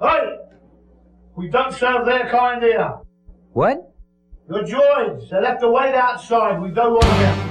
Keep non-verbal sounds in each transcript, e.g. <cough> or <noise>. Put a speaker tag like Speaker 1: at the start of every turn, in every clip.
Speaker 1: Hey! We don't serve their kind here.
Speaker 2: What?
Speaker 1: Your droids, they left to wait outside. We don't want them.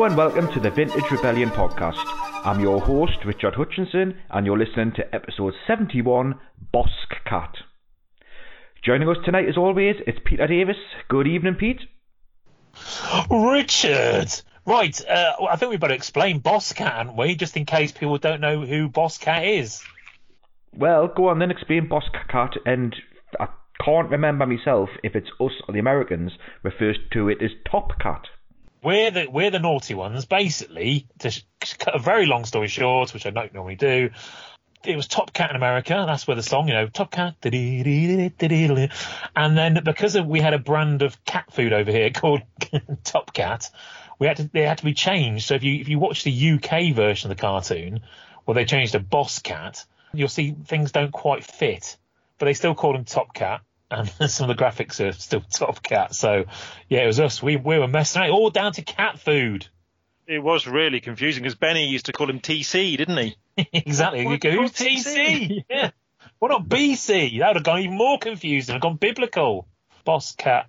Speaker 3: Hello and welcome to the Vintage Rebellion podcast. I'm your host, Richard Hutchinson, and you're listening to episode 71 Boss Cat. Joining us tonight, as always, it's Peter Davis. Good evening, Pete.
Speaker 4: Richard! Right, uh, I think we better explain Boss Cat, haven't we? Just in case people don't know who Boss Cat is.
Speaker 3: Well, go on then, explain Boss Cat, and I can't remember myself if it's us or the Americans refers to it as Top Cat.
Speaker 4: We're the we're the naughty ones, basically. To cut a very long story short, which I don't normally do, it was Top Cat in America. That's where the song, you know, Top Cat. And then because of, we had a brand of cat food over here <laughs> called Top Cat, we had to they had to be changed. So if you if you watch the UK version of the cartoon, where they changed to Boss Cat, you'll see things don't quite fit, but they still call him Top Cat. And <laughs> some of the graphics are still <laughs> Top Cat. So, yeah, it was us. We we were messing around, all down to cat food.
Speaker 5: It was really confusing because Benny used to call him TC, didn't he? <laughs>
Speaker 4: exactly. You go, who's TC? yeah. What not BC? That would have gone even more confusing. I've gone biblical. Boss cat.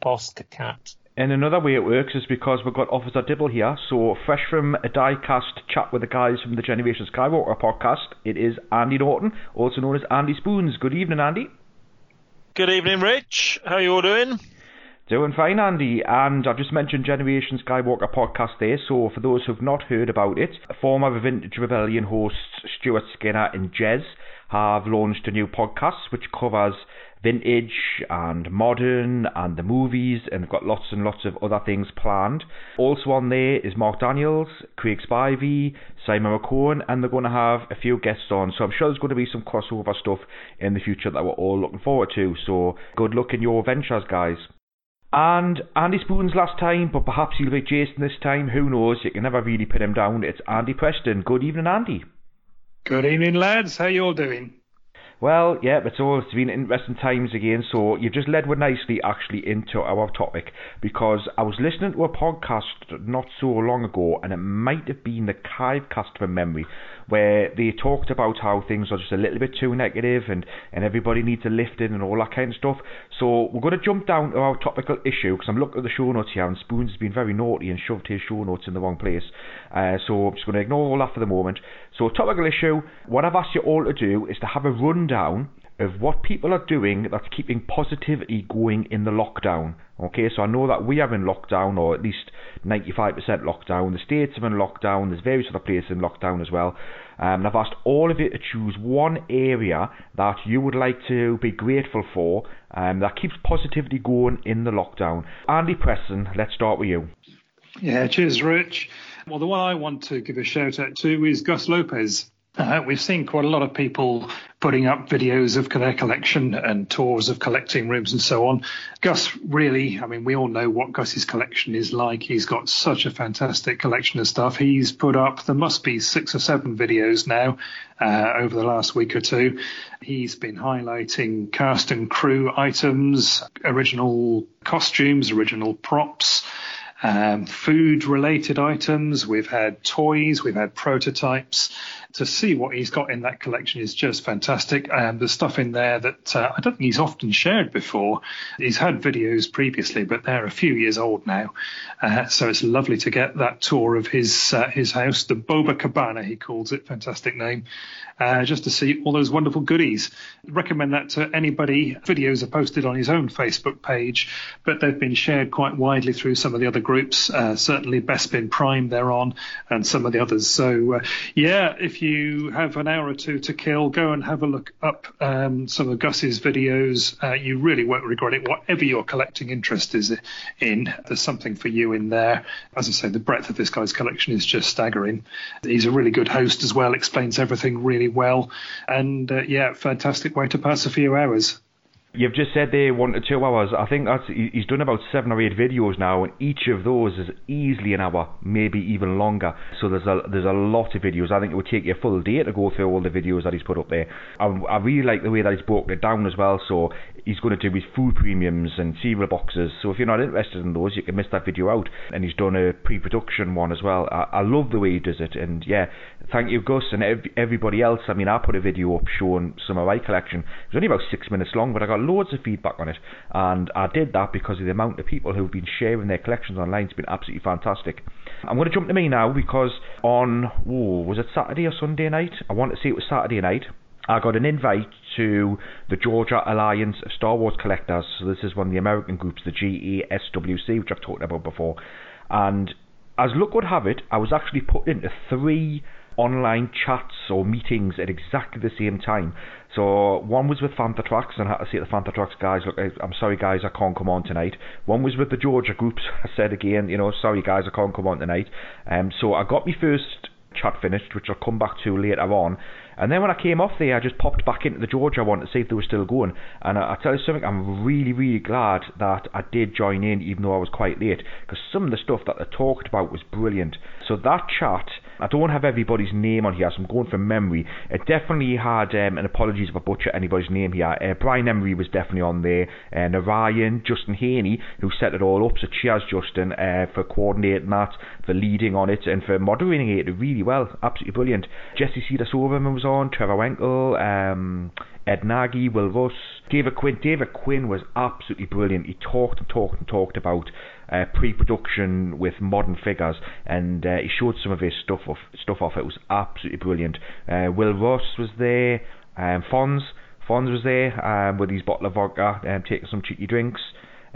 Speaker 4: Boss cat.
Speaker 3: And another way it works is because we've got Officer Dibble here. So, fresh from a diecast chat with the guys from the Generation Skywalker podcast, it is Andy Norton, also known as Andy Spoons. Good evening, Andy.
Speaker 5: Good evening, Rich. How you all doing?
Speaker 3: Doing fine, Andy. And I've just mentioned Generation Skywalker podcast there. So, for those who've not heard about it, former Vintage Rebellion hosts Stuart Skinner and Jez have launched a new podcast which covers vintage and modern and the movies and they've got lots and lots of other things planned. Also on there is Mark Daniels, Craig Spivey, Simon McCone and they're going to have a few guests on. So I'm sure there's going to be some crossover stuff in the future that we're all looking forward to. So good luck in your ventures guys. And Andy Spoons last time, but perhaps he'll be Jason this time. Who knows? You can never really pin him down. It's Andy Preston. Good evening, Andy.
Speaker 6: Good evening, lads. How you all doing?
Speaker 3: Well, yeah, it's all it's been interesting times again. So you've just led nicely actually into our topic because I was listening to a podcast not so long ago, and it might have been the Kivecast from memory, where they talked about how things are just a little bit too negative and and everybody needs a lifting and all that kind of stuff. So we're going to jump down to our topical issue because I'm looking at the show notes here, and Spoons has been very naughty and shoved his show notes in the wrong place. Uh, so I'm just going to ignore all that for the moment. So topical issue. What I've asked you all to do is to have a rundown of what people are doing that's keeping positivity going in the lockdown. Okay, so I know that we are in lockdown, or at least 95% lockdown. The States are in lockdown. There's various other places in lockdown as well. Um, and I've asked all of you to choose one area that you would like to be grateful for um, that keeps positivity going in the lockdown. Andy Preston, let's start with you.
Speaker 6: Yeah, cheers, Rich. Well, the one I want to give a shout out to is Gus Lopez. Uh, we've seen quite a lot of people putting up videos of their collection and tours of collecting rooms and so on. Gus really, I mean, we all know what Gus's collection is like. He's got such a fantastic collection of stuff. He's put up, there must be six or seven videos now uh, over the last week or two. He's been highlighting cast and crew items, original costumes, original props um, food related items. We've had toys, we've had prototypes. To see what he's got in that collection is just fantastic. And there's stuff in there that uh, I don't think he's often shared before. He's had videos previously, but they're a few years old now. Uh, so it's lovely to get that tour of his uh, his house, the Boba Cabana, he calls it. Fantastic name. Uh, just to see all those wonderful goodies. Recommend that to anybody. Videos are posted on his own Facebook page, but they've been shared quite widely through some of the other groups. Uh, certainly Bespin Prime they're on, and some of the others. So uh, yeah, if if you have an hour or two to kill, go and have a look up um, some of Gus's videos. Uh, you really won't regret it. Whatever your collecting interest is in, there's something for you in there. As I say, the breadth of this guy's collection is just staggering. He's a really good host as well, explains everything really well. And uh, yeah, fantastic way to pass a few hours.
Speaker 3: You've just said they one to two hours. I think that's he's done about seven or eight videos now, and each of those is easily an hour, maybe even longer. So there's a there's a lot of videos. I think it would take you a full day to go through all the videos that he's put up there. I, I really like the way that he's broken it down as well. So he's going to do his food premiums and cereal boxes. So if you're not interested in those, you can miss that video out. And he's done a pre-production one as well. I, I love the way he does it, and yeah, thank you Gus and ev- everybody else. I mean, I put a video up showing some of my collection. It's only about six minutes long, but I got loads of feedback on it, and I did that because of the amount of people who've been sharing their collections online. It's been absolutely fantastic. I'm going to jump to me now because on oh, was it Saturday or Sunday night? I want to say it was Saturday night. I got an invite to the Georgia Alliance of Star Wars Collectors. So this is one of the American groups, the GESWC, which I've talked about before. And as luck would have it, I was actually put into three online chats or meetings at exactly the same time. So one was with FanthaTracks, and I had to say to the FanthaTracks guys, look, I'm sorry guys, I can't come on tonight. One was with the Georgia groups. <laughs> I said again, you know, sorry guys, I can't come on tonight. Um, so I got my first chat finished, which I'll come back to later on. And then when I came off there, I just popped back into the Georgia one to see if they were still going. And I, I tell you something, I'm really, really glad that I did join in, even though I was quite late, because some of the stuff that they talked about was brilliant. So that chat I don't have everybody's name on here, so I'm going from memory. It definitely had, um, and apologies if I butcher anybody's name here, uh, Brian Emery was definitely on there, uh, Narayan, Justin Haney, who set it all up, so cheers Justin uh, for coordinating that, for leading on it, and for moderating it really well, absolutely brilliant. Jesse Cedar Silverman was on, Trevor Wenkel, um, Ed Nagy, Will Russ, David Quinn. David Quinn was absolutely brilliant. He talked and talked and talked about uh, pre-production with modern figures, and uh, he showed some of his stuff off. Stuff off. It was absolutely brilliant. Uh, Will Ross was there. Um, Fonz. Fonz was there um, with his bottle of vodka, um, taking some cheeky drinks.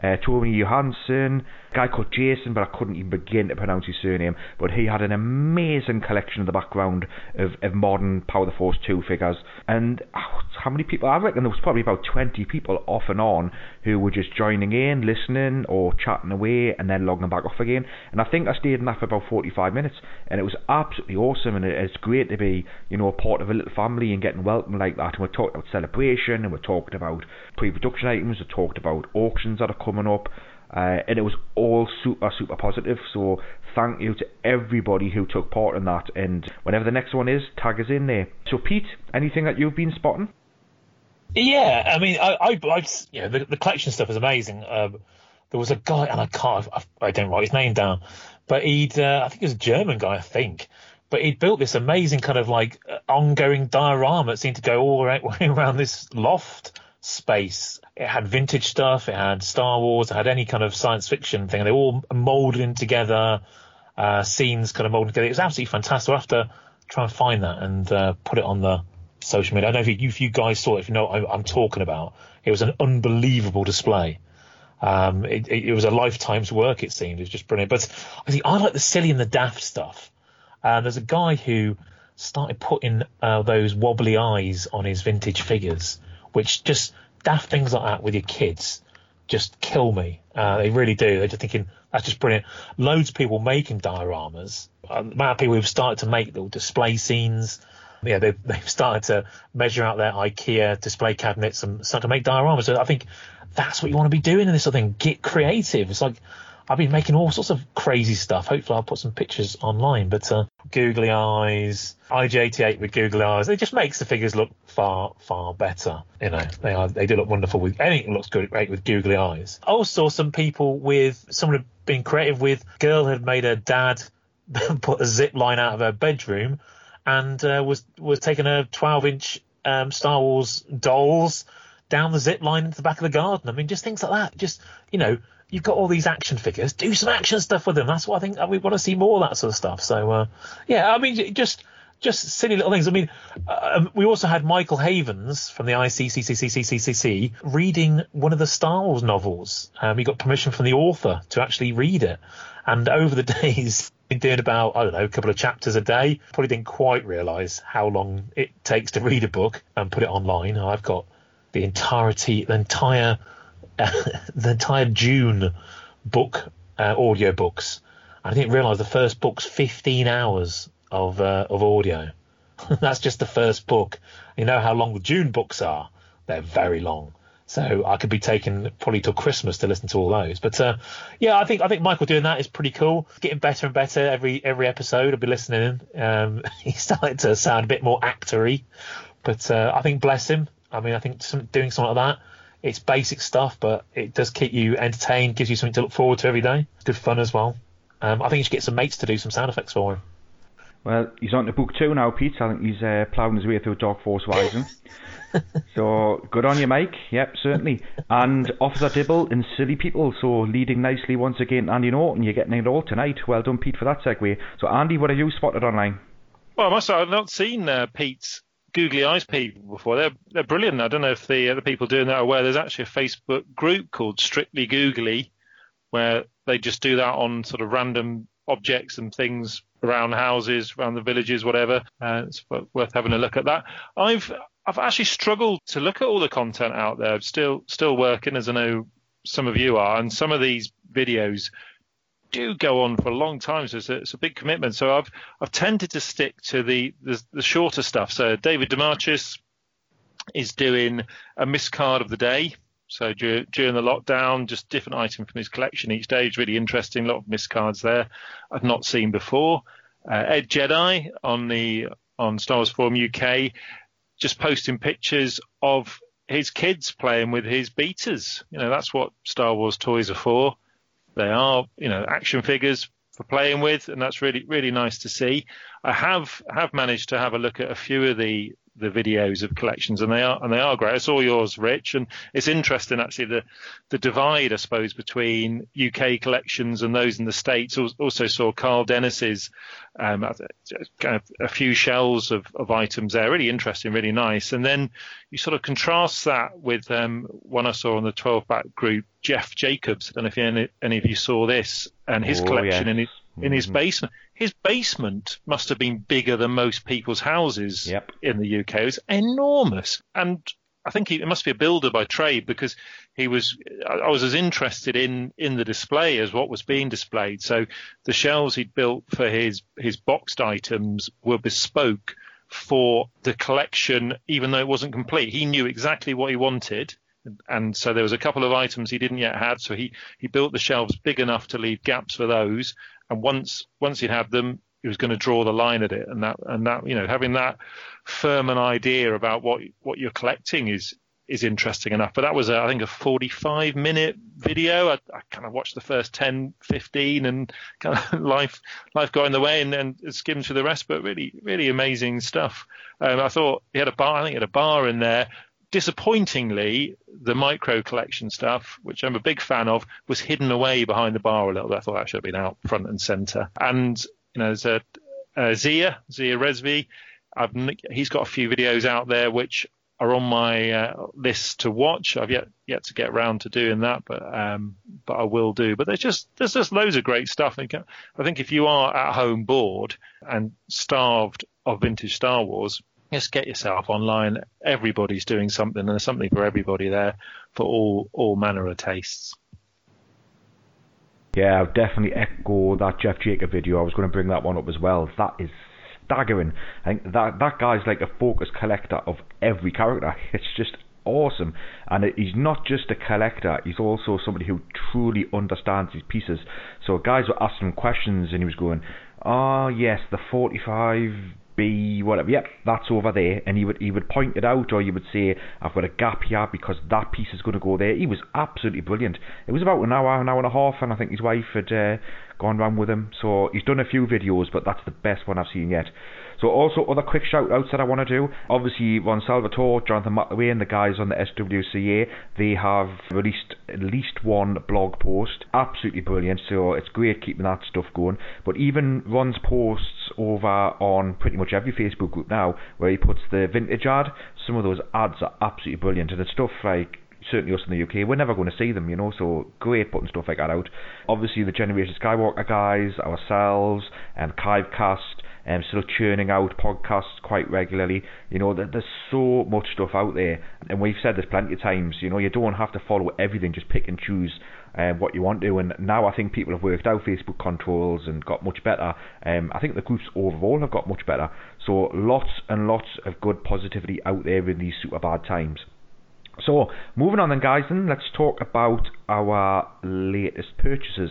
Speaker 3: Uh, Tony Johansson, guy called Jason, but I couldn't even begin to pronounce his surname. But he had an amazing collection in the background of, of modern Power the Force 2 figures. And oh, how many people? I reckon there was probably about 20 people off and on who were just joining in, listening, or chatting away, and then logging back off again. And I think I stayed in that for about 45 minutes, and it was absolutely awesome. And it's great to be, you know, a part of a little family and getting welcomed like that. And we're talking about celebration, and we're talking about pre-production items, we talked about auctions that are coming up. Uh, and it was all super, super positive. So thank you to everybody who took part in that. And whenever the next one is, tag us in there. So, Pete, anything that you've been spotting?
Speaker 4: Yeah, I mean, I, I, I you know, the, the collection stuff is amazing. Um, there was a guy, and I can't, I, I don't write his name down, but he'd, uh, I think he was a German guy, I think, but he'd built this amazing kind of like ongoing diorama that seemed to go all right, <laughs> way around this loft space. It had vintage stuff, it had Star Wars, it had any kind of science fiction thing. And They all molded in together, uh, scenes kind of molded together. It was absolutely fantastic. We'll have to try and find that and uh, put it on the social media. I don't know if you, if you guys saw it, if you know what I'm talking about. It was an unbelievable display. Um, it, it, it, was a lifetime's work, it seemed. It was just brilliant. But I think I like the silly and the daft stuff. Uh, there's a guy who started putting uh, those wobbly eyes on his vintage figures which just daft things like that with your kids just kill me. Uh, they really do. They're just thinking that's just brilliant. Loads of people making dioramas. Uh, the amount of people who've started to make little display scenes. Yeah, they've, <laughs> they've started to measure out their IKEA display cabinets and start to make dioramas. So I think that's what you want to be doing in this sort of thing. Get creative. It's like I've been making all sorts of crazy stuff. Hopefully, I'll put some pictures online. But uh, googly eyes, IG88 with googly eyes, it just makes the figures look far, far better. You know, they are they do look wonderful with anything looks good, great with googly eyes. I also saw some people with someone had been creative with girl had made her dad <laughs> put a zip line out of her bedroom and uh, was was taking a 12 inch um, Star Wars dolls down the zip line into the back of the garden. I mean, just things like that. Just you know, you've got all these action figures. Do some action stuff with them. That's what I think we want to see more of that sort of stuff. So uh, yeah, I mean, just just silly little things. I mean, uh, we also had Michael Havens from the ICCCCCCC reading one of the Star Wars novels. Um, he got permission from the author to actually read it. And over the <laughs> days, been doing about, I don't know, a couple of chapters a day. Probably didn't quite realise how long it takes to read a book and put it online. I've got the entirety, the entire, <laughs> the entire Dune book, uh, audio books. I didn't realise the first book's 15 hours of uh, of audio. <laughs> That's just the first book. You know how long the Dune books are? They're very long. So I could be taking probably till Christmas to listen to all those. But uh, yeah, I think I think Michael doing that is pretty cool. Getting better and better every every episode. I'll be listening. Um, <laughs> he's starting to sound a bit more actory, but uh, I think bless him. I mean, I think some, doing something like that. It's basic stuff, but it does keep you entertained, gives you something to look forward to every day. Good fun as well. Um, I think you should get some mates to do some sound effects for him.
Speaker 3: Well, he's on to book two now, Pete. I think he's uh, ploughing his way through Dark Force Rising. <laughs> so good on you, Mike. Yep, certainly. And Officer Dibble and Silly People. So leading nicely once again, Andy Norton. You're getting it all tonight. Well done, Pete, for that segue. So Andy, what have you spotted online?
Speaker 5: Well, I must say I've not seen uh, Pete's googly eyes people before. They're they're brilliant. I don't know if the other people doing that are aware. There's actually a Facebook group called Strictly Googly, where they just do that on sort of random objects and things around houses, around the villages, whatever. Uh, it's worth having a look at that. I've I've actually struggled to look at all the content out there. I'm still still working, as I know some of you are, and some of these videos do go on for a long time, so it's a, it's a big commitment. So I've I've tended to stick to the the, the shorter stuff. So David DeMarchis is doing a miscard of the day. So during, the lockdown, just different item from his collection each day. It's really interesting. A lot of miscards there I've not seen before. Uh, Ed Jedi on the on Star Wars Forum UK, just posting pictures of his kids playing with his beaters. You know, that's what Star Wars toys are for. They are, you know, action figures for playing with, and that's really really nice to see. I have have managed to have a look at a few of the the videos of collections, and they are and they are great. It's all yours, Rich, and it's interesting actually the the divide, I suppose, between UK collections and those in the states. Also saw Carl Dennis's um, kind of a few shells of, of items there, really interesting, really nice. And then you sort of contrast that with um, one I saw on the 12 back group, Jeff Jacobs. I don't know if any, any of you saw this and his oh, collection in his in his mm-hmm. basement his basement must have been bigger than most people's houses
Speaker 3: yep.
Speaker 5: in the UK. It was enormous. And I think he, must be a builder by trade because he was, I was as interested in, in the display as what was being displayed. So the shelves he'd built for his, his boxed items were bespoke for the collection, even though it wasn't complete. He knew exactly what he wanted. And so there was a couple of items he didn't yet have. So he, he built the shelves big enough to leave gaps for those and once once he'd had them, he was going to draw the line at it, and that and that you know having that firm an idea about what what you're collecting is is interesting enough. But that was a, I think a 45 minute video. I, I, kind of watched the first 10, 15, and <laughs> kind of life life got in the way, and then skimmed through the rest. But really, really amazing stuff. Um, I thought he had a bar. I think he had a bar in there disappointingly, the micro collection stuff, which I'm a big fan of, was hidden away behind the bar a little bit. I thought that should have been out front and centre. And you know, there's a, a Zia, Zia Resvi. I've, he's got a few videos out there which are on my uh, list to watch. I've yet yet to get around to doing that, but um, but I will do. But there's just there's just loads of great stuff. I think if you are at home bored and starved of vintage Star Wars, just get yourself online. Everybody's doing something, and there's something for everybody there for all all manner of tastes.
Speaker 3: Yeah, I'll definitely echo that Jeff Jacob video. I was going to bring that one up as well. That is staggering. I think that that guy's like a focus collector of every character. <laughs> It's just awesome. And he's not just a collector, he's also somebody who truly understands his pieces. So guys were asking him questions and he was going, Oh, yes, the 45 be whatever. Yep, that's over there. And he would he would point it out, or you would say, I've got a gap here because that piece is going to go there. He was absolutely brilliant. It was about an hour, an hour and a half, and I think his wife had uh, gone round with him. So he's done a few videos, but that's the best one I've seen yet. So also other quick shout outs that I want to do. Obviously Ron Salvatore, Jonathan McAway and the guys on the SWCA, they have released at least one blog post. Absolutely brilliant. So it's great keeping that stuff going. But even Ron's posts over on pretty much every Facebook group now where he puts the vintage ad, some of those ads are absolutely brilliant and it's stuff like certainly us in the UK, we're never going to see them, you know. So great putting stuff like that out. Obviously, the Generation Skywalker guys, ourselves, and Kivecast um, still churning out podcasts quite regularly. You know, there's so much stuff out there, and we've said this plenty of times. You know, you don't have to follow everything; just pick and choose um, what you want to. And now I think people have worked out Facebook controls and got much better. Um, I think the groups overall have got much better. So lots and lots of good positivity out there in these super bad times. So moving on then, guys, then let's talk about our latest purchases.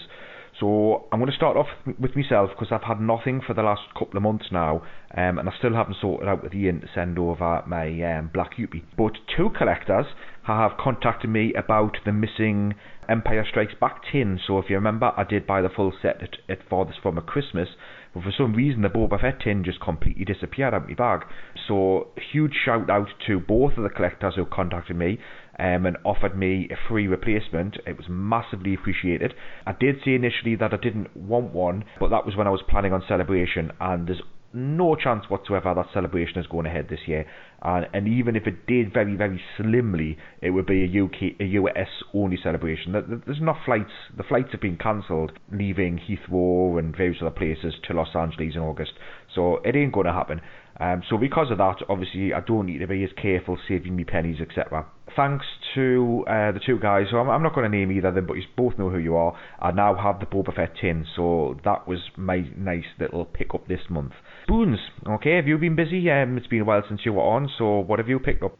Speaker 3: So I'm going to start off with myself because I've had nothing for the last couple of months now, um, and I still haven't sorted out with Ian to send over my um, Black Yuppie. But two collectors have contacted me about the missing Empire Strikes Back tin. So if you remember, I did buy the full set at, at this for my Christmas, but for some reason the Boba Fett tin just completely disappeared out of my bag. So huge shout out to both of the collectors who contacted me um, and offered me a free replacement. It was massively appreciated. I did say initially that I didn't want one, but that was when I was planning on celebration, and there's no chance whatsoever that celebration is going ahead this year. And, and even if it did very, very slimly, it would be a UK, a US only celebration. There's not flights. The flights have been cancelled, leaving Heathrow and various other places to Los Angeles in August. So it ain't going to happen. Um, so because of that, obviously, I don't need to be as careful saving me pennies, etc. Thanks to uh, the two guys, so I'm, I'm not going to name either of them, but you both know who you are. I now have the Boba Fett tin, so that was my nice little pick up this month. Spoons, okay, have you been busy? Um, it's been a while since you were on, so what have you picked up?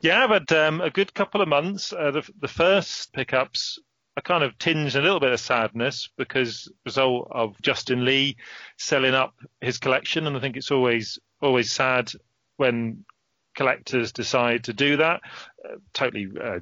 Speaker 5: Yeah, had um, a good couple of months. Uh, the, the first pickups I kind of tinge a little bit of sadness because result of Justin Lee selling up his collection, and I think it's always always sad when collectors decide to do that. Uh, totally uh,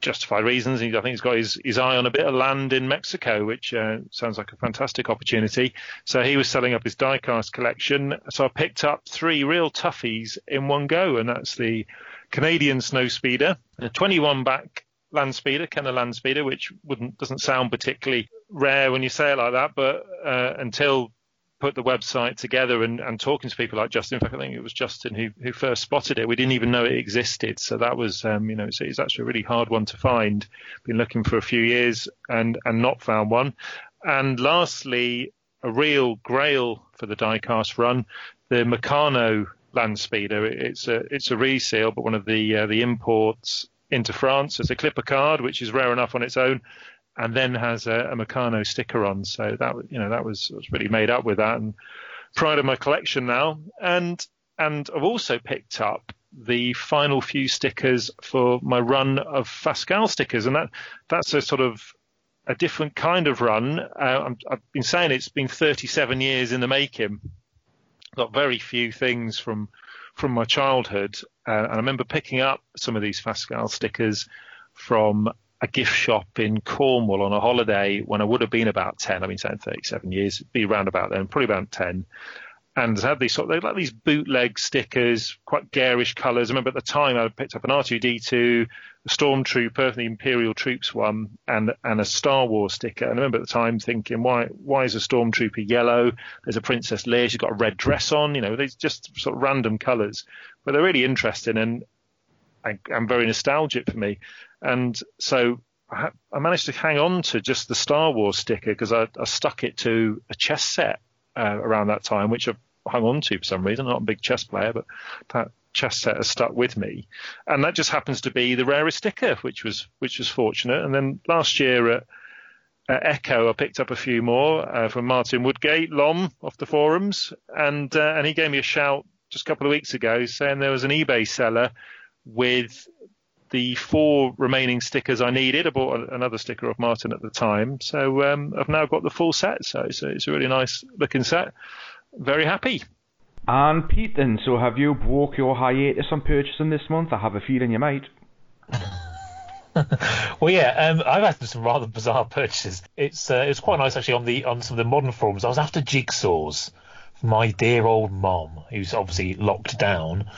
Speaker 5: justified reasons. I think he's got his, his eye on a bit of land in Mexico, which uh, sounds like a fantastic opportunity. So he was selling up his diecast collection. So I picked up three real toughies in one go, and that's the Canadian Snowspeeder, a 21 back land speeder, Kenner land speeder, which wouldn't doesn't sound particularly rare when you say it like that, but uh, until put the website together and, and talking to people like Justin, in fact, I think it was Justin who, who first spotted it. We didn't even know it existed, so that was um, you know so it's actually a really hard one to find. Been looking for a few years and and not found one. And lastly, a real grail for the diecast run, the Meccano land speeder. It's a it's a reseal, but one of the uh, the imports into France. It's a clipper card, which is rare enough on its own, and then has a, a Meccano sticker on. So that you know that was, was really made up with that and pride of my collection now. And and I've also picked up the final few stickers for my run of Fascal stickers, and that that's a sort of a different kind of run. Uh, I've been saying it's been 37 years in the making. Got very few things from from my childhood, uh, and I remember picking up some of these Fascal stickers from a gift shop in Cornwall on a holiday when I would have been about 10. I mean, been saying 37 years, be around about then, probably about 10. And had these sort of, like these bootleg stickers, quite garish colours. I remember at the time I picked up an R2D2, a Stormtrooper, the Imperial Troops one, and and a Star Wars sticker. And I remember at the time thinking, why why is a Stormtrooper yellow? There's a Princess Leia, she's got a red dress on. You know, these just sort of random colours, but they're really interesting and and very nostalgic for me. And so I, I, managed to hang on to just the Star Wars sticker because I, I, stuck it to a chess set uh, around that time, which I've hung on to for some reason. I'm not a big chess player, but that chess set has stuck with me, and that just happens to be the rarest sticker, which was which was fortunate. And then last year at, at Echo, I picked up a few more uh, from Martin Woodgate, Lom, off the forums, and uh, and he gave me a shout just a couple of weeks ago saying there was an eBay seller with the four remaining stickers I needed. I bought another sticker of Martin at the time, so um, I've now got the full set. So it's a, it's a really nice looking set. Very happy.
Speaker 3: And Pete, then, so have you broke your hiatus on purchasing this month? I have a feeling you might. <laughs>
Speaker 4: well, yeah, um, I've had some rather bizarre purchases. It's uh, it's quite nice actually on the on some of the modern forums. I was after jigsaws for my dear old mom, who's obviously locked down,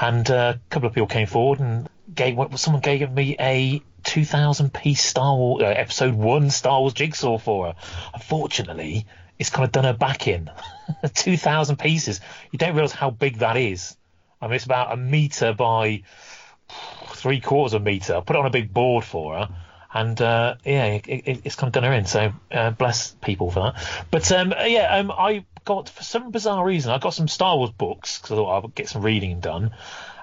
Speaker 4: and uh, a couple of people came forward and gave someone gave me a 2000 piece Star Wars uh, episode one Star Wars jigsaw for her. Unfortunately, it's kind of done her back in. <laughs> 2000 pieces. You don't realize how big that is. I mean, it's about a meter by three quarters of a meter. I put it on a big board for her, and uh, yeah, it, it, it's kind of done her in. So uh, bless people for that. But um, yeah, um, I got for some bizarre reason I got some Star Wars books because I thought I would get some reading done,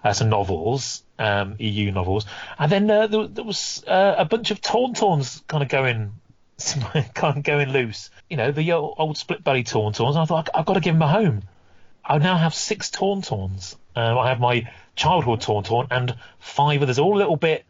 Speaker 4: uh, some novels, um, EU novels, and then uh, there, there, was uh, a bunch of Tauntauns kind of going. <laughs> kind of going loose, you know, the old, split belly Tauntauns. I thought I've got to give them a home. I now have six Tauntauns. Um, I have my childhood Tauntaun and five others, all a little bit,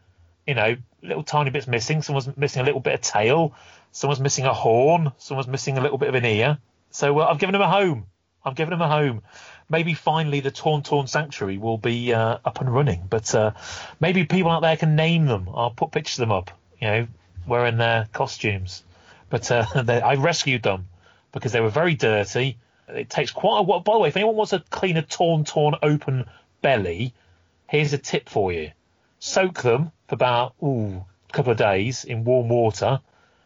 Speaker 4: you know, little tiny bits missing. Someone's missing a little bit of tail. Someone's missing a horn. Someone's missing a little bit of an ear. So uh, I've given them a home. I've given them a home. Maybe finally the Tauntaun Sanctuary will be uh, up and running. But uh, maybe people out there can name them. I'll put pictures of them up, you know, wearing their costumes. But uh, <laughs> I rescued them because they were very dirty. It takes quite a while. By the way, if anyone wants to clean a torn, torn, open belly, here's a tip for you. Soak them about ooh, a couple of days in warm water,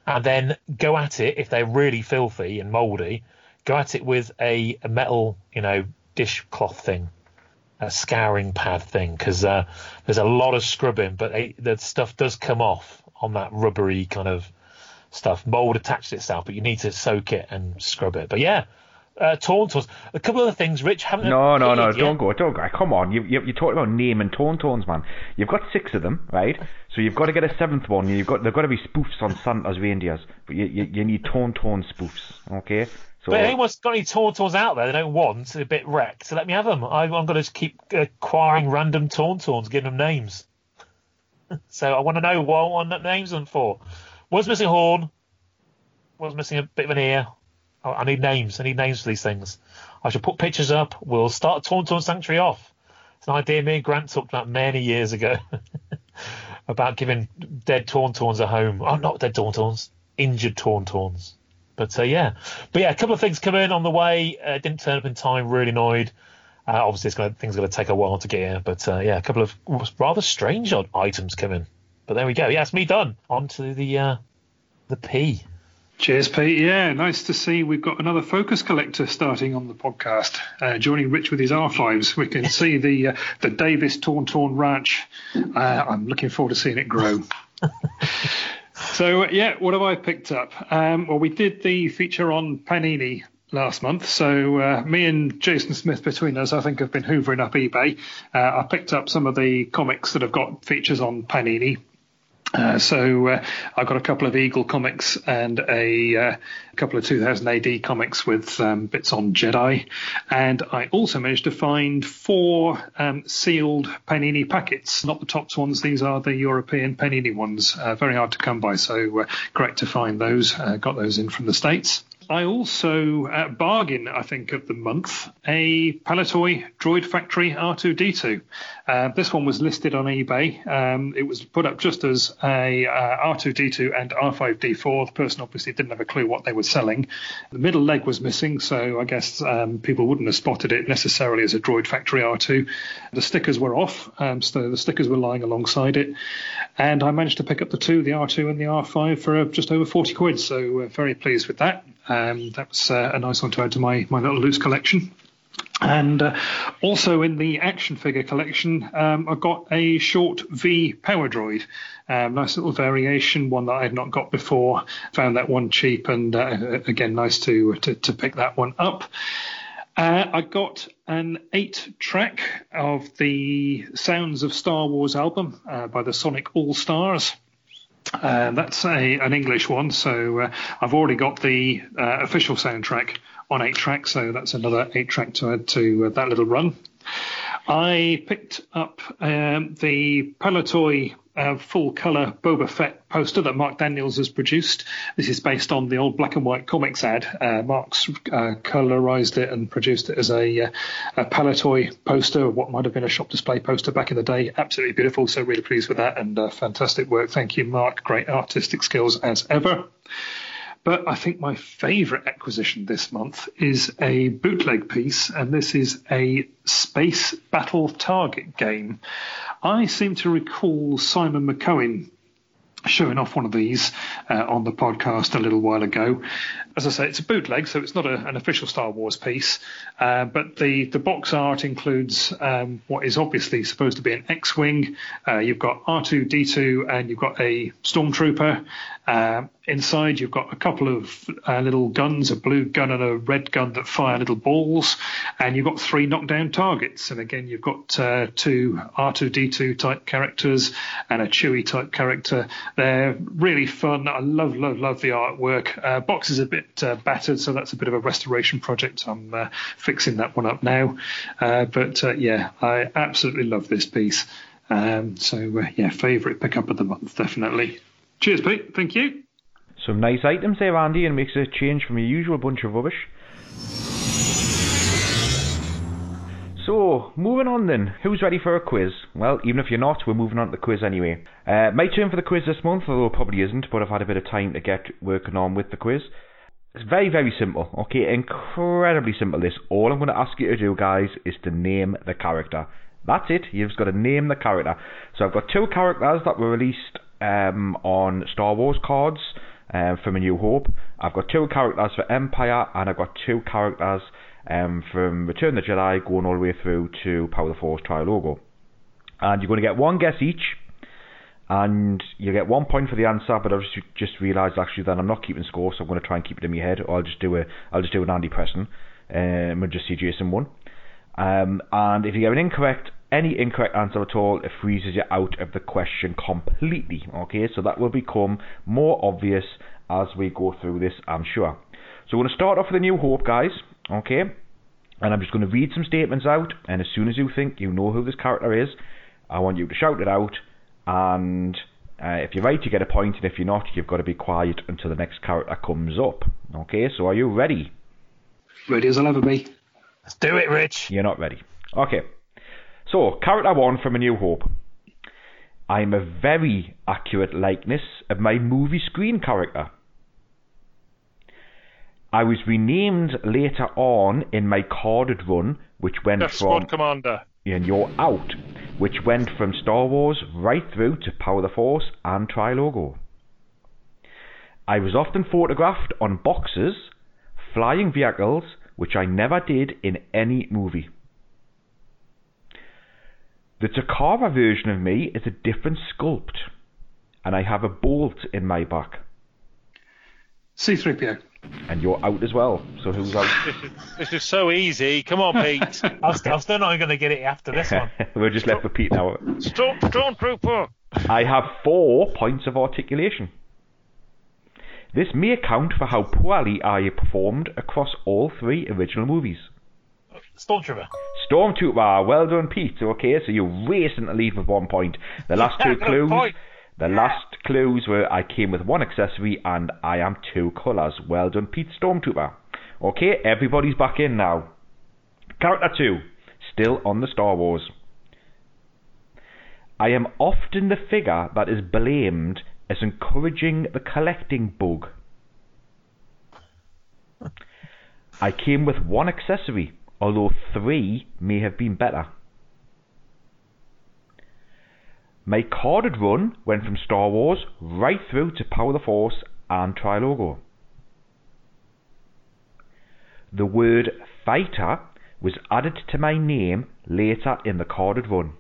Speaker 4: and then go at it if they're really filthy and mouldy. Go at it with a, a metal, you know, dishcloth thing, a scouring pad thing, because uh, there's a lot of scrubbing, but the stuff does come off on that rubbery kind of stuff. Mold attaches itself, but you need to soak it and scrub it. But yeah, uh, Tauntauns. A couple of other things, Rich. Haven't
Speaker 3: no, no, no. Don't go. Don't go. Come on. You, you, you're talking about name naming Tauntauns, man. You've got six of them, right? So you've got to get a seventh one. You've got. They've got to be spoofs on Santa's reindeers, but you, you, you need Tauntaun spoofs. Okay. So,
Speaker 4: but anyone's got any Tauntauns out there they don't want, a bit wrecked, so let me have them. I, I'm going to keep acquiring random Tauntauns, giving them names. <laughs> so I want to know what I want names them for. Was missing a horn. Was missing a bit of an ear. I need names. I need names for these things. I should put pictures up. We'll start Tauntaun Sanctuary off. It's an idea me and Grant talked about many years ago <laughs> about giving dead Tauntauns a home. Oh, not dead Tauntauns, injured Tauntauns. But uh, yeah, but yeah, a couple of things come in on the way. Uh, didn't turn up in time. Really annoyed. Uh, obviously, it's gonna, things going to take a while to get here. But uh, yeah, a couple of rather strange odd items come in. But there we go. Yeah, it's me done. On to the uh, the P.
Speaker 6: Cheers, Pete. Yeah, nice to see we've got another focus collector starting on the podcast, uh, joining Rich with his archives. We can see the uh, the Davis Tauntaun Ranch. Uh, I'm looking forward to seeing it grow. <laughs> so yeah, what have I picked up? Um, well, we did the feature on Panini last month. So uh, me and Jason Smith between us, I think, have been hoovering up eBay. Uh, I picked up some of the comics that have got features on Panini. Uh, so uh, I've got a couple of Eagle comics and a, uh, couple of 2000 AD comics with um, bits on Jedi, and I also managed to find four um, sealed Panini packets, not the tops ones. These are the European Panini ones. Uh, very hard to come by, so uh, great to find those. got those in from the states. I also uh, bargain, I think, of the month a Palitoy Droid Factory R2D2. Uh, this one was listed on eBay. Um, it was put up just as a uh, R2D2 and R5D4. The person obviously didn't have a clue what they were selling. The middle leg was missing, so I guess um, people wouldn't have spotted it necessarily as a Droid Factory R2. The stickers were off, um, so the stickers were lying alongside it. And I managed to pick up the two, the R2 and the R5, for uh, just over 40 quid, so uh, very pleased with that. Um, that was uh, a nice one to add to my, my little loose collection. And uh, also in the action figure collection, um, I've got a short V Power Droid. Um, nice little variation, one that I had not got before. Found that one cheap, and uh, again, nice to, to, to pick that one up. Uh, I got an eight track of the Sounds of Star Wars album uh, by the Sonic All Stars. Uh, that's a, an English one, so uh, I've already got the uh, official soundtrack on eight track, so that's another eight track to add to uh, that little run. I picked up um, the Palitoy uh, full color Boba Fett poster that Mark Daniels has produced. This is based on the old black and white comics ad. Uh, Mark's uh, colorized it and produced it as a, uh, a Palitoy poster, what might have been a shop display poster back in the day. Absolutely beautiful. So really pleased with that and uh, fantastic work. Thank you, Mark. Great artistic skills as ever. But I think my favourite acquisition this month is a bootleg piece, and this is a Space Battle Target game. I seem to recall Simon McCohen showing off one of these uh, on the podcast a little while ago. As I say, it's a bootleg, so it's not a, an official Star Wars piece. Uh, but the, the box art includes um, what is obviously supposed to be an X-wing. Uh, you've got R2D2 and you've got a stormtrooper. Uh, inside, you've got a couple of uh, little guns, a blue gun and a red gun that fire little balls, and you've got three knockdown targets. And again, you've got uh, two R2D2 type characters and a Chewie type character. They're really fun. I love, love, love the artwork. Uh, box is a bit uh, battered, so that's a bit of a restoration project. I'm uh, fixing that one up now. Uh, but yeah, I absolutely love this piece. Um, so yeah, favourite pickup of the month, definitely. Cheers, Pete. Thank you.
Speaker 3: Some nice items there, Andy, and makes a change from your usual bunch of rubbish. So, moving on then. Who's ready for a quiz? Well, even if you're not, we're moving on to the quiz anyway. Uh, my turn for the quiz this month, although it probably isn't, but I've had a bit of time to get working on with the quiz. It's very, very simple, okay? Incredibly simple. This. All I'm going to ask you to do, guys, is to name the character. That's it. You've just got to name the character. So I've got two characters that were released um, on Star Wars cards um, from A New Hope. I've got two characters for Empire, and I've got two characters um, from Return of the Jedi going all the way through to Power of the Force Trilogo. And you're going to get one guess each, and you get one point for the answer. But I've just, just realised actually that I'm not keeping score, so I'm going to try and keep it in my head. Or I'll just do a I'll just do an Andy Preston, um, and just see Jason won. Um, and if you get an incorrect any incorrect answer at all, it freezes you out of the question completely. Okay, so that will become more obvious as we go through this, I'm sure. So we're going to start off with a new hope, guys. Okay, and I'm just going to read some statements out, and as soon as you think you know who this character is, I want you to shout it out. And uh, if you're right, you get a point, and if you're not, you've got to be quiet until the next character comes up. Okay, so are you ready?
Speaker 6: Ready as I'll ever be.
Speaker 4: Let's do it, Rich.
Speaker 3: You're not ready. Okay. So, character one from A New Hope. I'm a very accurate likeness of my movie screen character. I was renamed later on in my carded run, which went
Speaker 5: Death
Speaker 3: from
Speaker 5: Squad Commander.
Speaker 3: And you're out, which went from Star Wars right through to Power the Force and Trilogo. I was often photographed on boxes, flying vehicles, which I never did in any movie. The Takara version of me is a different sculpt, and I have a bolt in my back.
Speaker 6: C3PO.
Speaker 3: And you're out as well. So who's out?
Speaker 5: This <laughs> is, this is so easy. Come on, Pete.
Speaker 4: I'm, st- I'm still not going to get it after this one. <laughs>
Speaker 3: We're just left with Pete now.
Speaker 5: Storm, Stormtrooper.
Speaker 3: I have four points of articulation. This may account for how poorly I performed across all three original movies.
Speaker 4: Stormtrooper.
Speaker 3: Stormtrooper, ah, well done, Pete. Okay, so you're racing to lead with one point. The last two <laughs> clues.
Speaker 4: point.
Speaker 3: The last clues were I came with one accessory and I am two colours. Well done, Pete Stormtrooper. Okay, everybody's back in now. Character two, still on the Star Wars. I am often the figure that is blamed as encouraging the collecting bug. I came with one accessory, although three may have been better. My carded run went from Star Wars right through to Power the Force and Trilogo. The word fighter was added to my name later in the carded run.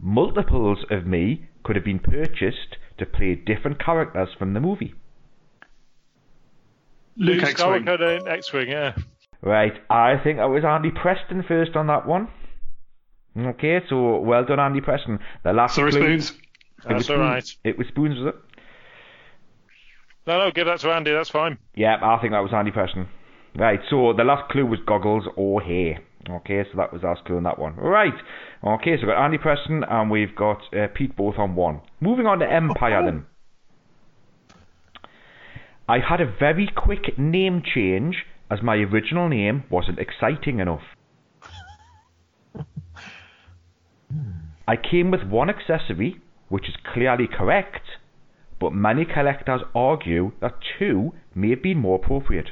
Speaker 3: Multiples of me could have been purchased to play different characters from the movie.
Speaker 6: Luke X-Wing.
Speaker 5: Skywalker X-Wing, yeah.
Speaker 3: Right, I think I was Andy Preston first on that one. Okay, so well done, Andy Preston. The last
Speaker 6: Sorry,
Speaker 3: clue-
Speaker 6: Spoons.
Speaker 3: It was
Speaker 5: That's all right.
Speaker 3: Spoons- It was Spoons, was it?
Speaker 5: No, no, give that to Andy. That's fine.
Speaker 3: Yeah, I think that was Andy Preston. Right, so the last clue was goggles or hair. Okay, so that was our clue on that one. Right, okay, so we've got Andy Preston and we've got uh, Pete both on one. Moving on to Empire then. I had a very quick name change as my original name wasn't exciting enough. I came with one accessory, which is clearly correct, but many collectors argue that two may have been more appropriate.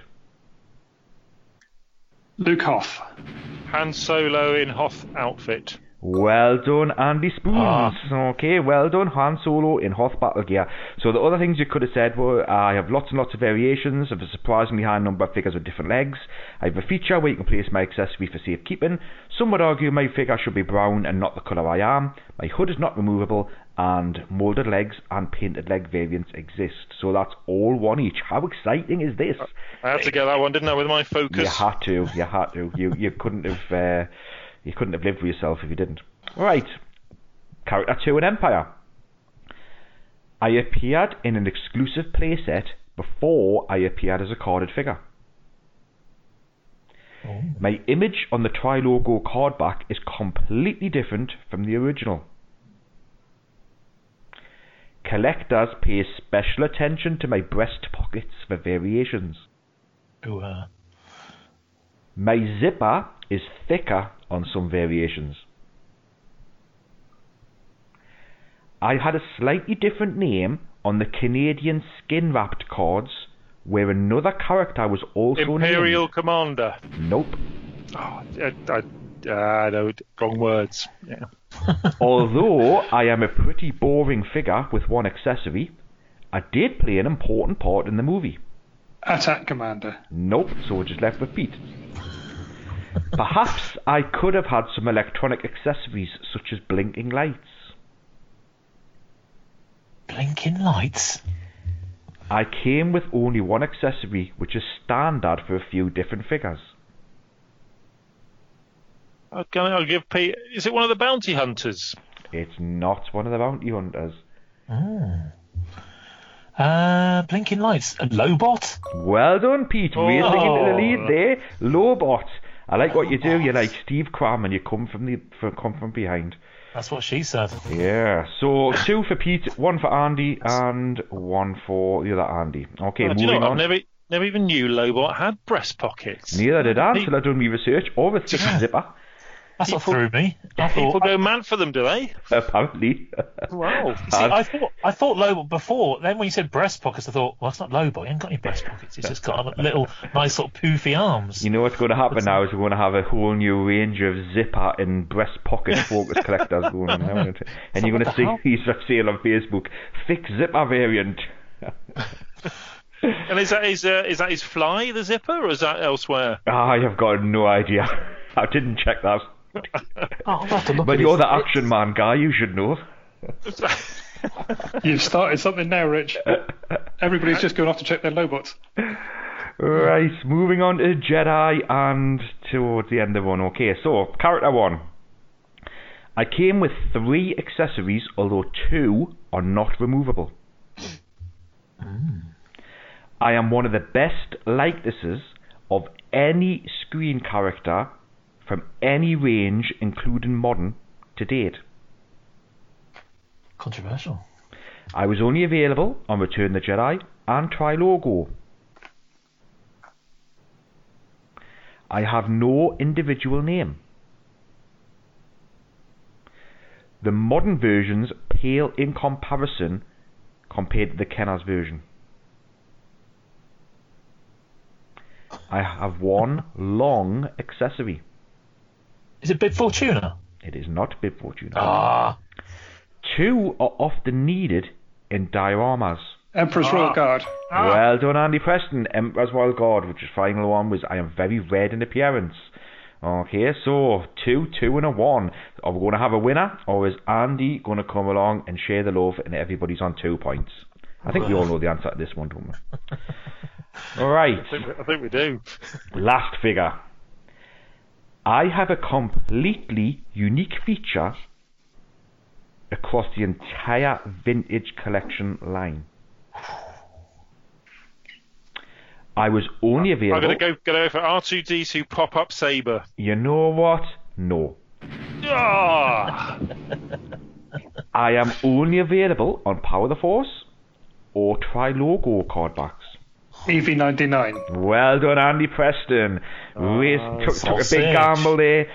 Speaker 6: Luke Hoth.
Speaker 5: Han Solo in Hoth outfit.
Speaker 3: Well done, Andy Spoons.
Speaker 4: Ah.
Speaker 3: Okay, well done, Han Solo in Hoth Battle Gear. So the other things you could have said were, I have lots and lots of variations of a surprisingly high number of figures with different legs. I have a feature where you can place my accessory for safekeeping. Some would argue my figure should be brown and not the colour I am. My hood is not removable, and moulded legs and painted leg variants exist. So that's all one each. How exciting is this?
Speaker 5: I had to get that one, didn't I, with my focus?
Speaker 3: You had to. You had to. You you couldn't have. Uh, you couldn't have lived with yourself if you didn't. Right. Character two in Empire. I appeared in an exclusive playset before I appeared as a carded figure. My image on the Trilogo card back is completely different from the original. Collectors pay special attention to my breast pockets for variations.
Speaker 4: Ooh, uh,
Speaker 3: My zipper is thicker on some variations. I had a slightly different name on the Canadian skin wrapped cards where another character was also named
Speaker 5: Imperial Commander.
Speaker 3: Nope.
Speaker 5: Oh, I, I, uh, no, wrong words. Yeah. <laughs> <laughs>
Speaker 3: Although I am a pretty boring figure with one accessory, I did play an important part in the movie.
Speaker 6: Attack Commander.
Speaker 3: Nope, so we're just left with Pete. Perhaps I could have had some electronic accessories such as blinking lights.
Speaker 4: blinking lights.
Speaker 3: I came with only one accessory, which is standard for a few different figures.
Speaker 5: I'll, I'll give Pete. Is it one of the bounty hunters?
Speaker 3: It's not one of the bounty hunters.
Speaker 4: Uh, blinking lights. A Lobot.
Speaker 3: Well done, Pete. Racing into the
Speaker 5: Oh.
Speaker 3: lead there. Lobot. I like what you do. You're like Steve Cram and you come from the from, come from behind.
Speaker 4: That's what she said.
Speaker 3: Yeah. So two for Pete, one for Andy, and one for the other Andy. Okay,
Speaker 5: Uh, do you
Speaker 3: moving
Speaker 5: know,
Speaker 3: on.
Speaker 5: never, never even knew Lobot had breast pockets.
Speaker 3: Neither did I until I done my research. Or a thick zipper,
Speaker 4: That's what
Speaker 5: People-
Speaker 4: threw me. I
Speaker 5: People
Speaker 4: thought.
Speaker 5: go mad for them, do they?
Speaker 3: apparently.
Speaker 5: Wow.
Speaker 4: See, I thought I thought Lobot before. Then when you said breast pockets, I thought, well, it's not Lobot. He ain't got any breast pockets. He's just got a little nice sort of poofy arms.
Speaker 3: You know what's going to happen now is we're going to have a whole new range of zipper and breast pocket focus collectors going on now. isn't? <laughs> And you're going to see
Speaker 4: the hell? <laughs>
Speaker 3: these for sale on Facebook. Thick zipper variant.
Speaker 5: And is that his uh, is that his fly, the zipper, or is that elsewhere?
Speaker 3: I have got no idea. <laughs> I didn't check that.
Speaker 4: Oh, I'll have to look
Speaker 3: But you're
Speaker 4: his-
Speaker 3: the action man guy, you should know. <laughs>
Speaker 6: You've started something now, Rich. <laughs> Everybody's just going off to check their Lobots.
Speaker 3: Right, moving on to Jedi and towards the end of one. Okay, so character one. I came with three accessories, although two are not removable. Hmm. I am one of the best likenesses of any screen character from any range, including modern, to date.
Speaker 4: Controversial.
Speaker 3: I was only available on Return the Jedi and Trilogo. I have no individual name. The modern versions pale in comparison compared to the Kenner's version. I have one long accessory.
Speaker 4: Is it Bib Fortuna?
Speaker 3: It is not Bib Fortuna.
Speaker 4: Ah,
Speaker 3: Two are often needed in dioramas.
Speaker 6: Emperor's Royal Guard.
Speaker 3: Well done, Andy Preston. Emperor's Wild Guard, which is final one, was I am very red in appearance. Okay, so two, two, and a one. Are we going to have a winner, or is Andy going to come along and share the love, and everybody's on two points? I think we all know the answer to this one, don't we? <laughs> all right,
Speaker 5: I think, I think we do.
Speaker 3: last figure. I have a completely unique feature across the entire vintage collection line. I was only available.
Speaker 5: I'm going to go go for R2D2 pop up saber.
Speaker 3: You know what? No.
Speaker 5: Ah, <laughs>
Speaker 3: I am only available on Power the Force or Trilogo card backs.
Speaker 6: EV99.
Speaker 3: Well done, Andy Preston. Race, took, took a big gamble there.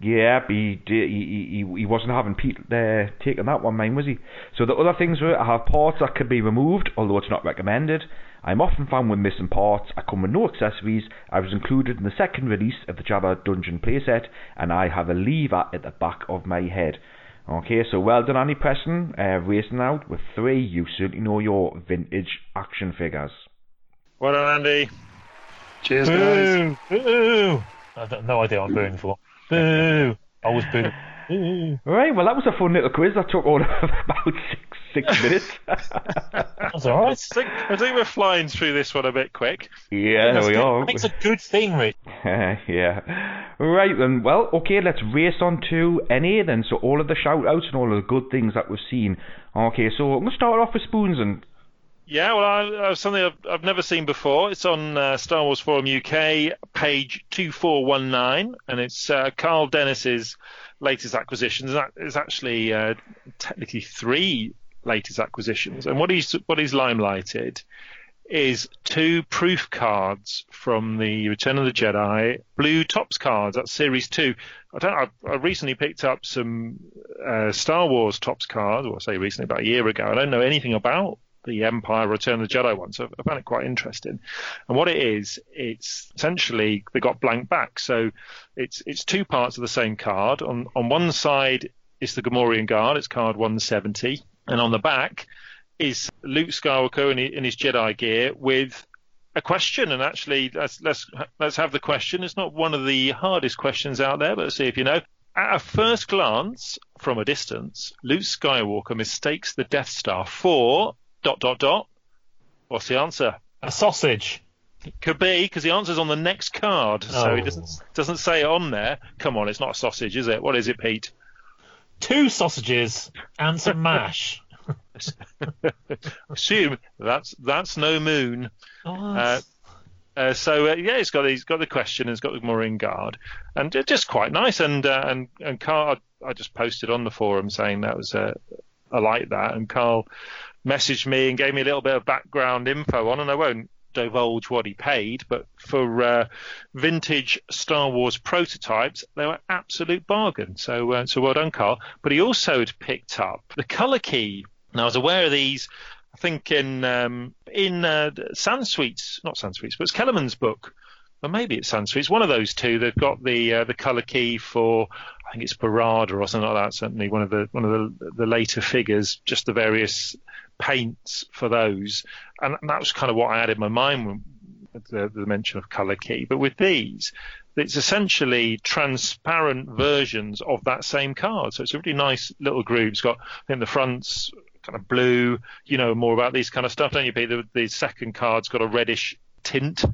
Speaker 3: Yeah, he, did- he, he, he wasn't having Pete uh, taking that one, mine, was he? So the other things were I have parts that could be removed, although it's not recommended. I'm often found with missing parts. I come with no accessories. I was included in the second release of the Jabba Dungeon playset, and I have a lever at the back of my head. Okay, so well done, Andy Preston, uh, racing out with three. You certainly know your vintage action figures.
Speaker 5: Well done, Andy.
Speaker 6: Cheers, guys.
Speaker 4: Boo! Boo! I've got no idea what I'm booing for. Boo! I was booing. Boo!
Speaker 3: Right, well, that was a fun little quiz. That took all of <laughs> about six, six <laughs> minutes.
Speaker 4: That's all
Speaker 5: I think, I think we're flying through this one a bit quick.
Speaker 3: yeah, there
Speaker 4: That's
Speaker 3: we
Speaker 4: good.
Speaker 3: are.
Speaker 4: Makes a good thing, Rich. <laughs>
Speaker 3: yeah. Right then, well, okay, let's race on to NA then. So all of the shout outs and all of the good things that we've seen. Okay, so I'm going to start off with Spoons and
Speaker 5: Yeah, well, I, uh, something I've, I've never seen before. It's on uh, Star Wars Forum UK, page 2419, and it's uh, Carl Dennis's latest acquisitions. That is actually uh, technically three latest acquisitions. And what he's what he's limelighted is two proof cards from the Return of the Jedi blue Topps cards. That's series two. I don't. I, I recently picked up some uh, Star Wars Topps cards, or I say recently, about a year ago. I don't know anything about the Empire Return of the Jedi one, so I found it quite interesting. And what it is, it's essentially they got blank back, so it's it's two parts of the same card. On on one side is the Gamorrean Guard, it's card 170, and on the back is Luke Skywalker in his, Jedi gear with a question. And actually, let's let's let's have the question. It's not one of the hardest questions out there, but let's see if you know. At a first glance, from a distance, Luke Skywalker mistakes the Death Star for dot dot dot. What's the answer?
Speaker 4: A sausage.
Speaker 5: Could be because the answer's on the next card, so he
Speaker 4: Oh.
Speaker 5: doesn't doesn't say it on there. Come on, it's not a sausage, is it? What is it, Pete?
Speaker 4: Two sausages and some <laughs> mash.
Speaker 5: I <laughs> assume that's that's no moon.
Speaker 4: Oh, that's-
Speaker 5: Uh, so uh, yeah, he's got he's got the question, he's got the Gamorrean Guard, and uh, just quite nice. And uh, and and Carl, I, I just posted on the forum saying that was uh, I like that, and Carl messaged me and gave me a little bit of background info on, and I won't divulge what he paid, but for uh, vintage Star Wars prototypes, they were absolute bargain. So uh, so well done, Carl. But he also had picked up the color key. Now I was aware of these. I think in um, in uh, Sansweet's, not Sansweet's, but it's Kellerman's book, or maybe it's Sansweet's. One of those two. They've got the uh, the color key for I think it's Barada or something like that. Certainly one of the one of the the later figures. Just the various paints for those, and that was kind of what I had in my mind with the, the mention of color key. But with these, it's essentially transparent versions of that same card. So it's a really nice little group. It's got I think the front's kind of blue. You know more about these kind of stuff, don't you, Pete? The, the second card's got a reddish tint,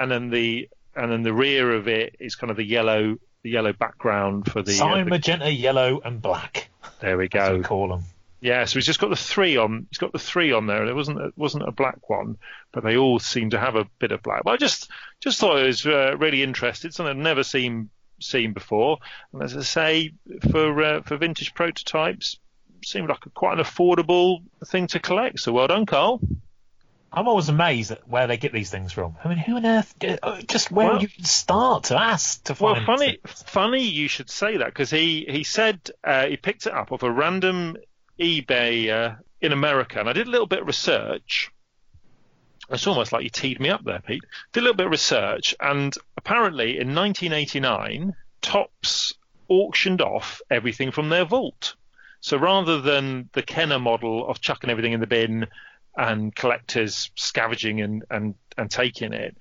Speaker 5: and then the and then the rear of it is kind of the yellow the yellow background for the. uh,
Speaker 4: Cyan,
Speaker 5: the-
Speaker 4: magenta, yellow, and black.
Speaker 5: there we go.
Speaker 4: we call them.
Speaker 5: Yeah, so he's just got the three on. He's got the three on there, and it wasn't it wasn't a black one, but they all seem to have a bit of black. But I just just thought it was uh, really interesting, something I'd never seen seen before. And as I say, for uh, for vintage prototypes, seemed like a, quite an affordable thing to collect. So well done, Carl.
Speaker 4: I'm always amazed at where they get these things from. I mean, who on earth? uh, Just where
Speaker 5: Well-
Speaker 4: you start to ask to find.
Speaker 5: Well, funny, funny you should say that because he he said uh, he picked it up off a random eBay uh, in America, and I did a little bit of research. It's almost like you teed me up there, Pete. Did a little bit of research, and apparently in 1989, Topps auctioned off everything from their vault. So rather than the Kenner model of chucking everything in the bin and collectors scavenging and, and, and taking it,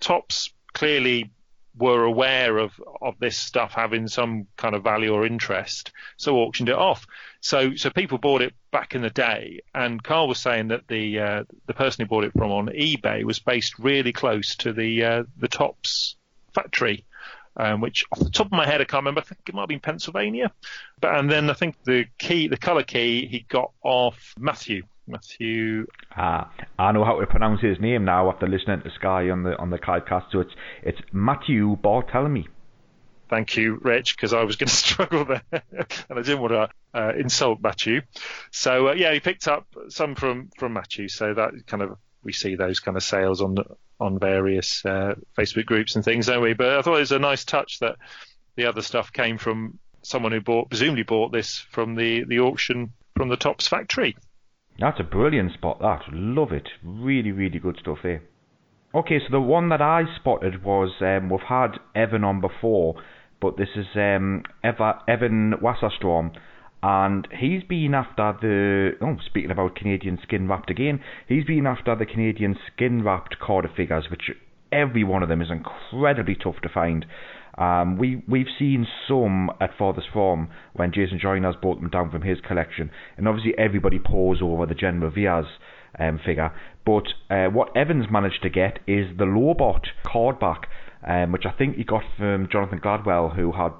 Speaker 5: Topps clearly were aware of, of this stuff having some kind of value or interest, so auctioned it off. So so people bought it back in the day, and Carl was saying that the uh, the person who bought it from on eBay was based really close to the uh, the Topps factory. Um, which off the top of my head I can't remember. I think it might have been Pennsylvania. But and then I think the key, the color key, he got off Matthew. Matthew
Speaker 3: Ah, I know how to pronounce his name now after listening to Sky on the on the Cardcast. So it's it's Matthew Bartholomew.
Speaker 5: Thank you, Rich, because I was going <laughs> to struggle there, and I didn't want to uh, insult Matthew. So uh, yeah, he picked up some from from Matthew. So that kind of we see those kind of sales on on various uh, Facebook groups and things, don't we? But I thought it was a nice touch that the other stuff came from someone who bought, presumably bought this from the the auction from the Topps factory.
Speaker 3: That's a brilliant spot, that. Love it. Really, really good stuff there. Okay, so the one that I spotted was um, we've had Evan on before, but this is um, Eva, Evan Wasserstrom, and he's been after the. Oh, speaking about Canadian skin wrapped again, he's been after the Canadian skin wrapped carded figures, which every one of them is incredibly tough to find. Um, we we've seen some at Father's Farm when Jason Joyner's brought them down from his collection, and obviously everybody paws over the General Veers um, figure. But uh, what Evans managed to get is the Lobot card back, um, which I think he got from Jonathan Gladwell, who had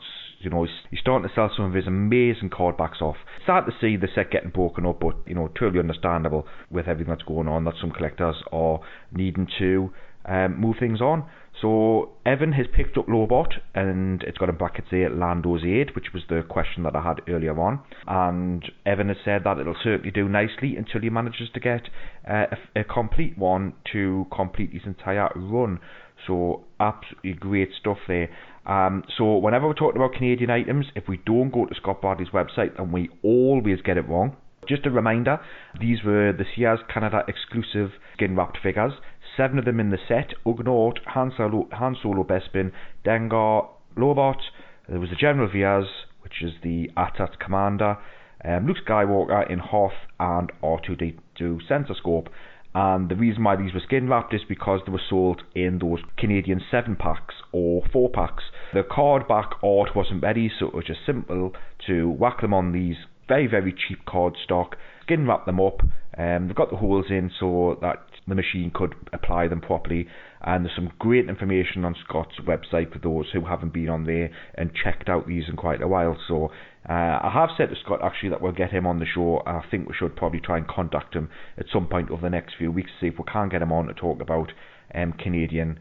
Speaker 3: you know, he's, he's starting to sell some of his amazing card backs off. Sad to see the set getting broken up, but you know, totally understandable with everything that's going on. That some collectors are needing to um, move things on. So Evan has picked up Lobot and it's got in brackets there Lando's Aid, which was the question that I had earlier on. And Evan has said that it'll certainly do nicely until he manages to get uh, a, a complete one to complete his entire run. So absolutely great stuff there. Um, so whenever we're talking about Canadian items, if we don't go to Scott Bradley's website, then we always get it wrong. Just a reminder, these were the Sears Canada exclusive skin wrapped figures seven of them in the set Ugnaught, Han Solo, Han Solo Bespin, Dengar, Lobot. There was the General Veers, which is the AT-AT commander, um, Luke Skywalker in Hoth, and R2D2 sensor scope. And the reason why these were skin wrapped is because they were sold in those Canadian 7 packs or 4 packs. The card back art wasn't ready, so it was just simple to whack them on these very, very cheap card stock, skin wrap them up. Um, they've got the holes in so that the machine could apply them properly. And there's some great information on Scott's website for those who haven't been on there and checked out these in quite a while. So uh, I have said to Scott actually that we'll get him on the show. I think we should probably try and contact him at some point over the next few weeks to see if we can get him on to talk about um, Canadian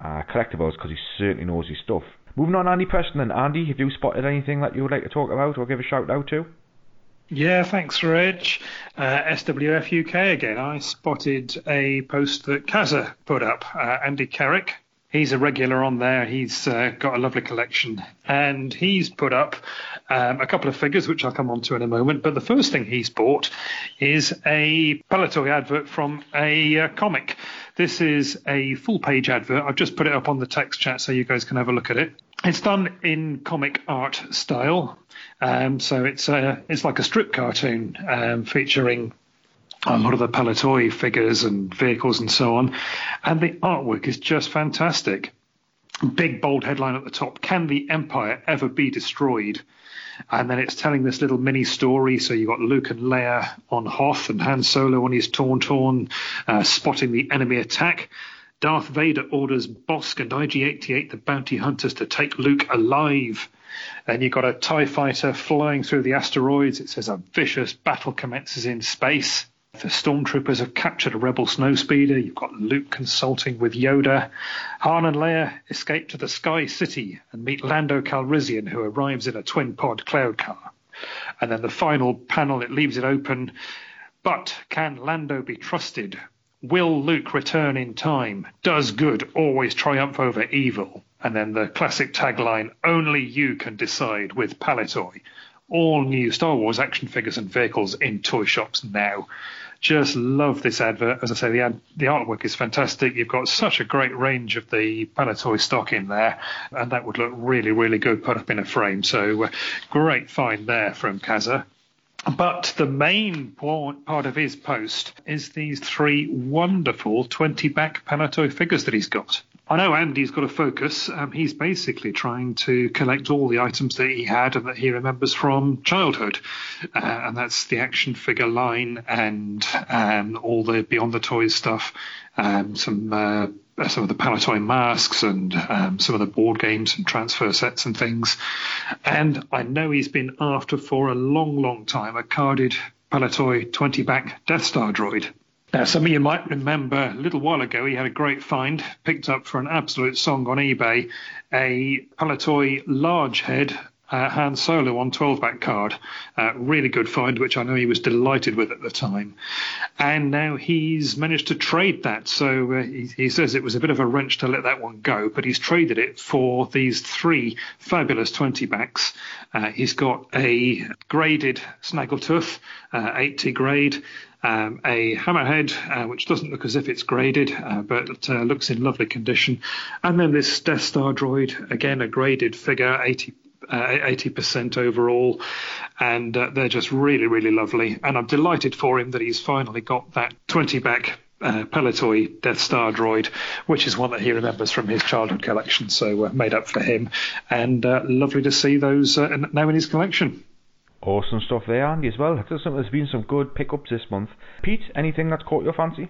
Speaker 3: uh, collectibles because he certainly knows his stuff. Moving on, Andy Preston and Andy, have you spotted anything that you would like to talk about or give a shout out to?
Speaker 6: Yeah, thanks, Reg. Uh, SWF UK again. I spotted a post that Kaza put up. Uh, Andy Carrick, he's a regular on there. He's uh, got a lovely collection, and he's put up um, a couple of figures, which I'll come on to in a moment. But the first thing he's bought is a Palitoy advert from a uh, comic. This is a full page advert. I've just put it up on the text chat so you guys can have a look at it. It's done in comic art style, um, so it's uh, it's like a strip cartoon um, featuring a lot of the Palitoy figures and vehicles and so on, and the artwork is just fantastic. Big bold headline at the top: Can the Empire ever be destroyed? And then it's telling this little mini story. So you've got Luke and Leia on Hoth and Han Solo on his Tauntaun, uh, spotting the enemy attack. Darth Vader orders Bossk and IG-88, the bounty hunters, to take Luke alive. And you've got a TIE fighter flying through the asteroids. It says a vicious battle commences in space. The stormtroopers have captured a rebel snowspeeder. You've got Luke consulting with Yoda. Han and Leia escape to the Sky City and meet Lando Calrissian, who arrives in a twin pod cloud car. And then the final panel, it leaves it open. But can Lando be trusted? Will Luke return in time? Does good always triumph over evil? And then the classic tagline, only you can decide with Palitoy. All new Star Wars action figures and vehicles in toy shops now. Just love this advert. As I say, the ad, the artwork is fantastic. You've got such a great range of the Palitoy stock in there, and that would look really, really good put up in a frame. So, uh, great find there from Kaza. But the main part of his post is these three wonderful 20 back Palitoy figures that he's got. I know Andy's got a focus. Um, he's basically trying to collect all the items that he had and that he remembers from childhood. Uh, and that's the action figure line and um, all the Beyond the Toys stuff, um, some uh, some of the Palitoy masks and um, some of the board games and transfer sets and things. And I know he's been after for a long, long time a carded Palitoy 20 back Death Star droid. Now, some of you might remember a little while ago he had a great find, picked up for an absolute song on eBay, a Palitoy large head uh, Han Solo on 12 back card. Uh, really good find, which I know he was delighted with at the time. And now he's managed to trade that. So uh, he, he, says it was a bit of a wrench to let that one go, but he's traded it for these three fabulous 20 backs. Uh, he's got a graded Snaggletooth, uh, 80 grade, um, a hammerhead, uh, which doesn't look as if it's graded, uh, but uh, looks in lovely condition. And then this Death Star droid, again a graded figure, 80 80% overall, and uh, they're just really, really lovely. And I'm delighted for him that he's finally got that 20 back uh, Death Star droid, which is one that he remembers from his childhood collection. So uh, made up for him, and uh, lovely to see those uh, now in his collection.
Speaker 3: Awesome stuff there, Andy, as well. There's been some good pickups this month. Pete, anything that's caught your fancy?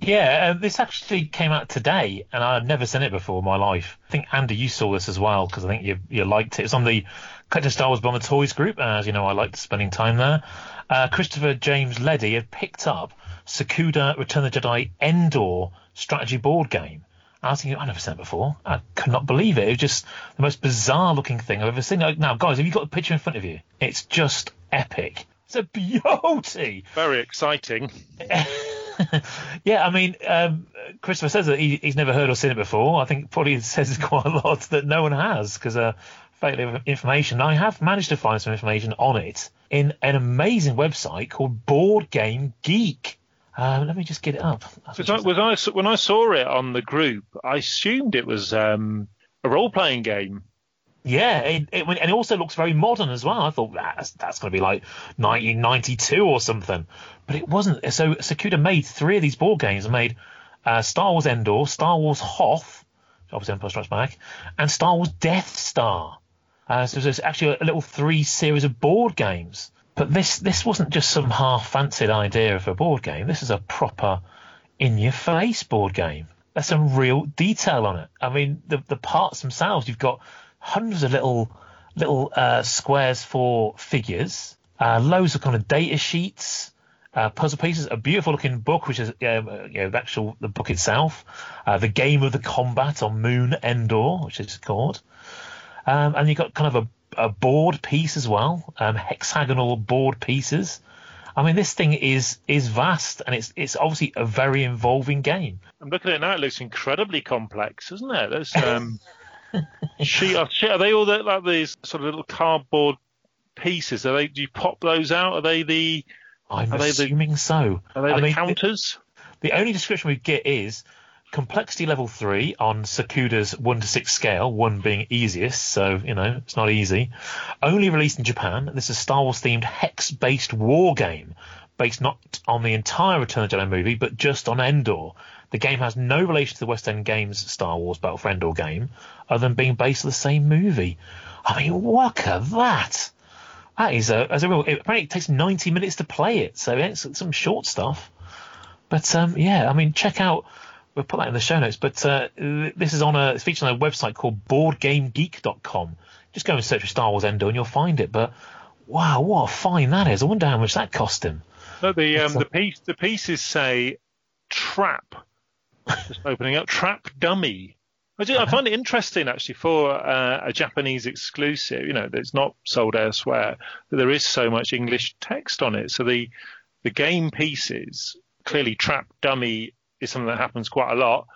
Speaker 4: Yeah, uh, this actually came out today, and I've never seen it before in my life. I think Andy, you saw this as well because I think you you liked it. It's on the Collecting Star Wars Bomber Toys group, as you know, I liked spending time there. Uh, Christopher James Leddy had picked up Tsukuda Return of the Jedi Endor strategy board game. I was thinking, I've never seen it before. I could not believe it. It was just the most bizarre looking thing I've ever seen. Like, Now, guys, have you got the picture in front of you? It's just epic. It's a beauty.
Speaker 5: Very exciting. <laughs>
Speaker 4: yeah, I mean, um, Christopher says that he, he's never heard or seen it before. I think probably <laughs> says quite a lot that no one has because uh, failure of information. I have managed to find some information on it in an amazing website called Board Game Geek. Um, let me just get it up.
Speaker 5: I, was I, when I saw it on the group, I assumed it was um, a role playing game.
Speaker 4: Yeah, it, it, and it also looks very modern as well. I thought that's that's going to be like 1992 or something, but it wasn't. So Tsukuda made three of these board games. I made uh, Star Wars Endor, Star Wars Hoth, obviously Empire Strikes Back, and Star Wars Death Star. Uh, so there's actually a little three series of board games. But this this wasn't just some half fancied idea of a board game. This is a proper in your face board game. There's some real detail on it. I mean, the the parts themselves. You've got hundreds of little little uh, squares for figures, uh, loads of kind of data sheets, uh, puzzle pieces, a beautiful looking book, which is um, you know the actual the book itself, uh, the game of the combat on Moon Endor, which is called, um, and you've got kind of a a board piece as well, um, hexagonal board pieces. I mean, this thing is is vast, and it's it's obviously a very involving game.
Speaker 5: I'm looking at it now; it looks incredibly complex, isn't it? There's <laughs> um, sheet, sheet, are they all the, like these sort of little cardboard pieces? Are they? Do you pop those out? Are they the?
Speaker 4: I'm assuming
Speaker 5: the,
Speaker 4: so.
Speaker 5: Are they
Speaker 4: I
Speaker 5: the
Speaker 4: mean,
Speaker 5: counters?
Speaker 4: The, the only description we get is complexity level three on Tsukuda's one to six scale, one being easiest, so you know it's not easy. Only released in Japan. This is a Star Wars themed hex based war game, based not on the entire Return of the Jedi movie, but just on Endor. The game has no relation to the West End Games Star Wars Battle for Endor game, other than being based on the same movie. I mean, look at that. That is a, as a real. It, apparently, it takes 90 minutes to play it, so it's some short stuff. But um, yeah, I mean, check out we'll put that in the show notes. But uh, this is on a it's featured on a website called BoardGameGeek.com. Just go and search for Star Wars Endor and you'll find it. But wow, what a find that is! I wonder how much that cost him.
Speaker 5: No, the um, the piece the pieces say trap. Just opening up trap dummy. I, just, I find it interesting actually for uh, a Japanese exclusive. You know, that's not sold elsewhere. That there is so much English text on it. So the the game pieces clearly trap dummy is something that happens quite a lot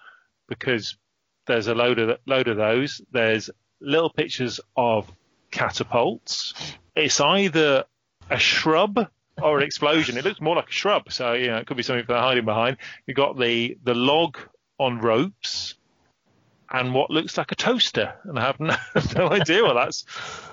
Speaker 5: because there's a load of load of those. There's little pictures of catapults. It's either a shrub or an explosion. It looks more like a shrub, so you know it could be something they're hiding behind. You've got the the log on ropes and what looks like a toaster, and I have no, <laughs> no idea what that's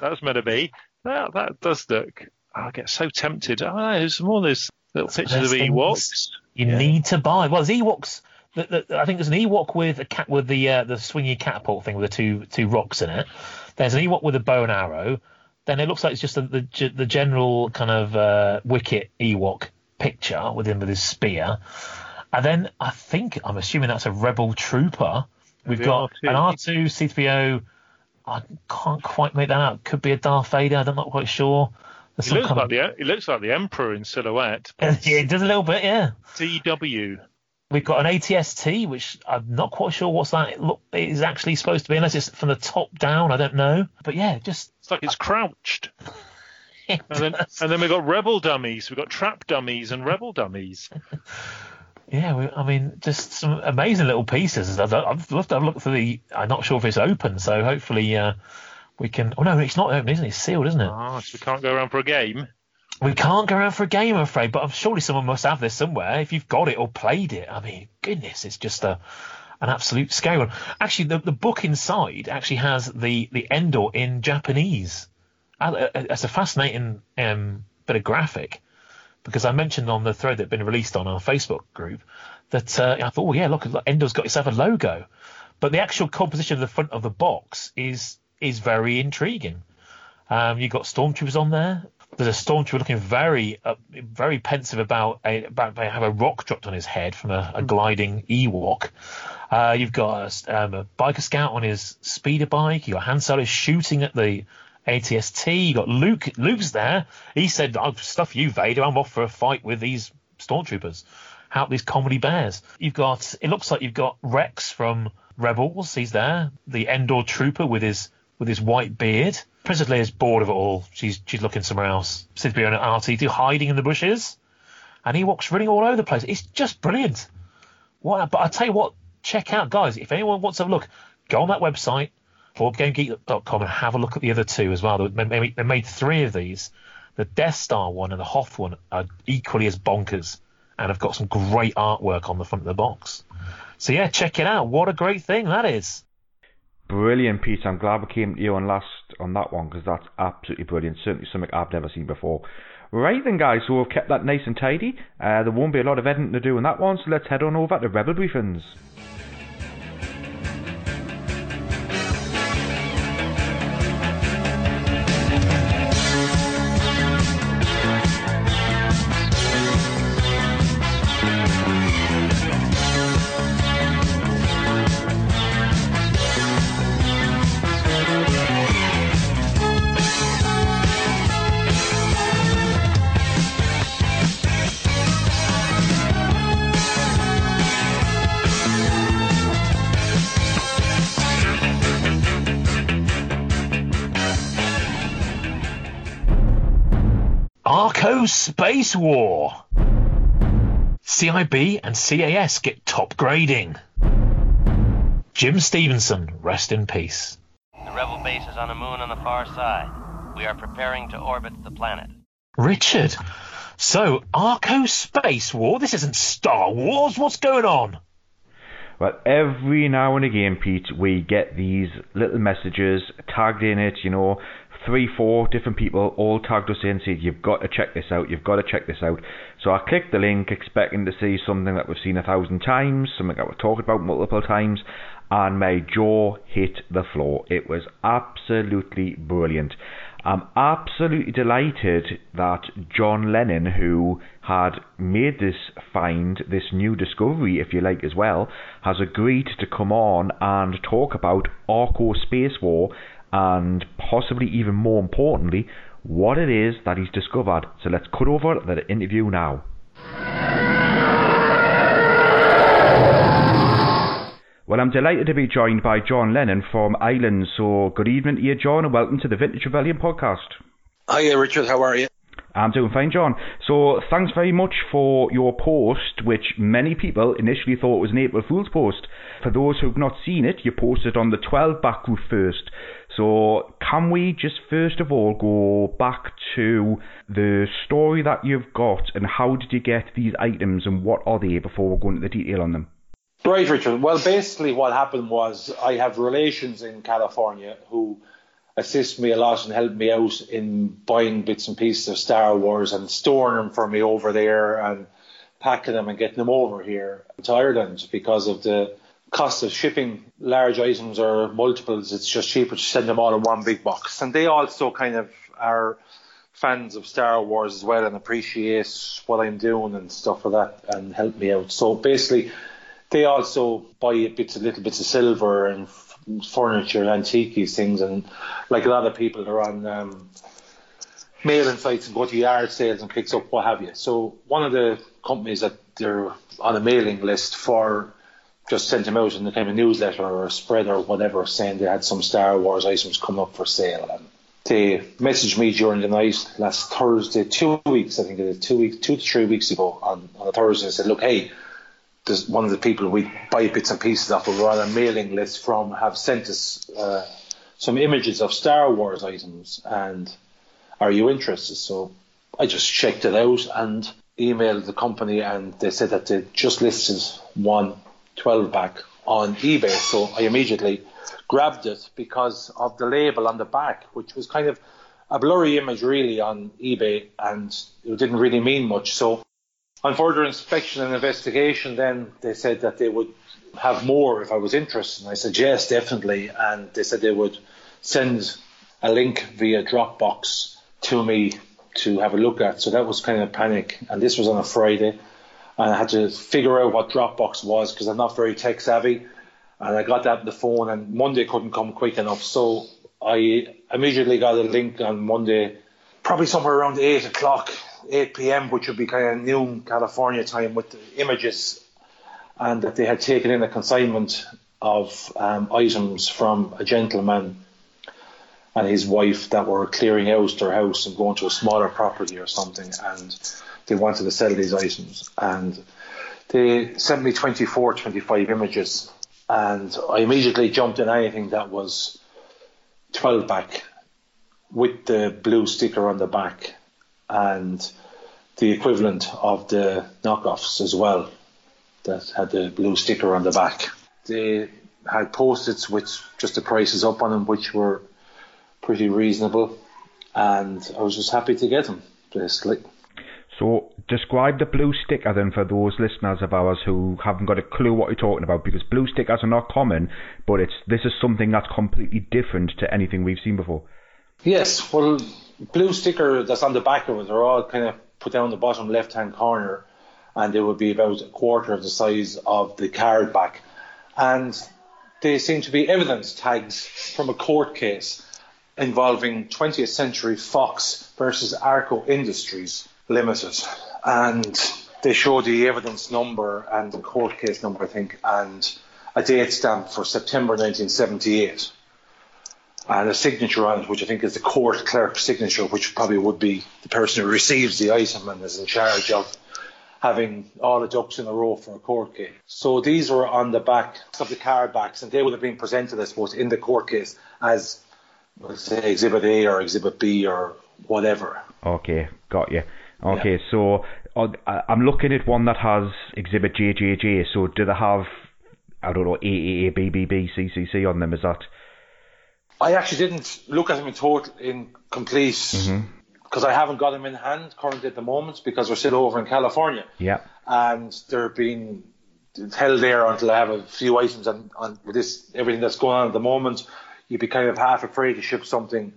Speaker 5: that's meant to be. That that does look. I get so tempted. Oh, there's more. of There's little pictures of Ewoks.
Speaker 4: You yeah. need to buy. Well, there's Ewoks. The, the, I think there's an Ewok with a cat with the uh, the swingy catapult thing with the two two rocks in it. There's an Ewok with a bow and arrow. Then it looks like it's just a, the the general kind of uh, Wicket Ewok picture with him with his spear. And then I think I'm assuming that's a Rebel trooper. We've got R2. an R2 C3PO. I can't quite make that out. Could be a Darth Vader. I'm not quite sure.
Speaker 5: He looks, like of... the, he looks like the Emperor in silhouette. <laughs>
Speaker 4: yeah, it does a little bit, yeah.
Speaker 5: DW.
Speaker 4: We've got an ATST, which I'm not quite sure what's that look is actually supposed to be, unless it's from the top down. I don't know, but yeah, just
Speaker 5: it's like it's <laughs> crouched. it and then and then we've got rebel dummies. We've got trap dummies and rebel dummies. <laughs>
Speaker 4: yeah, we, I mean, just some amazing little pieces. I've, I've loved to have a look through the. I'm not sure if it's open, so hopefully uh, We can. Oh no, it's not open, isn't it? It's sealed, isn't it?
Speaker 5: Oh, so we can't go around for a game.
Speaker 4: We can't go around for a game, I'm afraid. But surely someone must have this somewhere. If you've got it or played it, I mean, goodness, it's just a an absolute scary one. Actually, the the book inside actually has the the Endor in Japanese. Uh, uh, It's a fascinating um, bit of graphic because I mentioned on the thread that had been released on our Facebook group that uh, I thought, oh yeah, look, Endor's got itself a logo, but the actual composition of the front of the box is is very intriguing. Um, you've got stormtroopers on there. There's a stormtrooper looking very, uh, very pensive about a, about they have a rock dropped on his head from a, a gliding Ewok. Uh, you've got a, um, a biker scout on his speeder bike. You got Han Solo shooting at the ATST. You got Luke. Luke's there. He said, "I'll stuff you, Vader. I'm off for a fight with these stormtroopers. Help these comedy bears." You've got. It looks like you've got Rex from Rebels. He's there. The Endor trooper with his with his white beard. Princess Leia's bored of it all. She's she's looking somewhere else. Seems to be an R2 hiding in the bushes, and Ewoks running all over the place. It's just brilliant. What? But I tell you what, check out guys. If anyone wants to have a look, go on that website, boardgamegeek.com, and have a look at the other two as well. They made, they made three of these. The Death Star one and the Hoth one are equally as bonkers, and have got some great artwork on the front of the box. So yeah, check it out. What a great thing that is.
Speaker 3: Brilliant, Pete. I'm glad we came to you on last on that one because that's absolutely brilliant. Certainly something I've never seen before. Right then, guys. So we've kept that nice and tidy. Uh, there won't be a lot of editing to do on that one. So let's head on over to Rebel Briefings.
Speaker 4: Space War. CIB and CAS get top grading. Jim Stevenson, rest in peace.
Speaker 2: The rebel base is on a moon on the far side. We are preparing to orbit the planet.
Speaker 4: Richard, so Arco Space War? This isn't Star Wars. What's going on?
Speaker 3: Well, every now and again, Pete, we get these little messages tagged in it, you know, three, four different people all tagged us in, said, You've got to check this out, you've got to check this out. So I clicked the link expecting to see something that we've seen a thousand times, something that we've talked about multiple times, and my jaw hit the floor. It was absolutely brilliant. I'm absolutely delighted that John Lennon, who had made this find, this new discovery, if you like, as well, has agreed to come on and talk about Arco Space War and possibly even more importantly, what it is that he's discovered. So let's cut over the interview now. Well, I'm delighted to be joined by John Lennon from Ireland. So, good evening to you, John, and welcome to the Vintage Rebellion podcast.
Speaker 7: Hiya, uh, Richard. How are you?
Speaker 3: I'm doing fine, John. So, thanks very much for your post, which many people initially thought was an April Fool's post. For those who've not seen it, you posted on the 12 back first. So, can we just first of all go back to the story that you've got and how did you get these items and what are they before we go into the detail on them?
Speaker 7: Right, Richard. Well, basically, what happened was I have relations in California who assist me a lot and help me out in buying bits and pieces of Star Wars and storing them for me over there and packing them and getting them over here to Ireland because of the cost of shipping large items or multiples. It's just cheaper to send them all in one big box. And they also kind of are fans of Star Wars as well and appreciate what I'm doing and stuff like that and help me out. So basically, they also buy bits little bits of silver and furniture, antique things, and like a lot of people are on um, mailing sites and go to yard sales and picks up what have you. So one of the companies that they're on a mailing list for just sent them out in the kind of newsletter or a spread or whatever saying they had some Star Wars items coming up for sale. And they messaged me during the night last Thursday, two weeks I think it is, two weeks, two to three weeks ago on, on a Thursday and said, look, hey there's one of the people we buy bits and pieces off, but we're on a mailing list from, have sent us uh, some images of Star Wars items, and are you interested? So I just checked it out and emailed the company, and they said that they just listed one 12 pack on eBay. So I immediately grabbed it because of the label on the back, which was kind of a blurry image really on eBay, and it didn't really mean much. So on further inspection and investigation, then they said that they would have more if I was interested. And I said yes, definitely, and they said they would send a link via Dropbox to me to have a look at. So that was kind of a panic, and this was on a Friday, and I had to figure out what Dropbox was because I'm not very tech savvy, and I got that on the phone, and Monday couldn't come quick enough, so I immediately got a link on Monday, probably somewhere around eight o'clock, 8 p.m., which would be kind of noon California time, with the images, and that they had taken in a consignment of um, items from a gentleman and his wife that were clearing out their house and going to a smaller property or something, and they wanted to sell these items. And they sent me 24, 25 images, and I immediately jumped in anything that was 12 back with the blue sticker on the back and the equivalent of the knockoffs as well that had the blue sticker on the back. They had post-its with just the prices up on them, which were pretty reasonable, and I was just happy to get them, basically.
Speaker 3: So describe the blue sticker then for those listeners of ours who haven't got a clue what you're talking about because blue stickers are not common, but it's this is something that's completely different to anything we've seen before.
Speaker 7: Yes, well, blue sticker that's on the back of it, they're all kind of put down the bottom left hand corner, and they would be about a quarter of the size of the card back, and they seem to be evidence tags from a court case involving 20th Century Fox versus Arco Industries Limited, and they show the evidence number and the court case number, I think, and a date stamp for September 1978, and a signature on it, which I think is the court clerk's signature, which probably would be the person who receives the item and is in charge of having all the ducks in a row for a court case. So these were on the back of the card backs, and they would have been presented, I suppose, in the court case as say Exhibit A or Exhibit B or whatever.
Speaker 3: Okay, got you. Okay, yeah. so uh, I'm looking at one that has Exhibit JJJ. So do they have I don't know AAA, BBB, CCC on them? Is that?
Speaker 7: I actually didn't look at them in total in complete because mm-hmm. I haven't got them in hand currently at the moment because we're still over in California.
Speaker 3: Yeah.
Speaker 7: And they're being held there until I have a few items and on this everything that's going on at the moment you'd be kind of half afraid to ship something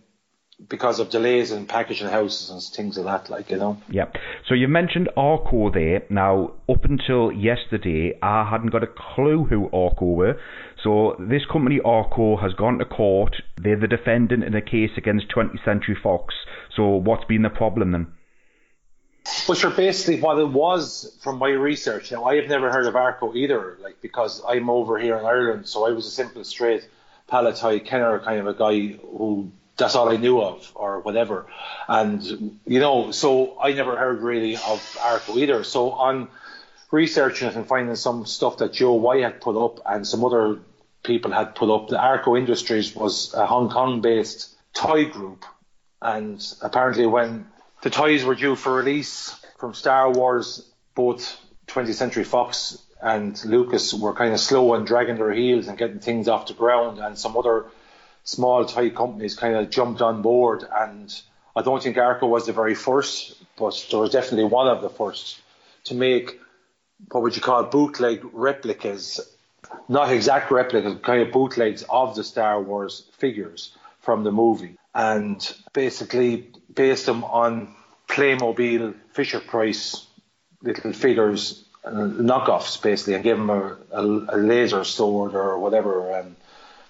Speaker 7: because of delays in packaging houses and things like that, like you know.
Speaker 3: Yeah. So you mentioned Arco there. Now, up until yesterday, I hadn't got a clue who Arco were. So this company Arco has gone to court. They're the defendant in a case against 20th Century Fox. So what's been the problem then?
Speaker 7: Well, sure. Basically, what it was from my research. Now, I have never heard of Arco either, like because I'm over here in Ireland, so I was a simple straight Palitoy Kenner kind of a guy who that's all I knew of or whatever. And, you know, so I never heard really of Arco either. So on researching it and finding some stuff that Joe White had put up and some other people had put up, the Arco Industries was a Hong Kong based toy group. And apparently when the toys were due for release from Star Wars, both 20th Century Fox and Lucas were kind of slow and dragging their heels and getting things off the ground, and some other small toy companies kind of jumped on board. And I don't think Arco was the very first, but there was definitely one of the first to make what would you call bootleg replicas, not exact replicas, kind of bootlegs of the Star Wars figures from the movie, and basically based them on Playmobil Fisher Price little figures uh, knockoffs basically and give them a, a, a, laser sword or whatever and a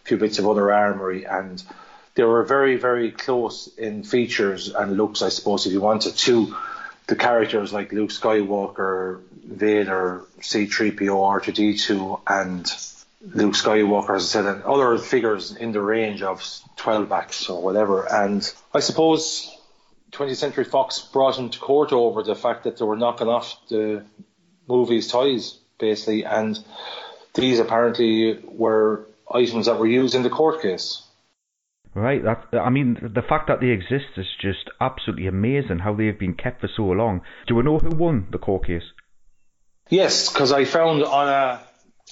Speaker 7: few bits of other armory and they were very very close in features and looks I suppose if you wanted to the characters like Luke Skywalker Vader C3PO R2D2 and Luke Skywalker as I said and other figures in the range of 12 backs or whatever. And I suppose 20th Century Fox brought him to court over the fact that they were knocking off the movies toys basically, and these apparently were items that were used in the court case.
Speaker 3: Right. That I mean, the fact that they exist is just absolutely amazing. How they've been kept for so long. Do we know who won the court case?
Speaker 7: Yes, because I found on a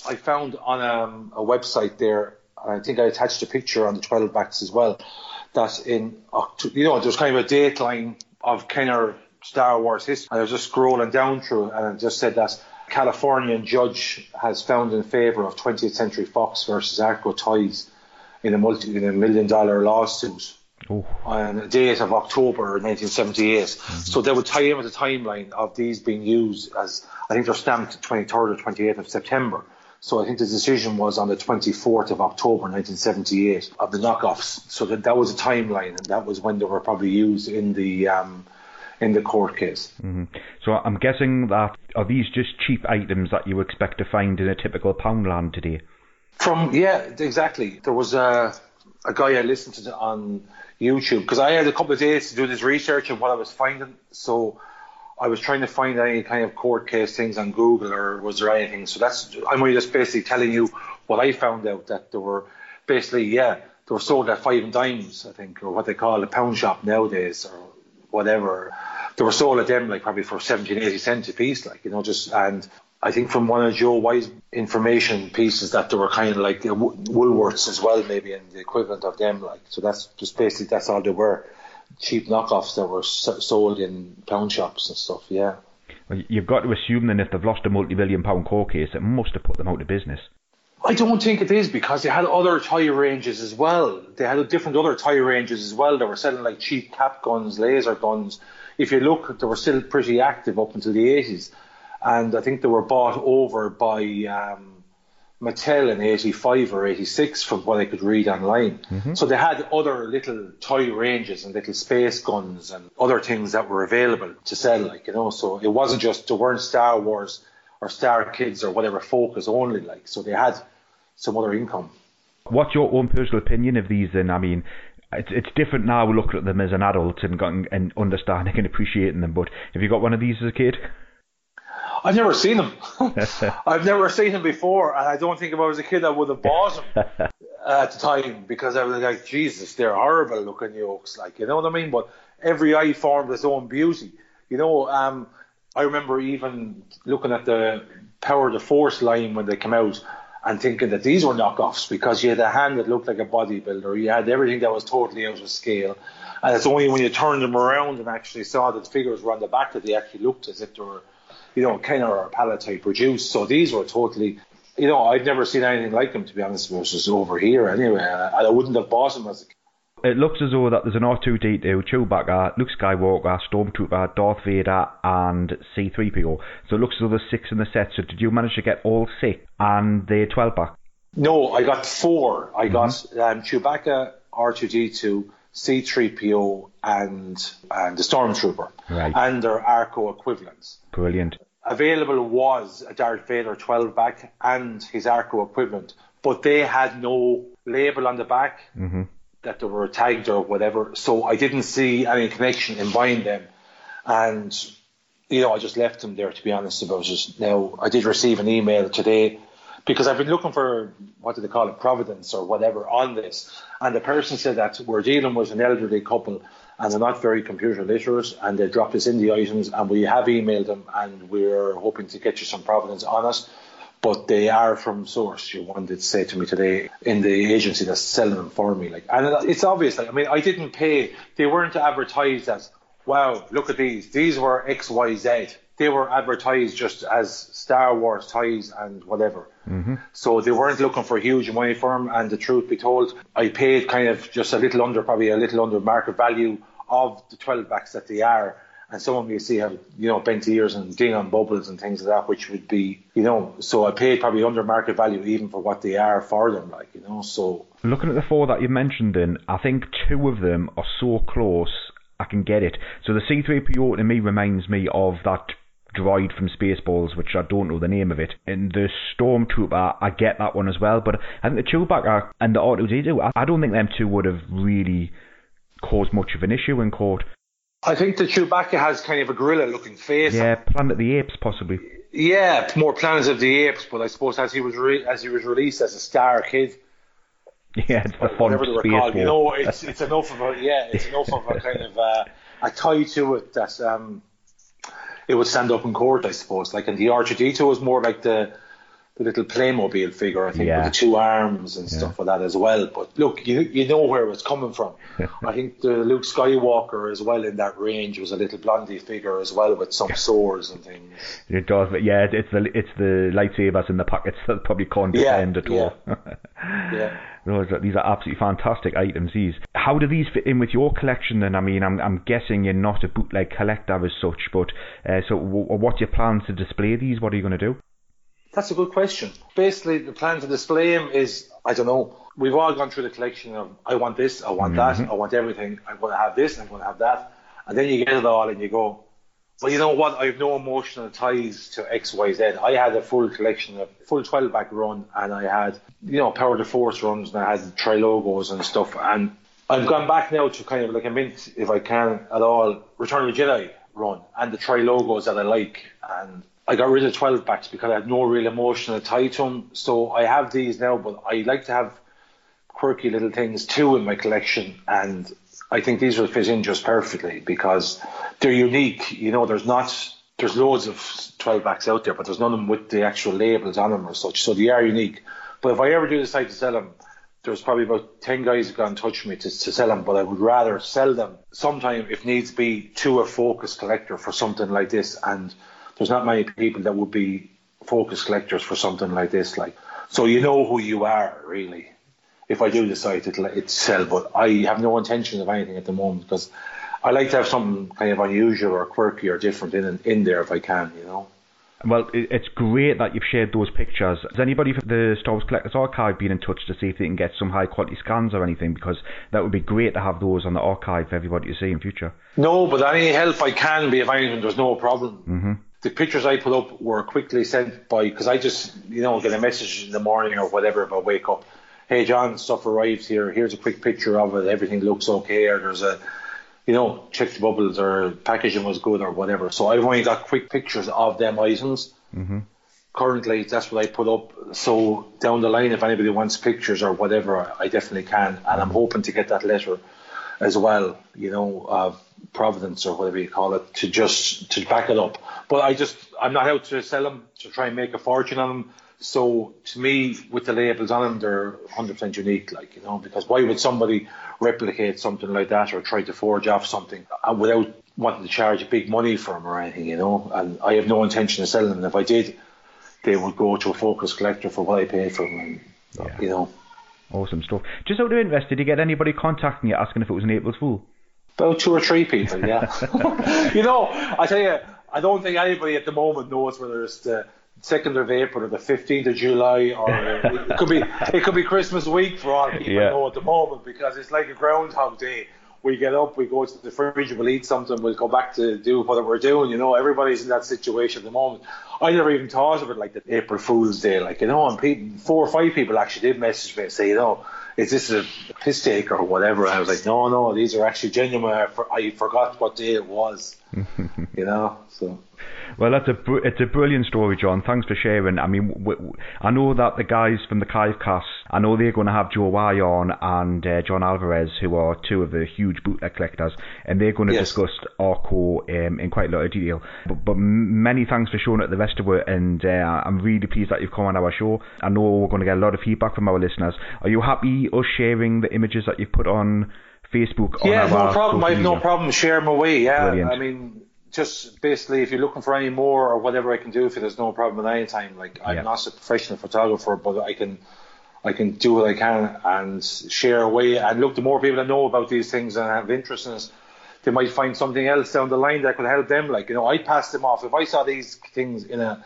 Speaker 7: I found on a, a website there, and I think I attached a picture on the 12 backs as well. That in you know there's kind of a date line of kind of Star Wars history. And I was just scrolling down through and it just said that Californian judge has found in favour of 20th Century Fox versus Arco Toys in a multi in a million dollar lawsuit
Speaker 3: Oh,
Speaker 7: on the date of October 1978. So they would tie in with the timeline of these being used as I think they're stamped 23rd or 28th of September. So I think the decision was on the 24th of October 1978 of the knockoffs. So that that was a timeline, and that was when they were probably used in the um, in the court case. Mm-hmm.
Speaker 3: so I'm guessing that are these just cheap items that you expect to find in a typical Poundland today?
Speaker 7: From yeah, exactly. There was a a guy I listened to on YouTube because I had a couple of days to do this research and what I was finding. So I was trying to find any kind of court case things on Google or was there anything. So that's I'm only just basically telling you what I found out that there were basically yeah they were sold at five and dimes I think or what they call a pound shop nowadays or whatever. They were sold at them like probably for 17, 80 cents a piece, like you know just and. I think from one of Joe Wise information pieces that they were kind of like Woolworths as well, maybe, and the equivalent of them. Like so, that's just basically that's all they were, cheap knockoffs that were sold in pound shops and stuff. Yeah.
Speaker 3: Well, You've got to assume then if they've lost a multi-million pound court case, it must have put them out of business.
Speaker 7: I don't think it is because they had other tire ranges as well. They had different other tire ranges as well. They were selling like cheap cap guns, laser guns. If you look, they were still pretty active up until the 80s. And I think they were bought over by um, Mattel in 85 or 86 from what I could read online. So they had other little toy ranges and little space guns and other things that were available to sell, like, you know. So it wasn't just, there weren't Star Wars or Star Kids or whatever focus only, like. So they had some other income.
Speaker 3: What's your own personal opinion of these then? I mean, it's it's different now looking at them as an adult and got, and understanding and appreciating them. But have you got one of these as a kid?
Speaker 7: I've never seen them. <laughs> I've never seen them before, and I don't think if I was a kid I would have bought them <laughs> at the time because I was like, Jesus, they're horrible looking yolks, like you know what I mean. But every eye formed its own beauty, you know. Um, I remember even looking at the Power of the Force line when they came out and thinking that these were knockoffs because you had a hand that looked like a bodybuilder, you had everything that was totally out of scale. And it's only when you turned them around and actually saw that the figures were on the back that they actually looked as if they were you know, Kenner or Palitoy produced. So these were totally, you know, I'd never seen anything like them to be honest. It was just over here anyway. And I wouldn't have bought them as a.
Speaker 3: It looks as though that there's an R2D2, Chewbacca, Luke Skywalker, Stormtrooper, Darth Vader, and C3PO. So it looks as though there's six in the set. So did you manage to get all six and the 12 back?
Speaker 7: No, I got four. I got um, Chewbacca, R2D2, C3PO, and and the Stormtrooper,
Speaker 3: Right.
Speaker 7: and their Arco equivalents.
Speaker 3: Brilliant.
Speaker 7: available was a Darth Vader 12 back and his Arco equivalent, but they had no label on the back that they were tagged or whatever. So I didn't see any connection in buying them, and you know I just left them there to be honest about it. Now I did receive an email today because I've been looking for what do they call it, providence or whatever on this, and the person said that we're dealing with an elderly couple and they're not very computer literate and they dropped us in the items and we have emailed them and we're hoping to get you some providence on it. But they are from source. You wanted to say to me today in the agency that's selling them for me. Like, and it's obvious. Like, I mean, I didn't pay. They weren't advertised as, "Wow, look at these. These were X, Y, Z. They were advertised just as Star Wars toys and whatever. Mm-hmm. So they weren't looking for huge money for them. And the truth be told, I paid kind of just a little under, probably a little under market value of the 12 backs that they are. And some of you see have, you know, bent ears and ding on bubbles and things like that, which would be, you know, so I paid probably under market value even for what they are for them, like, you know, so
Speaker 3: Looking at the four that you mentioned, then I think two of them are so close I can get it. So the C3PO to me reminds me of that droid from Spaceballs, which I don't know the name of it. And the Stormtrooper, I get that one as well. But I think the Chewbacca and the R2D2, I- I don't think them two would have really caused much of an issue in court.
Speaker 7: I think the Chewbacca has kind of a gorilla looking face.
Speaker 3: Yeah, Planet of the Apes possibly.
Speaker 7: Yeah, more Planet of the Apes, but I suppose as he was re- as he was released as a star kid, <laughs>
Speaker 3: Yeah, it's the font
Speaker 7: whatever they were
Speaker 3: space
Speaker 7: called. You know, it's <laughs> it's enough of a yeah, it's enough of a <laughs> kind of uh, a tie to it that um, it would stand up in court, I suppose. Like, and the R2D2 was more like the the little Playmobil figure, I think,
Speaker 3: Yeah.
Speaker 7: with the two arms and stuff like that as well. But look, you you know where it's coming from. <laughs> I think the Luke Skywalker as well in that range was a little blondie figure as well with some swords and things.
Speaker 3: It does, but yeah, it's the it's the lightsabers in the pockets that probably can't
Speaker 7: Yeah,
Speaker 3: defend at all.
Speaker 7: Yeah. <laughs>
Speaker 3: These are absolutely fantastic items. These. How do these fit in with your collection? Then I mean, I'm I'm guessing you're not a bootleg collector as such, but uh, so w- what's your plans to display these? What are you going to do?
Speaker 7: That's a good question. Basically, the plan to display them is, I don't know. We've all gone through the collection of, I want this, I want that, mm-hmm. I want everything. I'm going to have this, I'm going to have that. And then you get it all and you go, well, you know what? I have no emotional ties to X, Y, Z. I had a full collection of full 12 back run and I had, you know, Power to Force runs and I had tri logos and stuff. And I've gone back now to kind of like a mint, if I can at all, Return of the Jedi run and the tri logos that I like. And I got rid of 12 backs because I had no real emotional tie to them. So I have these now, but I like to have quirky little things too in my collection. And I think these will fit in just perfectly because they're unique. You know, there's not, there's loads of 12 backs out there, but there's none of them with the actual labels on them or such. So they are unique. But if I ever do decide to sell them, there's probably about 10 guys who got in touch with me to, to sell them, but I would rather sell them sometime, if needs be, to a focus collector for something like this. And there's not many people that would be focus collectors for something like this. Like, so you know who you are, really. If I do decide to let it sell, but I have no intention of anything at the moment because I like to have something kind of unusual or quirky or different in in there if I can, you know.
Speaker 3: Well, it's great that you've shared those pictures. Has anybody from the Star Wars Collectors Archive been in touch to see if they can get some high quality scans or anything? Because that would be great to have those on the archive for everybody to see in future.
Speaker 7: No, but any help I can be, if anything, there's no problem.
Speaker 3: Mm-hmm.
Speaker 7: The pictures I put up were quickly sent by because I just, you know, get a message in the morning or whatever if I wake up. Hey, John, stuff arrived here. Here's a quick picture of it. Everything looks okay. Or there's a, you know, check the bubbles or packaging was good or whatever. So I've only got quick pictures of them items.
Speaker 3: Mm-hmm.
Speaker 7: Currently, that's what I put up. So down the line, if anybody wants pictures or whatever, I definitely can. And I'm hoping to get that letter as well, you know, of Providence or whatever you call it, to just to back it up. But I just I'm not out to sell them to try and make a fortune on them. So to me, with the labels on them, they're 100% unique, like you know, because why would somebody replicate something like that or try to forge off something uh, without wanting to charge a big money for them or anything, you know? And I have no intention of selling them. If I did, they would go to a focus collector for what I paid for them, and,
Speaker 3: Yeah.
Speaker 7: you know.
Speaker 3: Awesome stuff. Just out of interest, did you get anybody contacting you asking if it was an April Fool?
Speaker 7: About two or three people, yeah. <laughs> you know, I tell you, I don't think anybody at the moment knows whether it's the second of April or the fifteenth of July, or uh, it <laughs> could be it could be Christmas week for all people
Speaker 3: Yeah.
Speaker 7: know at the moment because it's like a Groundhog Day. We get up, we go to the fridge, we'll eat something, we'll go back to do what we're doing. You know, everybody's in that situation at the moment. I never even thought of it like the April Fool's Day, like you know, and people, four or five people actually did message me and say, you know, is this a piss take or whatever? And I was like, no, no, these are actually genuine. I, for, I forgot what day it was, <laughs> you know. So
Speaker 3: Well, that's a br- it's a brilliant story, John. Thanks for sharing. I mean, w- w- I know that the guys from the Kivecast, I know they're going to have Joe Y on and uh, John Alvarez, who are two of the huge bootleg collectors, and they're going to
Speaker 7: Yes.
Speaker 3: discuss Arco um, in quite a lot of detail. But, but many thanks for showing it the rest of it, and uh, I'm really pleased that you've come on our show. I know we're going to get a lot of feedback from our listeners. Are you happy us sharing the images that you've put on Facebook? on
Speaker 7: yeah,
Speaker 3: our
Speaker 7: no problem. I have no problem sharing my way. Yeah,
Speaker 3: Brilliant.
Speaker 7: I mean, just basically, if you're looking for any more or whatever I can do for, there's no problem at any time. Like I'm not a professional photographer, but I can. I can do what I can and share away. And look, the more people that know about these things and have interest in it, they might find something else down the line that could help them. Like, you know, I pass them off. If I saw these things in a,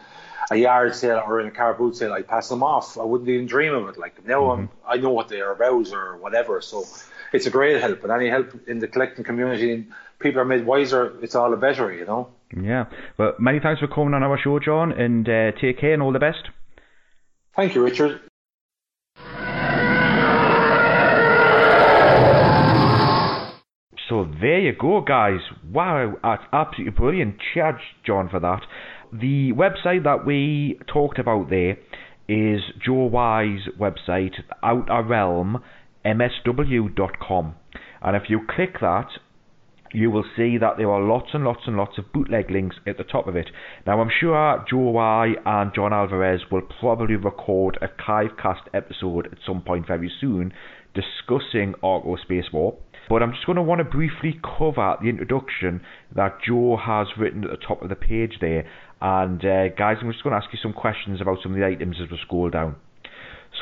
Speaker 7: a yard sale or in a car boot sale, I'd pass them off. I wouldn't even dream of it. Like, now I'm, mm-hmm. I know what they are about or whatever. So it's a great help. And any help in the collecting community, people are made wiser, it's all the better, you know.
Speaker 3: Yeah. Well, many thanks for coming on our show, John, and uh, take care and all the best.
Speaker 7: Thank you, Richard.
Speaker 3: So there you go, guys. Wow, that's absolutely brilliant. Charge John for that. The website that we talked about there is Joe Wise website, Outer Realm, MSW.com. And if you click that, you will see that there are lots and lots and lots of bootleg links at the top of it. Now, I'm sure Joe Y and John Alvarez will probably record a Kivecast episode at some point very soon discussing Arco Space War. But I'm just going to want to briefly cover the introduction that Joe has written at the top of the page there. And uh, guys, I'm just going to ask you some questions about some of the items as we scroll down.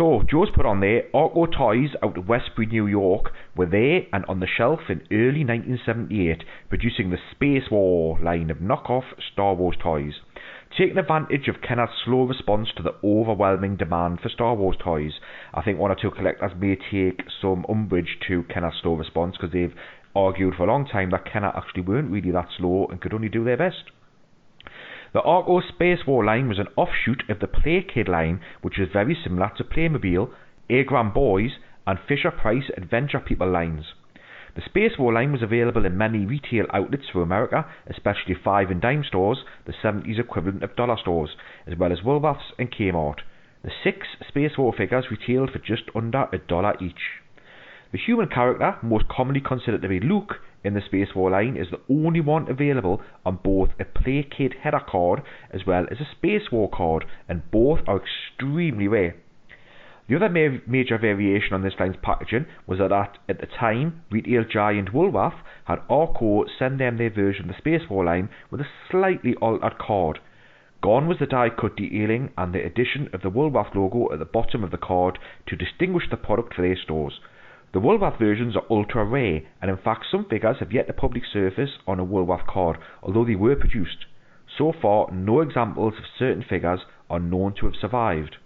Speaker 3: So, Joe's put on there, Arco toys out of Westbury, New York were there and on the shelf in early 1978, producing the Space War line of knockoff Star Wars toys. Taking advantage of Kenner's slow response to the overwhelming demand for Star Wars toys, I think one or two collectors may take some umbrage to Kenner's slow response because they've argued for a long time that Kenner actually weren't really that slow and could only do their best. The Arco Space War line was an offshoot of the Play Kid line, which was very similar to Playmobil, Agram Boys, and Fisher Price Adventure People lines. The Space War line was available in many retail outlets for America, especially five and dime stores, the 70s equivalent of dollar stores, as well as Woolworths and Kmart. The six Space War figures retailed for just under a dollar each. The human character, most commonly considered to be Luke, in the Space War line is the only one available on both a Play Kid header card as well as a Space War card, and both are extremely rare. The other ma- major variation on this line's packaging was that at the time, retail giant Woolworth had Arco send them their version of the Space War line with a slightly altered card. Gone was the die cut detailing and the addition of the Woolworth logo at the bottom of the card to distinguish the product for their stores. The Woolworth versions are ultra rare, and in fact some figures have yet to public surface on a Woolworth card, although they were produced. So far, no examples of certain figures are known to have survived.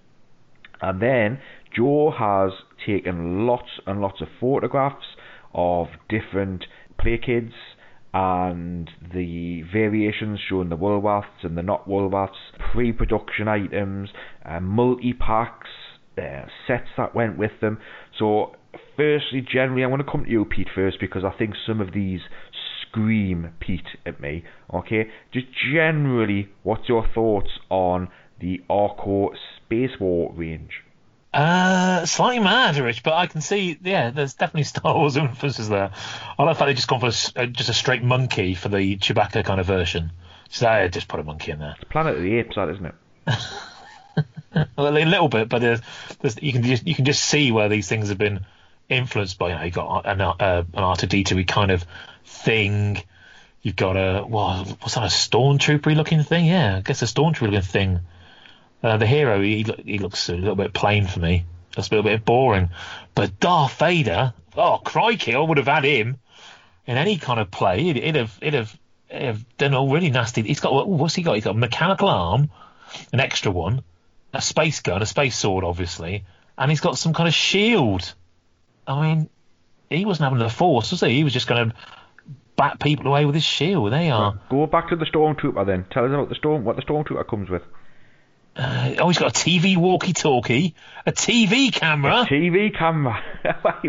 Speaker 3: And then Joe has taken lots and lots of photographs of different play kids and the variations showing the Woolworths and the not Woolworths, pre-production items, uh, multi-packs, uh, sets that went with them. So firstly, generally, I want to come to you, Pete, first because I think some of these scream Pete at me. Okay, just generally, what's your thoughts on the Arco Space War range?
Speaker 4: Uh, slightly mad, Rich, but I can see, yeah, there's definitely <laughs> Star Wars influences there. I like the fact they just gone for a, uh, just a straight monkey for the Chewbacca kind of version. So I just put a monkey in there.
Speaker 3: It's Planet of the Apes, that isn't it? <laughs>
Speaker 4: well, a little bit, but there's, there's, you can just you can just see where these things have been influenced by. You know, you've got an, uh, an R2D2 kind of thing. You've got a well, what's that? A stormtrooper looking thing? Yeah, I guess a stormtrooper looking thing. Uh, the hero, he he looks a little bit plain for me. That's a little bit boring. But Darth Vader, oh crikey, I would have had him in any kind of play. He'd, he'd have he'd have, he'd have done all really nasty. He's got what's he got? He's got a mechanical arm, an extra one, a space gun, a space sword, obviously, and he's got some kind of shield. I mean, he wasn't having the force, was he? He was just going to bat people away with his shield. They are.
Speaker 3: Go back to the stormtrooper then. Tell us about the storm. What the stormtrooper comes with.
Speaker 4: Uh, oh, he's got a TV walkie-talkie, a TV camera,
Speaker 3: a TV camera, <laughs>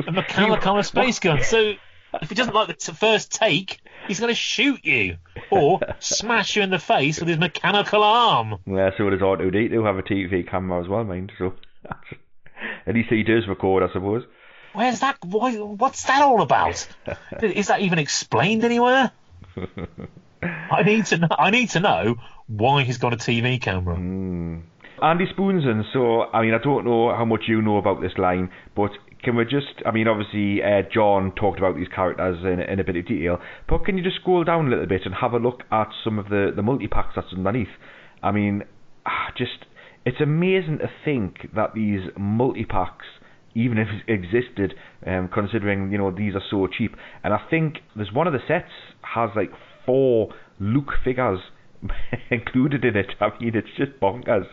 Speaker 4: a mechanical space gun. So if he doesn't like the t- first take, he's going to shoot you or smash you in the face with his mechanical arm.
Speaker 3: Yeah, so does R2D2 have a TV camera as well, mind. So <laughs> at least he does record, I suppose.
Speaker 4: Where's that? Why, what's that all about? <laughs> Is that even explained anywhere? I need to know. I need to know why he's got a TV camera.
Speaker 3: Mm. Andy Spoonson. So, I mean, I don't know how much you know about this line, but can we just? I mean, obviously, uh, John talked about these characters in, in a bit of detail, but can you just scroll down a little bit and have a look at some of the the multi packs that's underneath? I mean, ah, just it's amazing to think that these multi packs even if it existed, um, considering you know these are so cheap. And I think there's one of the sets has like four Luke figures <laughs> included in it. I mean, it's just bonkers.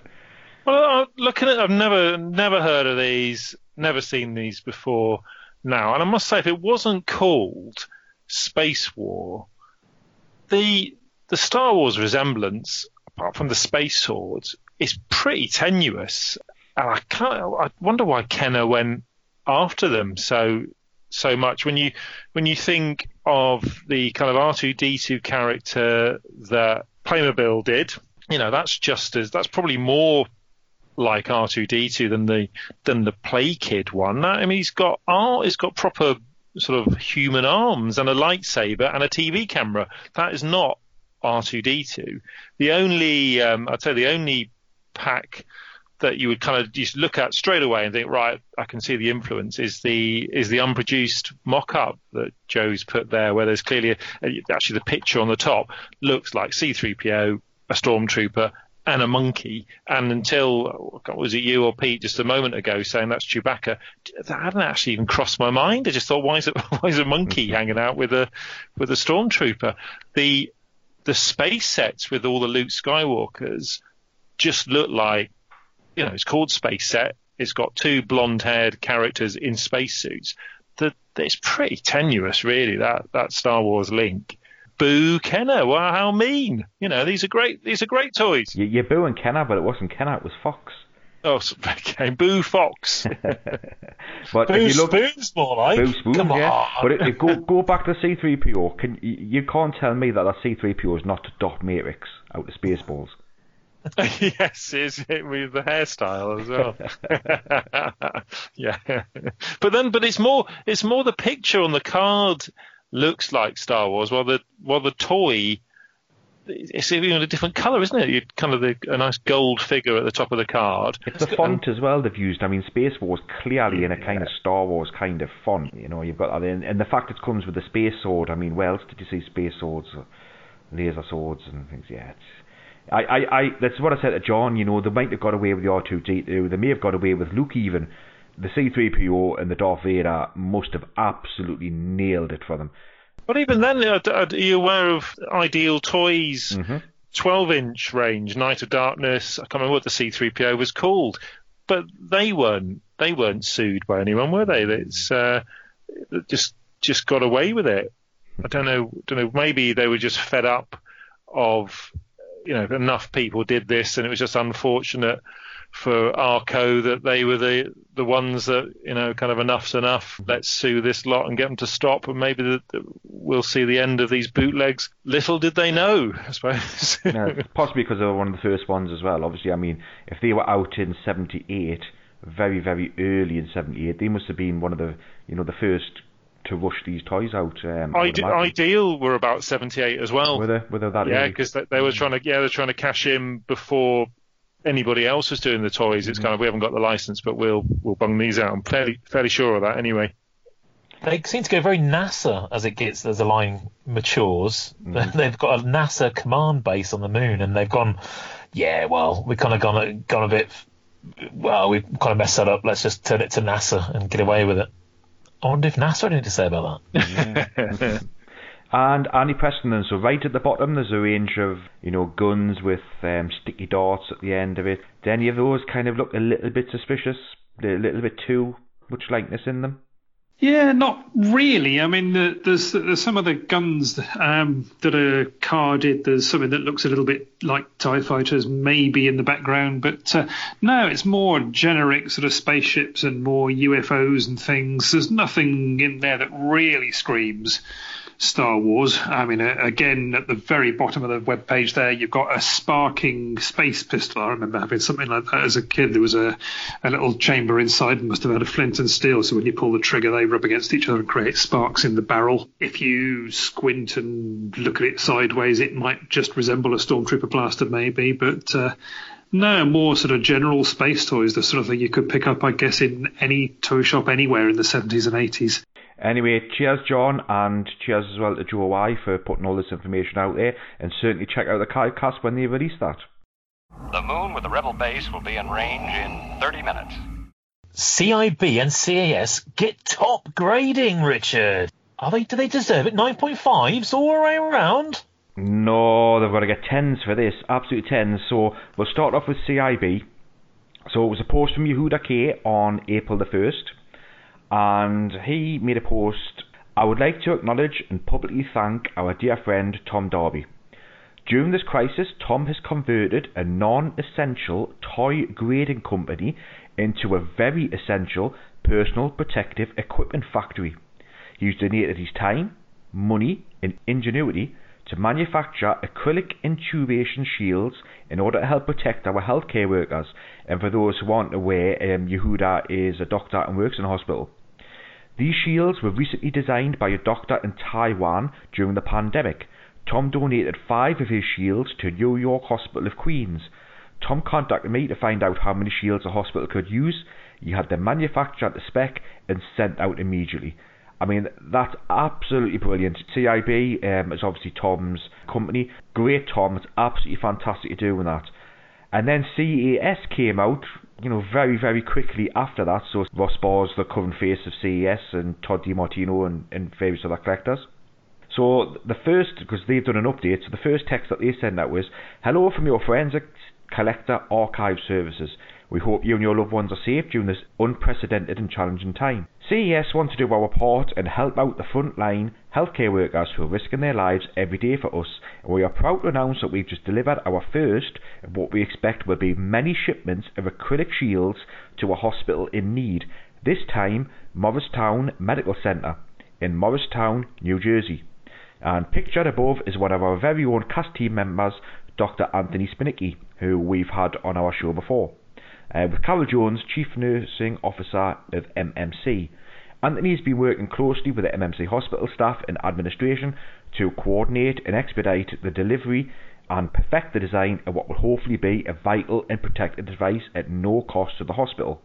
Speaker 5: Well, looking at, I've never never heard of these, never seen these before now, and I must say, if it wasn't called Space War, the the Star Wars resemblance, apart from the space swords, is pretty tenuous and I can't. I wonder why Kenner went after them so so much. When you when you think of the kind of R2D2 character that Playmobil did, you know that's just as that's probably more like R2D2 than the than the Play Kid one. I mean, he's got art, he's got proper sort of human arms and a lightsaber and a TV camera. That is not R2D2. The only, um, I'd say, the only pack that you would kind of just look at straight away and think, right, I can see the influence is the is the unproduced mock-up that Joe's put there, where there's clearly a, actually the picture on the top looks like C3PO, a stormtrooper, and a monkey. And until was it you or Pete just a moment ago saying that's Chewbacca, that hadn't actually even crossed my mind. I just thought, why is it <laughs> why is a monkey mm-hmm. hanging out with a with a stormtrooper? The the space sets with all the Luke Skywalkers just look like you know, it's called Space Set. It's got two blonde-haired characters in spacesuits. That it's pretty tenuous, really. That that Star Wars link. Boo Kenner. Wow, how mean! You know, these are great. These are great toys.
Speaker 3: You, you're booing Kenner, but it wasn't Kenner. It was Fox.
Speaker 5: Oh, <laughs> okay. Boo Fox. <laughs>
Speaker 3: but
Speaker 4: Boo if you look, Spoon's more like.
Speaker 3: Boo Spoon, Come yeah. On. But if, it, go go back to C3PO. Can you, you can't tell me that that C3PO is not Dot Matrix out of Spaceballs. <laughs>
Speaker 5: yes, is it with the hairstyle as well? <laughs> yeah, but then, but it's more, it's more the picture on the card looks like Star Wars, while the while the toy it's even a different colour, isn't it? You kind of the, a nice gold figure at the top of the card.
Speaker 3: It's the font as well they've used. I mean, Space Wars clearly in a kind of Star Wars kind of font. You know, you've got that, in, and the fact it comes with the space sword. I mean, where else did you see space swords, laser swords, and things? Yeah, it's I, I, I, that's what I said to John. You know, they might have got away with the R2D2. They may have got away with Luke even. The C3PO and the Darth Vader must have absolutely nailed it for them.
Speaker 5: But even then, are you aware of Ideal Toys' mm-hmm. 12 inch range, Knight of Darkness? I can't remember what the C3PO was called, but they weren't they weren't sued by anyone, were they? It's uh, just just got away with it. I don't know. Don't know. Maybe they were just fed up of you know enough people did this, and it was just unfortunate for Arco that they were the the ones that you know kind of enough's enough. Let's sue this lot and get them to stop, and maybe the, the, we'll see the end of these bootlegs. Little did they know, I suppose. <laughs>
Speaker 3: no, possibly because they were one of the first ones as well. Obviously, I mean, if they were out in '78, very very early in '78, they must have been one of the you know the first to rush these toys out. Um,
Speaker 5: Ide- Ideal were about 78 as well.
Speaker 3: Were they, were they that
Speaker 5: Yeah, because they, they, were trying to yeah they're trying to cash in before anybody else was doing the toys. It's mm-hmm. kind of we haven't got the license, but we'll we'll bung these out. I'm fairly fairly sure of that anyway.
Speaker 4: They seem to go very NASA as it gets as the line matures. Mm-hmm. <laughs> They've got a NASA command base on the moon, and they've gone, yeah, well, we've kind of gone gone a bit. Well, we've kind of messed that up. Let's just turn it to NASA and get away with it. I wonder if NASA had anything to say about that. <laughs>
Speaker 3: And Andy Preston, so right at the bottom, there's a range of you know guns with um, sticky darts at the end of it. Do any of those kind of look a little bit suspicious? A little bit too much likeness in them?
Speaker 6: Yeah, not really. I mean, the, there's, there's some of the guns um, that are carded. There's something that looks a little bit like TIE fighters, maybe in the background. But uh, no, it's more generic sort of spaceships and more UFOs and things. There's nothing in there that really screams Star Wars. I mean, uh, again, at the very bottom of the web page there, you've got a sparking space pistol. I remember having something like that as a kid. There was a, a little chamber inside and must have had a flint and steel. So when you pull the trigger, they rub against each other and create sparks in the barrel. If you squint and look at it sideways, it might just resemble a Stormtrooper blaster, maybe. But uh, no, more sort of general space toys, the sort of thing you could pick up, I guess, in any toy shop anywhere in the 70s and 80s.
Speaker 3: Anyway, cheers, John, and cheers as well to Joe Y for putting all this information out there, and certainly check out the Cast when they release that.
Speaker 2: The moon with the Rebel base will be in range in 30 minutes.
Speaker 4: CIB and CAS get top grading, Richard. Are they? Do they deserve it? 9.5s all the way around?
Speaker 3: No, they've got to get 10s for this, absolute 10s. So we'll start off with CIB. So it was a post from Yehuda K on April the 1st and he made a post. I would like to acknowledge and publicly thank our dear friend Tom Darby. During this crisis, Tom has converted a non essential toy grading company into a very essential personal protective equipment factory. He's donated his time, money, and ingenuity to manufacture acrylic intubation shields in order to help protect our healthcare workers. And for those who aren't aware, um, Yehuda is a doctor and works in a hospital. These shields were recently designed by a doctor in Taiwan during the pandemic. Tom donated five of his shields to New York Hospital of Queens. Tom contacted me to find out how many shields the hospital could use. He had them manufactured to spec and sent out immediately. I mean, that's absolutely brilliant. CIB um, is obviously Tom's company. Great, Tom. It's absolutely fantastic to doing that. And then CAS came out, you know, very, very quickly after that. So Ross Bars, the current face of CAS, and Todd DiMartino and, and various other collectors. So the first, because they've done an update, so the first text that they sent out was, Hello from your Forensic Collector Archive Services. We hope you and your loved ones are safe during this unprecedented and challenging time. CAS want to do our part and help out the frontline healthcare workers who are risking their lives every day for us. And we are proud to announce that we've just delivered our first of what we expect will be many shipments of acrylic shields to a hospital in need. This time, Morristown Medical Center in Morristown, New Jersey. And pictured above is one of our very own cast team members, Dr. Anthony Spinicki, who we've had on our show before uh, with Carol Jones, Chief Nursing Officer of MMC. Anthony has been working closely with the MMC hospital staff and administration to coordinate and expedite the delivery and perfect the design of what will hopefully be a vital and protected device at no cost to the hospital.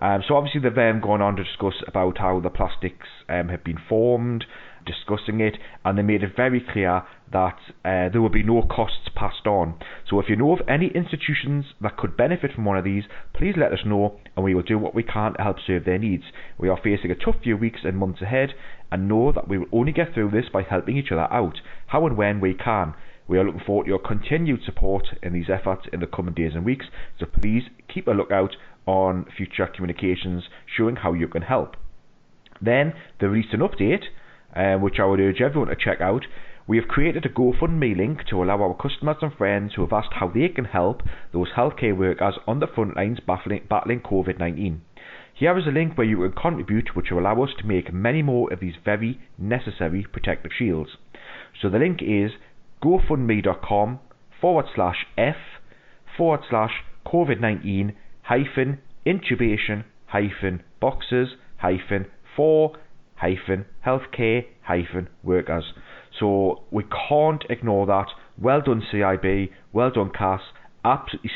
Speaker 3: Um, so obviously they've um, gone on to discuss about how the plastics um, have been formed, discussing it, and they made it very clear that uh, there will be no costs passed on. So if you know of any institutions that could benefit from one of these, please let us know, and we will do what we can to help serve their needs. We are facing a tough few weeks and months ahead, and know that we will only get through this by helping each other out, how and when we can. We are looking forward to your continued support in these efforts in the coming days and weeks, so please keep a lookout on future communications showing how you can help. Then, the recent update uh, which I would urge everyone to check out. We have created a GoFundMe link to allow our customers and friends who have asked how they can help those healthcare workers on the front lines battling, battling COVID 19. Here is a link where you can contribute, which will allow us to make many more of these very necessary protective shields. So the link is gofundme.com forward slash F forward slash COVID 19 hyphen intubation hyphen boxes hyphen 4 hyphen healthcare hyphen workers. So we can't ignore that. Well done CIB, well done CAS, absolutely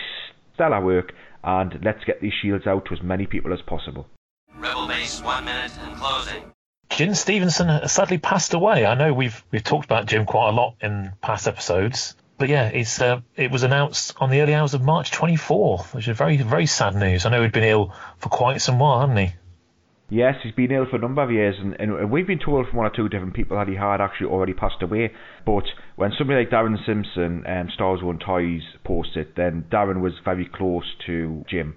Speaker 3: stellar work, and let's get these shields out to as many people as possible.
Speaker 2: Rebel base, one minute and closing.
Speaker 4: Jim Stevenson sadly passed away. I know we've we've talked about Jim quite a lot in past episodes, but yeah, it's uh, it was announced on the early hours of March 24th, which is very very sad news. I know he'd been ill for quite some while, hadn't he?
Speaker 3: Yes, he's been ill for a number of years, and, and we've been told from one or two different people that he had actually already passed away. But when somebody like Darren Simpson, um, Star Wars Toys, posted, then Darren was very close to Jim.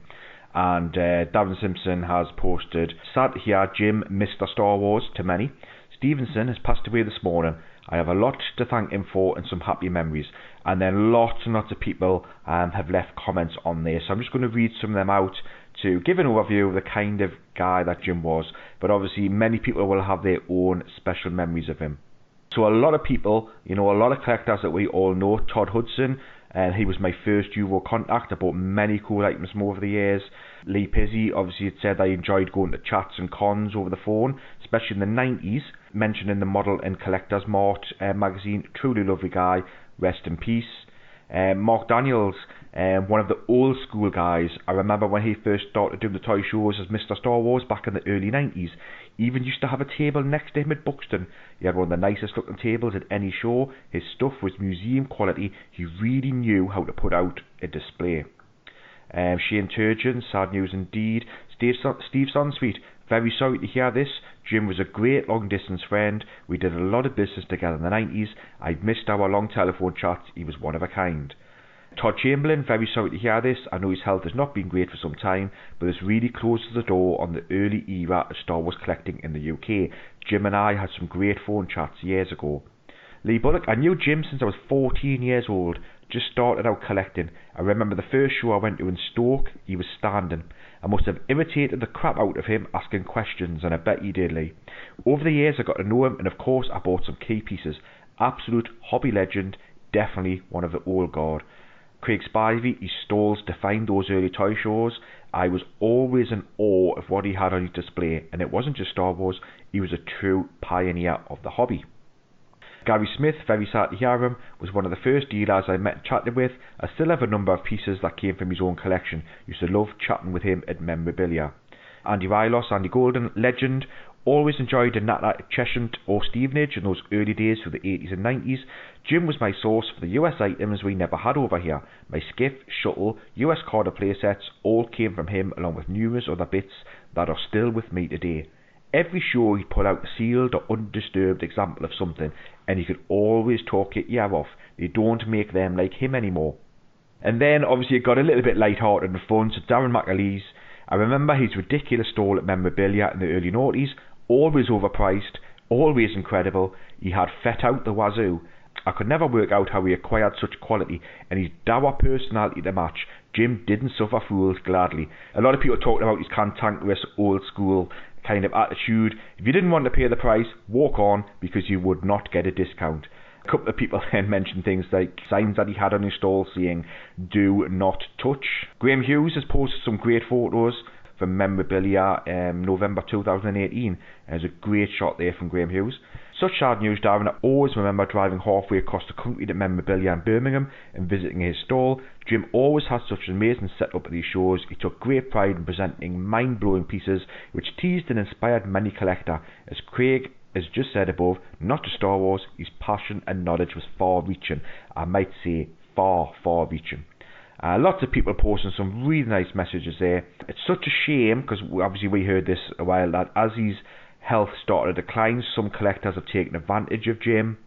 Speaker 3: And uh, Darren Simpson has posted, sad here, Jim Mr. Star Wars to many. Stevenson has passed away this morning. I have a lot to thank him for and some happy memories. And then lots and lots of people um, have left comments on this. So I'm just going to read some of them out to give an overview of the kind of guy that Jim was, but obviously many people will have their own special memories of him. So a lot of people, you know, a lot of collectors that we all know, Todd Hudson, and uh, he was my first Euro contact. I bought many cool items from over the years. Lee Pizzy obviously had said I enjoyed going to chats and cons over the phone, especially in the 90s, mentioned in the Model and Collectors Mart uh, magazine. Truly lovely guy, rest in peace. Uh, Mark Daniels, um, one of the old school guys. I remember when he first started doing the toy shows as Mr. Star Wars back in the early 90s. Even used to have a table next to him at Buxton. He had one of the nicest looking tables at any show. His stuff was museum quality. He really knew how to put out a display. Um, Shane Turgeon, sad news indeed. Steve, Steve Sansweet, very sorry to hear this. Jim was a great long distance friend. We did a lot of business together in the 90s. I've missed our long telephone chats. He was one of a kind. Todd Chamberlain, very sorry to hear this. I know his health has not been great for some time, but this really closes the door on the early era of Star Wars collecting in the UK. Jim and I had some great phone chats years ago. Lee Bullock, I knew Jim since I was 14 years old, just started out collecting. I remember the first show I went to in Stoke, he was standing. I must have imitated the crap out of him asking questions, and I bet he did, Lee. Over the years I got to know him, and of course I bought some key pieces. Absolute hobby legend, definitely one of the old guard. Craig Spivey, his stalls defined those early toy shows. I was always in awe of what he had on his display, and it wasn't just Star Wars, he was a true pioneer of the hobby. Gary Smith, very sad to hear him, was one of the first dealers I met and chatted with. I still have a number of pieces that came from his own collection. Used to love chatting with him at memorabilia. Andy Rylos, Andy Golden, legend, always enjoyed the Nat Cheshire or Stevenage in those early days through the 80s and 90s. Jim was my source for the US items we never had over here. My skiff, shuttle, US Carter playsets all came from him along with numerous other bits that are still with me today. Every show he'd pull out a sealed or undisturbed example of something, and he could always talk it yeah off. They don't make them like him anymore. And then obviously it got a little bit light-hearted and fun, so Darren McAleese, I remember his ridiculous stall at memorabilia in the early noughties, always overpriced, always incredible. He had fet out the wazoo. I could never work out how he acquired such quality and his dour personality to match. Jim didn't suffer fools gladly. A lot of people talked about his cantankerous, old school kind of attitude. If you didn't want to pay the price, walk on because you would not get a discount. A couple of people <laughs> then mentioned things like signs that he had on his stall saying, do not touch. Graham Hughes has posted some great photos from memorabilia um, November 2018. There's a great shot there from Graham Hughes. Such sad news, Darren. I always remember driving halfway across the country to memorabilia in Birmingham and visiting his stall. Jim always had such an amazing setup at these shows. He took great pride in presenting mind blowing pieces which teased and inspired many collector. As Craig as just said above, not just Star Wars, his passion and knowledge was far reaching. I might say far, far reaching. Uh, lots of people posting some really nice messages there. It's such a shame because obviously we heard this a while that as his health started to decline, some collectors have taken advantage of Jim.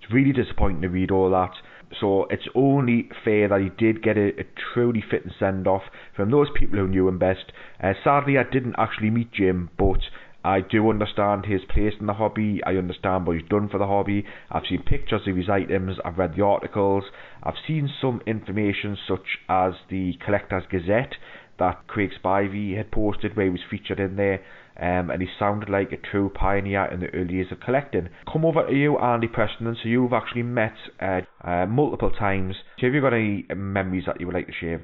Speaker 3: It's really disappointing to read all that. So it's only fair that he did get a, a truly fitting send off from those people who knew him best. Uh, sadly, I didn't actually meet Jim, but I do understand his place in the hobby. I understand what he's done for the hobby. I've seen pictures of his items. I've read the articles. I've seen some information, such as the Collector's Gazette that Craig Spivey had posted, where he was featured in there. Um, and he sounded like a true pioneer in the early years of collecting. Come over to you, Andy Preston, so you've actually met uh, uh, multiple times. So have you got any memories that you would like to share?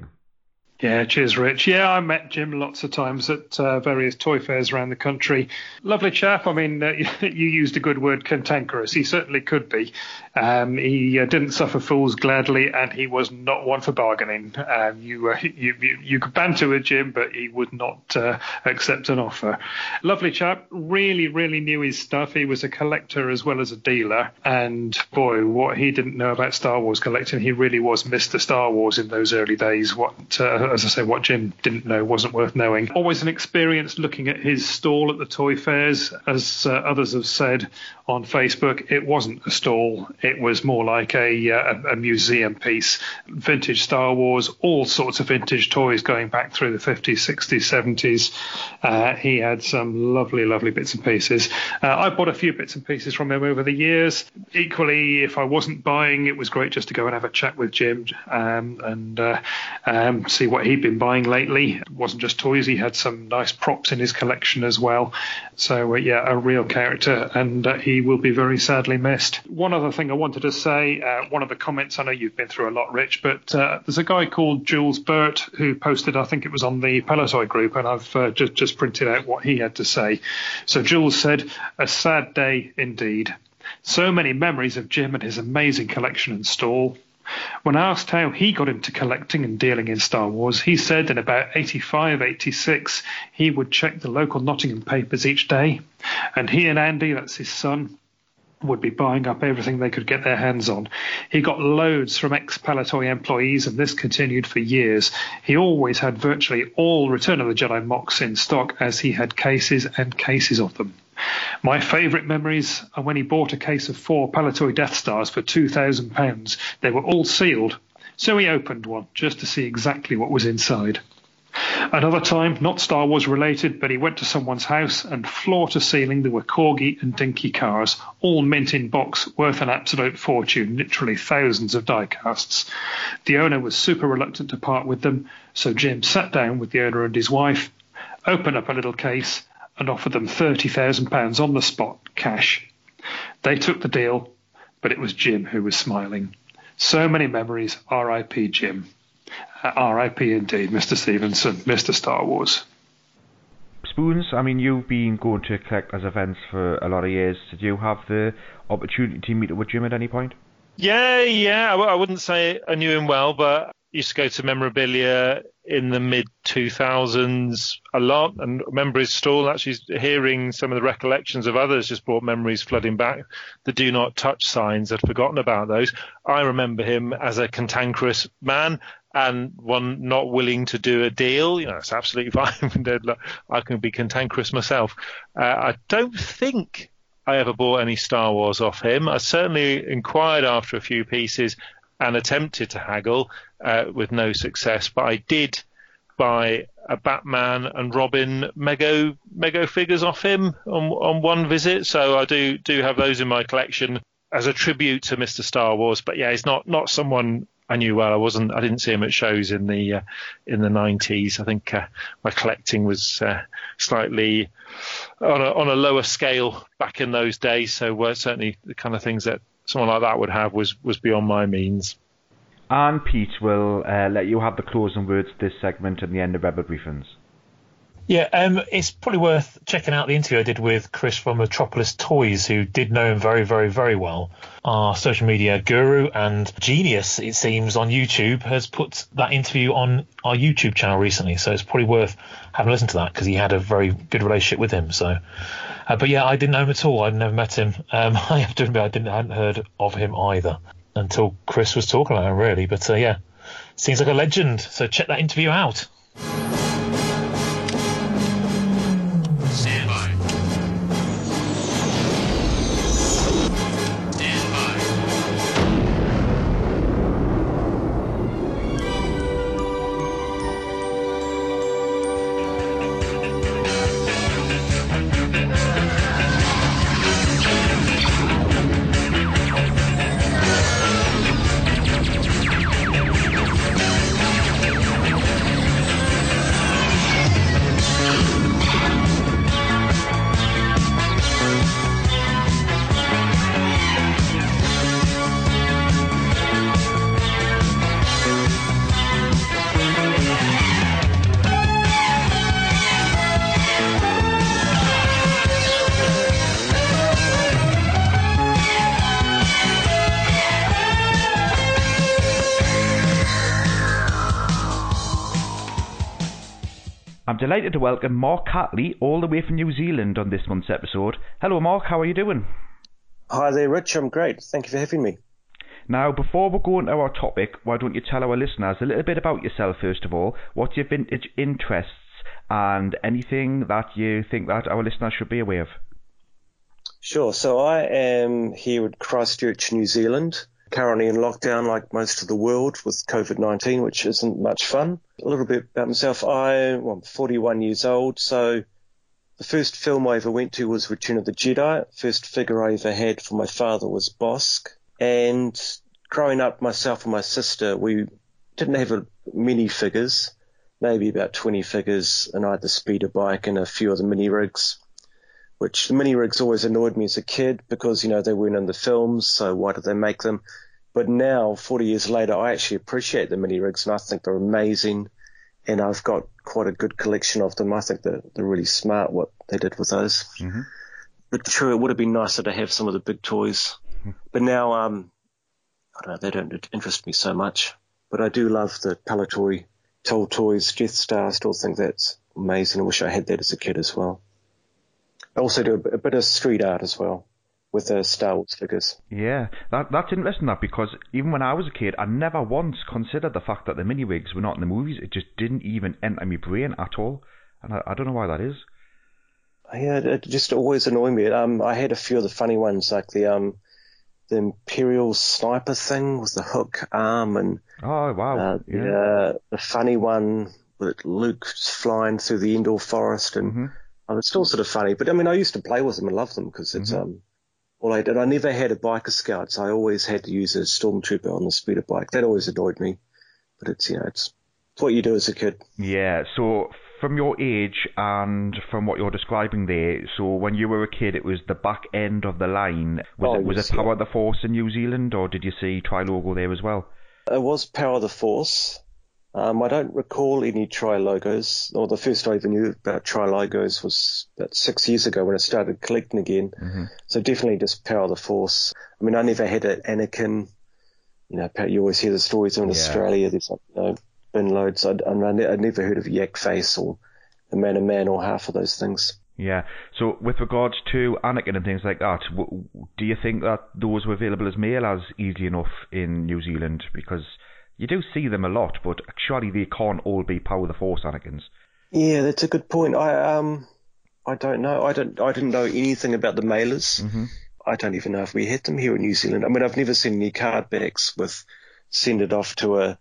Speaker 6: Yeah, cheers, Rich. Yeah, I met Jim lots of times at uh, various toy fairs around the country. Lovely chap. I mean, uh, <laughs> you used a good word, cantankerous. He certainly could be. Um, he uh, didn't suffer fools gladly, and he was not one for bargaining. Um, you, uh, <laughs> you, you, you could banter with Jim, but he would not uh, accept an offer. Lovely chap. Really, really knew his stuff. He was a collector as well as a dealer, and boy, what he didn't know about Star Wars collecting, he really was Mr. Star Wars in those early days. What uh, as I say, what Jim didn't know wasn't worth knowing. Always an experience looking at his stall at the toy fairs. As uh, others have said on Facebook, it wasn't a stall, it was more like a, uh, a museum piece. Vintage Star Wars, all sorts of vintage toys going back through the 50s, 60s, 70s. Uh, he had some lovely, lovely bits and pieces. Uh, I bought a few bits and pieces from him over the years. Equally, if I wasn't buying, it was great just to go and have a chat with Jim um, and uh, um, see what he'd been buying lately. It wasn't just toys, he had some nice props in his collection as well. So, uh, yeah, a real character, and uh, he will be very sadly missed. One other thing I wanted to say, uh, one of the comments, I know you've been through a lot, Rich, but uh, there's a guy called Jules Burt who posted, I think it was on the Palitoy group, and I've uh, just, just printed out what he had to say. So Jules said, a sad day indeed. So many memories of Jim and his amazing collection and stall. When asked how he got into collecting and dealing in Star Wars, he said in about 85, 86, he would check the local Nottingham papers each day. And he and Andy, that's his son, would be buying up everything they could get their hands on. He got loads from ex Palitoy employees, and this continued for years. He always had virtually all Return of the Jedi MOCs in stock, as he had cases and cases of them. My favourite memories are when he bought a case of four Palitoy Death Stars for £2,000. They were all sealed, so he opened one just to see exactly what was inside. Another time, not Star Wars related, but he went to someone's house and floor to ceiling there were Corgi and Dinky cars, all mint in box, worth an absolute fortune, literally thousands of die casts. The owner was super reluctant to part with them, so Jim sat down with the owner and his wife, opened up a little case, and offered them £30,000 on the spot, cash. They took the deal. but it was Jim who was smiling. So many memories. R.I.P. Jim. Uh, R.I.P. indeed, Mr. Stevenson, Mr. Star Wars.
Speaker 3: Spoons, I mean, you've been going to collect collectors events for a lot of years. Did you have the opportunity to meet with Jim at any point?
Speaker 5: Yeah, yeah. I, w- I wouldn't say I knew him well, but used to go to memorabilia in the mid 2000s a lot and remember his stall. Actually hearing some of the recollections of others just brought memories flooding back. The do not touch signs i'd forgotten about those. I remember him as a cantankerous man and one not willing to do a deal. You know it's absolutely <laughs> fine. I can be cantankerous myself. Uh, i don't think I ever bought any Star Wars off him. I certainly inquired after a few pieces and attempted to haggle uh, with no success. But I did buy a Batman and Robin Mego Mego figures off him on on one visit, so I do do have those in my collection as a tribute to Mr. Star Wars. But yeah, he's not not someone I knew well. I wasn't. I didn't see him at shows in the uh, in the nineties. I think uh, my collecting was uh, slightly on a on a lower scale back in those days. So uh, certainly the kind of things that someone like that would have was was beyond my means.
Speaker 3: And Pete will uh, let you have the closing words this segment and the end of Rebel Briefings.
Speaker 4: Yeah, um, it's probably worth checking out the interview I did with Chris from Metropolis Toys, who did know him very, very, very well. Our social media guru and genius, it seems, on YouTube has put that interview on our YouTube channel recently. So it's probably worth having a listen to that because he had a very good relationship with him. So, uh, but yeah, I didn't know him at all. I'd never met him. <laughs> Um, I have to admit, I didn't I hadn't heard of him either until Chris was talking about him, really. But uh, yeah, seems like a legend. So check that interview out.
Speaker 3: Delighted to welcome Mark Catley all the way from New Zealand on this month's episode. Hello, Mark. How are you doing?
Speaker 8: Hi there, Rich. I'm great. Thank you for having me.
Speaker 3: Now, before we go into our topic, why don't you tell our listeners a little bit about yourself, first of all? What's your vintage interests and anything that you think that our listeners should be aware of?
Speaker 8: Sure. So I am here at Christchurch, New Zealand currently in lockdown like most of the world with COVID-19, which isn't much fun. A little bit about myself. I, well, I'm 41 years old, so the first film I ever went to was Return of the Jedi. First figure I ever had for my father was Bossk. And growing up, myself and my sister, we didn't have many figures, maybe about 20 figures, and I had the speeder bike and a few of the mini rigs which the mini rigs always annoyed me as a kid because, you know, they weren't in the films, so why did they make them? But now, 40 years later, I actually appreciate the mini rigs and I think they're amazing. And I've got quite a good collection of them. I think they're, they're really smart what they did with those. Mm-hmm. But true, it would have been nicer to have some of the big toys. Mm-hmm. But now, um, I don't know, they don't interest me so much. But I do love the Palitoy Toltoys, Death Star. I still think that's amazing. I wish I had that as a kid as well. I also do a, a bit of street art as well with the Star Wars figures.
Speaker 3: Yeah, that that's interesting. That because even when I was a kid, I never once considered the fact that the mini rigs were not in the movies. It just didn't even enter my brain at all, and I, I don't know why that is.
Speaker 8: Yeah, it just always annoyed me. Um, I had a few of the funny ones, like the um, the Imperial sniper thing with the hook arm, and
Speaker 3: oh wow, uh,
Speaker 8: yeah. the, uh, the funny one with Luke flying through the Endor forest, and mm-hmm um, it's still sort of funny, but I mean, I used to play with them and love them because it's, mm-hmm. um, all I did. I never had a biker scout, so I always had to use a stormtrooper on the speeder bike. That always annoyed me, but it's, you know, it's, it's what you do as a kid.
Speaker 3: Yeah. So from your age and from what you're describing there, so when you were a kid, it was the back end of the line. Was,
Speaker 8: Oh,
Speaker 3: it, was
Speaker 8: yes,
Speaker 3: it Power
Speaker 8: yeah.
Speaker 3: of the Force in New Zealand, or did you see Tri Logo there as well?
Speaker 8: It was Power of the Force. Um, I don't recall any Tri logos, or the first I even knew about Tri logos was about six years ago when I started collecting again.
Speaker 3: Mm-hmm.
Speaker 8: So definitely just Power of the Force. I mean, I never had an Anakin. You know, you always hear the stories in
Speaker 3: Yeah.
Speaker 8: Australia. There's like, you know, bin loads. I'd, I ne- I'd never heard of Yak Face or the Amanaman or half of those things.
Speaker 3: Yeah. So with regards to Anakin and things like that, w- do you think that those were available as mail as easily enough in New Zealand? Because you do see them a lot, but surely they can't all be Power the Force Anakins.
Speaker 8: Yeah, that's a good point. I um, I don't know. I don't. I didn't know anything about the mailers.
Speaker 3: Mm-hmm.
Speaker 8: I don't even know if we had them here in New Zealand. I mean, I've never seen any card backs with send it off to a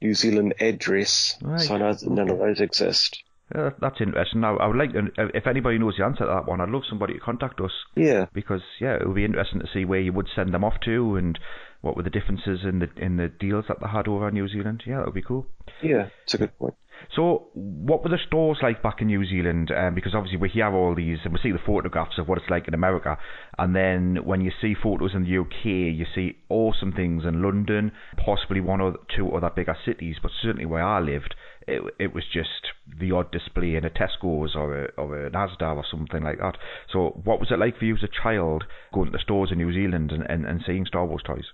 Speaker 8: New Zealand address.
Speaker 3: Right.
Speaker 8: So I know that none of those exist.
Speaker 3: Yeah, that's interesting. Now, I would like to, if anybody knows the answer to that one, I'd love somebody to contact us
Speaker 8: Yeah.
Speaker 3: because yeah, it would be interesting to see where you would send them off to and what were the differences in the in the deals that they had over in New Zealand. Yeah, that would be cool.
Speaker 8: Yeah, it's a good point.
Speaker 3: So, what were the stores like back in New Zealand? Um, because obviously we hear all these and we see the photographs of what it's like in America, and then when you see photos in the UK, you see awesome things in London, possibly one or two other bigger cities, but certainly where I lived, it, it was just the odd display in a Tesco's or a, or a Asda or something like that. So, what was it like for you as a child going to the stores in New Zealand and, and, and seeing Star Wars toys?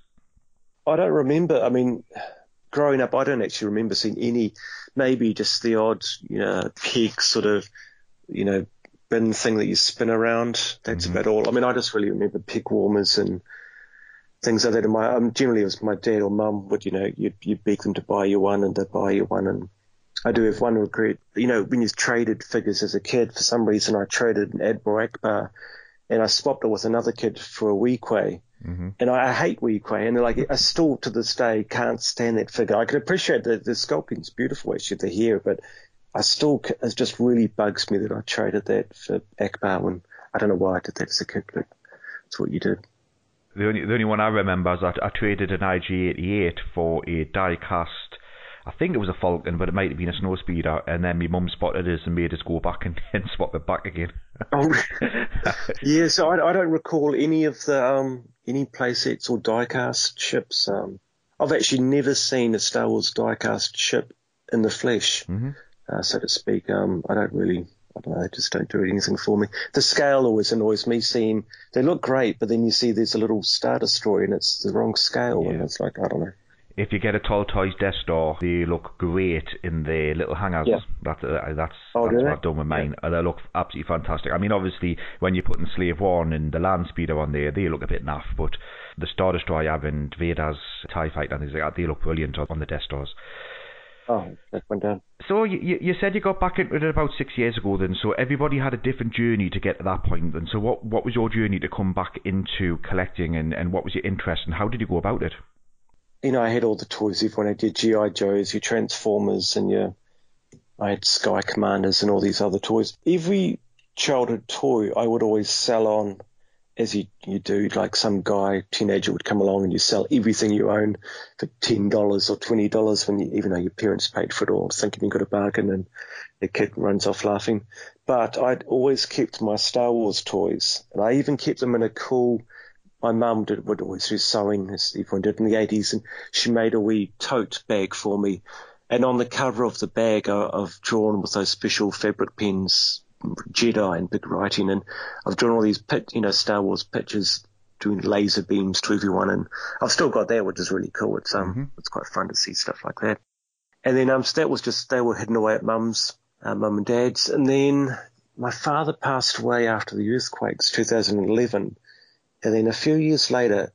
Speaker 8: I don't remember. I mean, growing up, I don't actually remember seeing any. Maybe just the odd, you know, peg sort of, you know, bin thing that you spin around. That's about all. I mean, I just really remember pig warmers and things like that. And my um, generally it was my dad or mum would, you know, you'd you beg them to buy you one, and they'd buy you one. And I do have one regret. You know, when you traded figures as a kid, for some reason I traded an Admiral Ackbar, and I swapped it with another kid for a Weequay. And I, I hate Weequay, and like I still to this day can't stand that figure. I can appreciate that the sculpting's beautiful, actually, the hair, but I still it just really bugs me that I traded that for Ackbar when I don't know why I did that as a kid, but it's what you did.
Speaker 3: The only the only one I remember is that I traded an IG88 for a die cast. I think it was a Falcon, but it might have been a Snowspeeder, and then my mum spotted us and made us go back <laughs> and, and swap it back again.
Speaker 8: Oh, <laughs> yeah. So I, I don't recall any of the um any playsets or diecast ships. Um, I've actually never seen a Star Wars diecast ship in the flesh, uh, so to speak. Um, I don't really. I don't know, they just don't do anything for me. The scale always annoys me. Seeing they look great, but then you see there's a little Star Destroyer and it's the wrong scale, and it's like I don't know.
Speaker 3: If you get a Toltoys Death Star, they look great in the little hangars.
Speaker 8: Yeah.
Speaker 3: That's uh, that's
Speaker 8: Oh,
Speaker 3: that's what? I've done with mine. Uh, They look absolutely fantastic. I mean, obviously, when you're putting Slave One and the Land Speeder on there, they look a bit naff, but the Star Destroyer I have and Vader's Tie Fighter and things like that, they look brilliant on, the Death Stars.
Speaker 8: Oh, that went down.
Speaker 3: So you, you you said you got back into it about six years ago then, so everybody had a different journey to get to that point then. So what, what was your journey to come back into collecting and, and what was your interest and how did you go about it?
Speaker 8: You know, I had all the toys. Everyone had your GI Joes, your Transformers, and your I had Sky Commanders and all these other toys. Every childhood toy I would always sell on, as you you do. Like some guy teenager would come along and you sell everything you own for ten dollars or twenty dollars when you, even though your parents paid for it all, thinking you got a bargain, and the kid runs off laughing. But I'd always kept my Star Wars toys, and I even kept them in a cool my mum did, would always do sewing, as everyone did in the 80s, and she made a wee tote bag for me. And on the cover of the bag, I, I've drawn with those special fabric pens, Jedi and big writing, and I've drawn all these, pit, you know, Star Wars pictures doing laser beams to everyone, and I've still got that, which is really cool. It's um, it's quite fun to see stuff like that. And then um, so that was just they were hidden away at mum's, uh, mum and dad's, and then my father passed away after the earthquakes, 2011. And then a few years later,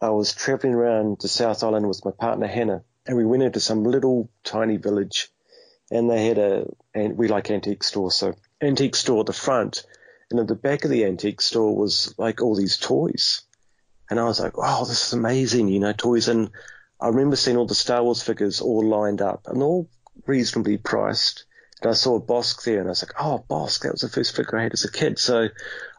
Speaker 8: I was traveling around the South Island with my partner Hannah, and we went into some little tiny village, and they had a, and we like antique stores, so antique store at the front, and at the back of the antique store was like all these toys, and I was like, wow, this is amazing, you know, toys, and I remember seeing all the Star Wars figures all lined up, and all reasonably priced. And I saw a Bossk there, and I was like, oh, Bossk, that was the first figure I had as a kid. So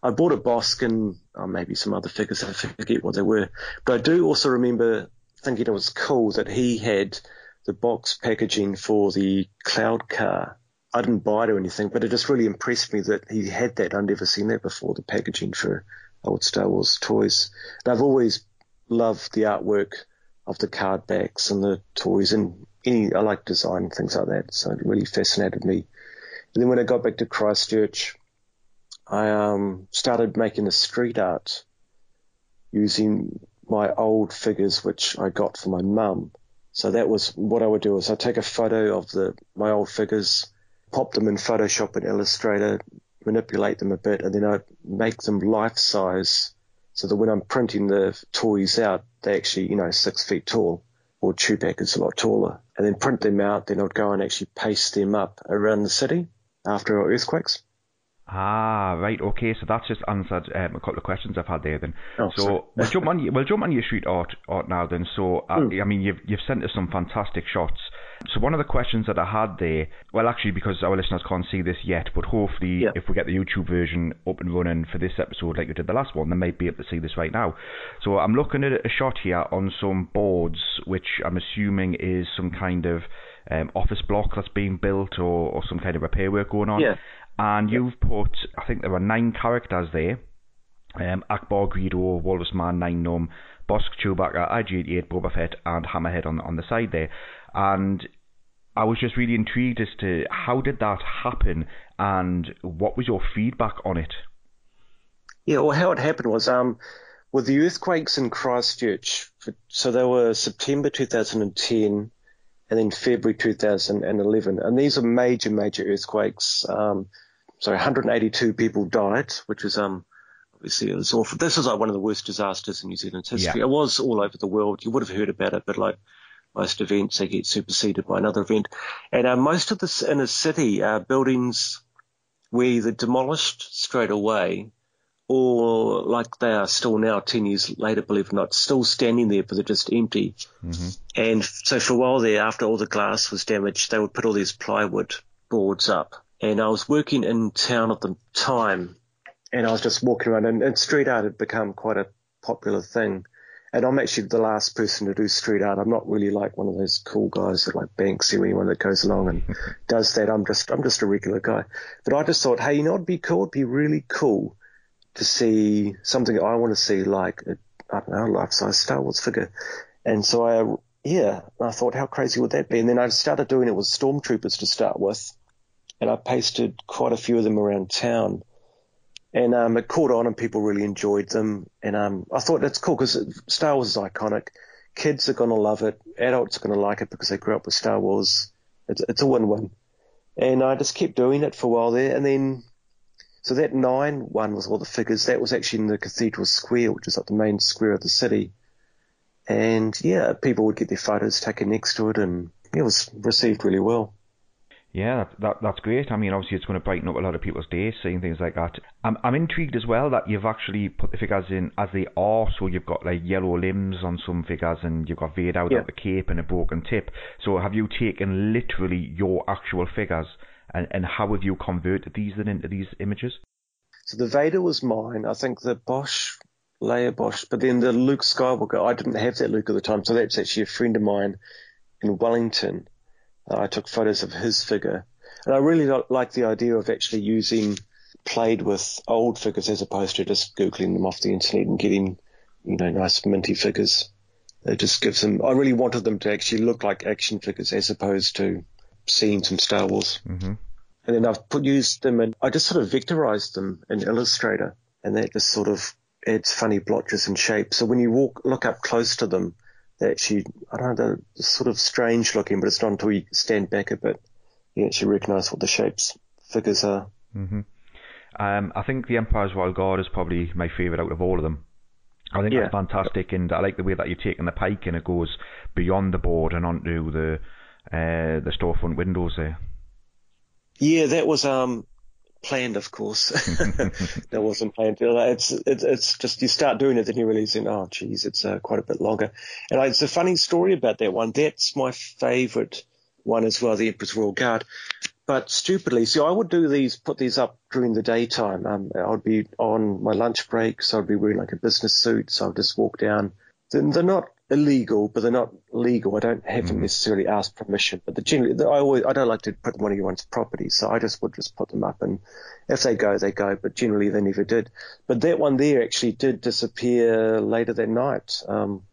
Speaker 8: I bought a Bossk and oh, maybe some other figures, I forget what they were. But I do also remember thinking it was cool that he had the box packaging for the Cloud car I didn't buy it or anything, but it just really impressed me that he had that. I'd never seen that before, the packaging for old Star Wars toys. And I've always loved the artwork of the card backs and the toys and any, I like design and things like that. So it really fascinated me. And then when I got back to Christchurch, I um, started making a street art using my old figures, which I got for my mum. So that was what I would do is I'd take a photo of the my old figures, pop them in Photoshop and Illustrator, manipulate them a bit, and then I'd make them life size so that when I'm printing the toys out, they actually, you know, six feet tall, or Chewbacca is a lot taller, and then print them out. Then I'd go and actually paste them up around the city after earthquakes.
Speaker 3: Ah, right, okay. So that's just answered um, a couple of questions I've had there. Then,
Speaker 8: Oh,
Speaker 3: so we'll jump on. We'll jump on your street art art now. Then, so uh,
Speaker 8: Hmm.
Speaker 3: I mean, you've you've sent us some fantastic shots. So one of the questions that I had there, well, actually, because our listeners can't see this yet, but hopefully,
Speaker 8: Yeah.
Speaker 3: if we get the YouTube version up and running for this episode, like you did the last one, they might be able to see this right now. So I'm looking at a shot here on some boards, which I'm assuming is some kind of um, office block that's being built or, or some kind of repair work going on.
Speaker 8: Yeah.
Speaker 3: And you've put, I think there were nine characters there. Um, Ackbar, Greedo, Walrus Man, Nien Nunb, Bossk, Chewbacca, IG-88, Boba Fett, and Hammerhead on on the side there. And I was just really intrigued as to how did that happen, and what was your feedback on it?
Speaker 8: Yeah, well, how it happened was um, with the earthquakes in Christchurch, for, so they were September 2010 and then February 2011. And these are major, major earthquakes. Um, so 182 people died, which is um, obviously it was awful. This is like one of the worst disasters in New Zealand's history.
Speaker 3: Yeah.
Speaker 8: It was all over the world. You would have heard about it, but like most events, they get superseded by another event. And uh, most of the inner city uh, buildings were either demolished straight away or like they are still now, 10 years later, believe it or not, still standing there, but they're just empty. And so for a while there, after all the glass was damaged, they would put all these plywood boards up. And I was working in town at the time, and I was just walking around, and, and street art had become quite a popular thing. And I'm actually the last person to do street art. I'm not really like one of those cool guys that like Banksy or anyone that goes along and <laughs> does that. I'm just I'm just a regular guy. But I just thought, hey, you know, it'd be cool. It'd be really cool to see something I want to see, like a, I don't know, a life-size Star Wars figure. And so I, yeah, I thought, how crazy would that be? And then I started doing it with stormtroopers to start with, and I pasted quite a few of them around town. And um, it caught on, and people really enjoyed them. And um, I thought that's cool because Star Wars is iconic. Kids are going to love it. Adults are going to like it because they grew up with Star Wars. It's, it's a win-win. And I just kept doing it for a while there, and then so that nine one with all the figures, that was actually in the Cathedral Square, which is like the main square of the city. And yeah, people would get their photos taken next to it, and it was received really well.
Speaker 3: Yeah, that, that that's great. I mean, obviously, it's going to brighten up a lot of people's days, seeing things like that. I'm I'm intrigued as well that you've actually put the figures in as they are. So you've got like yellow limbs on some figures, and you've got Vader without
Speaker 8: Yeah.
Speaker 3: the cape and a broken tip. So have you taken literally your actual figures, and and how have you converted these then into these images?
Speaker 8: So the Vader was mine. I think the Bossk, Leia Bossk, but then the Luke Skywalker, I didn't have that Luke at the time, so that's actually a friend of mine in Wellington. I took photos of his figure, and I really like the idea of actually using played with old figures as opposed to just googling them off the internet and getting, you know, nice minty figures. It just gives them. I really wanted them to actually look like action figures as opposed to scenes from Star Wars
Speaker 3: hmm
Speaker 8: and then I've put used them and I just sort of vectorized them in Illustrator, and that just sort of adds funny blotches and shapes. So when you walk look up close to them, they actually I don't know they're sort of strange looking, but it's not until you stand back a bit you actually recognise what the shapes figures are.
Speaker 3: hmm Um, I think the Empire's Royal Guard is probably my favourite out of all of them. I think
Speaker 8: Yeah.
Speaker 3: that's fantastic, and I like the way that you're taking the pike and it goes beyond the board and onto the uh, the storefront windows there.
Speaker 8: Yeah, that was um planned, of course. <laughs> <laughs> that wasn't planned. It's, it's it's just you start doing it, then you realize, oh, geez, it's uh, quite a bit longer. And it's a funny story about that one. That's my favourite one as well, the Emperor's Royal Guard. But stupidly, so I would do these, put these up during the daytime. Um, I'd be on my lunch break, so I'd be wearing like a business suit, so I'd just walk down. Then they're not illegal, but they're not legal. I don't haven't
Speaker 3: Mhm.
Speaker 8: necessarily asked permission, but the generally, the, I always I don't like to put them on anyone's property, so I just would just put them up, and if they go, they go. But generally, they never did. But that one there actually did disappear later that night. Um,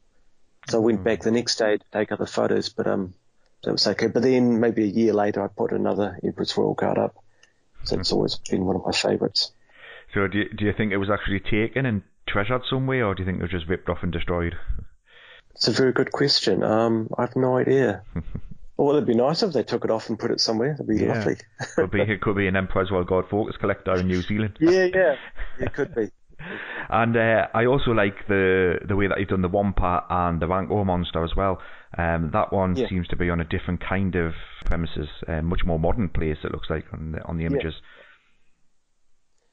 Speaker 8: so I went back the next day to take other photos, but um, that was okay. But then maybe a year later, I put another Emperor's Royal Guard up. So it's always been one of my favourites.
Speaker 3: So do you, do you think it was actually taken and treasured somewhere, or do you think it was just ripped off and destroyed?
Speaker 8: It's a very good question. Um, I have no idea. <laughs> well, it'd be nice if they took it off and put it somewhere. It'd be
Speaker 3: Yeah.
Speaker 8: lovely. <laughs>
Speaker 3: could be it could be an Emperor's Royal Guard Focus collector in New Zealand.
Speaker 8: yeah, yeah, it could be. <laughs>
Speaker 3: And uh, I also like the the way that you've done the Wampa and the Rancor monster as well. Um, that one
Speaker 8: Yeah.
Speaker 3: seems to be on a different kind of premises, uh, much more modern place. It looks like on the on the images.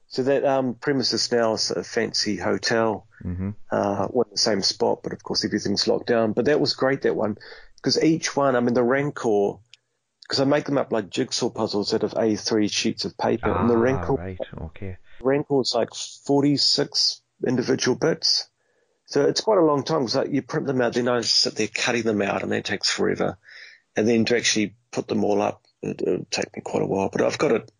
Speaker 8: So that um, premises now is a fancy hotel,
Speaker 3: hmm
Speaker 8: uh, one in the same spot, but of course everything's locked down. But that was great, that one, because each one, I mean, the Rancor, because I make them up like jigsaw puzzles out of A3 sheets of paper, and the
Speaker 3: Ah,
Speaker 8: Rancor,
Speaker 3: right, okay.
Speaker 8: Rancor's like 46 individual bits. So it's quite a long time because like, you print them out, then I sit there cutting them out, and that takes forever. And then to actually put them all up, it, it'll take me quite a while. But I've got it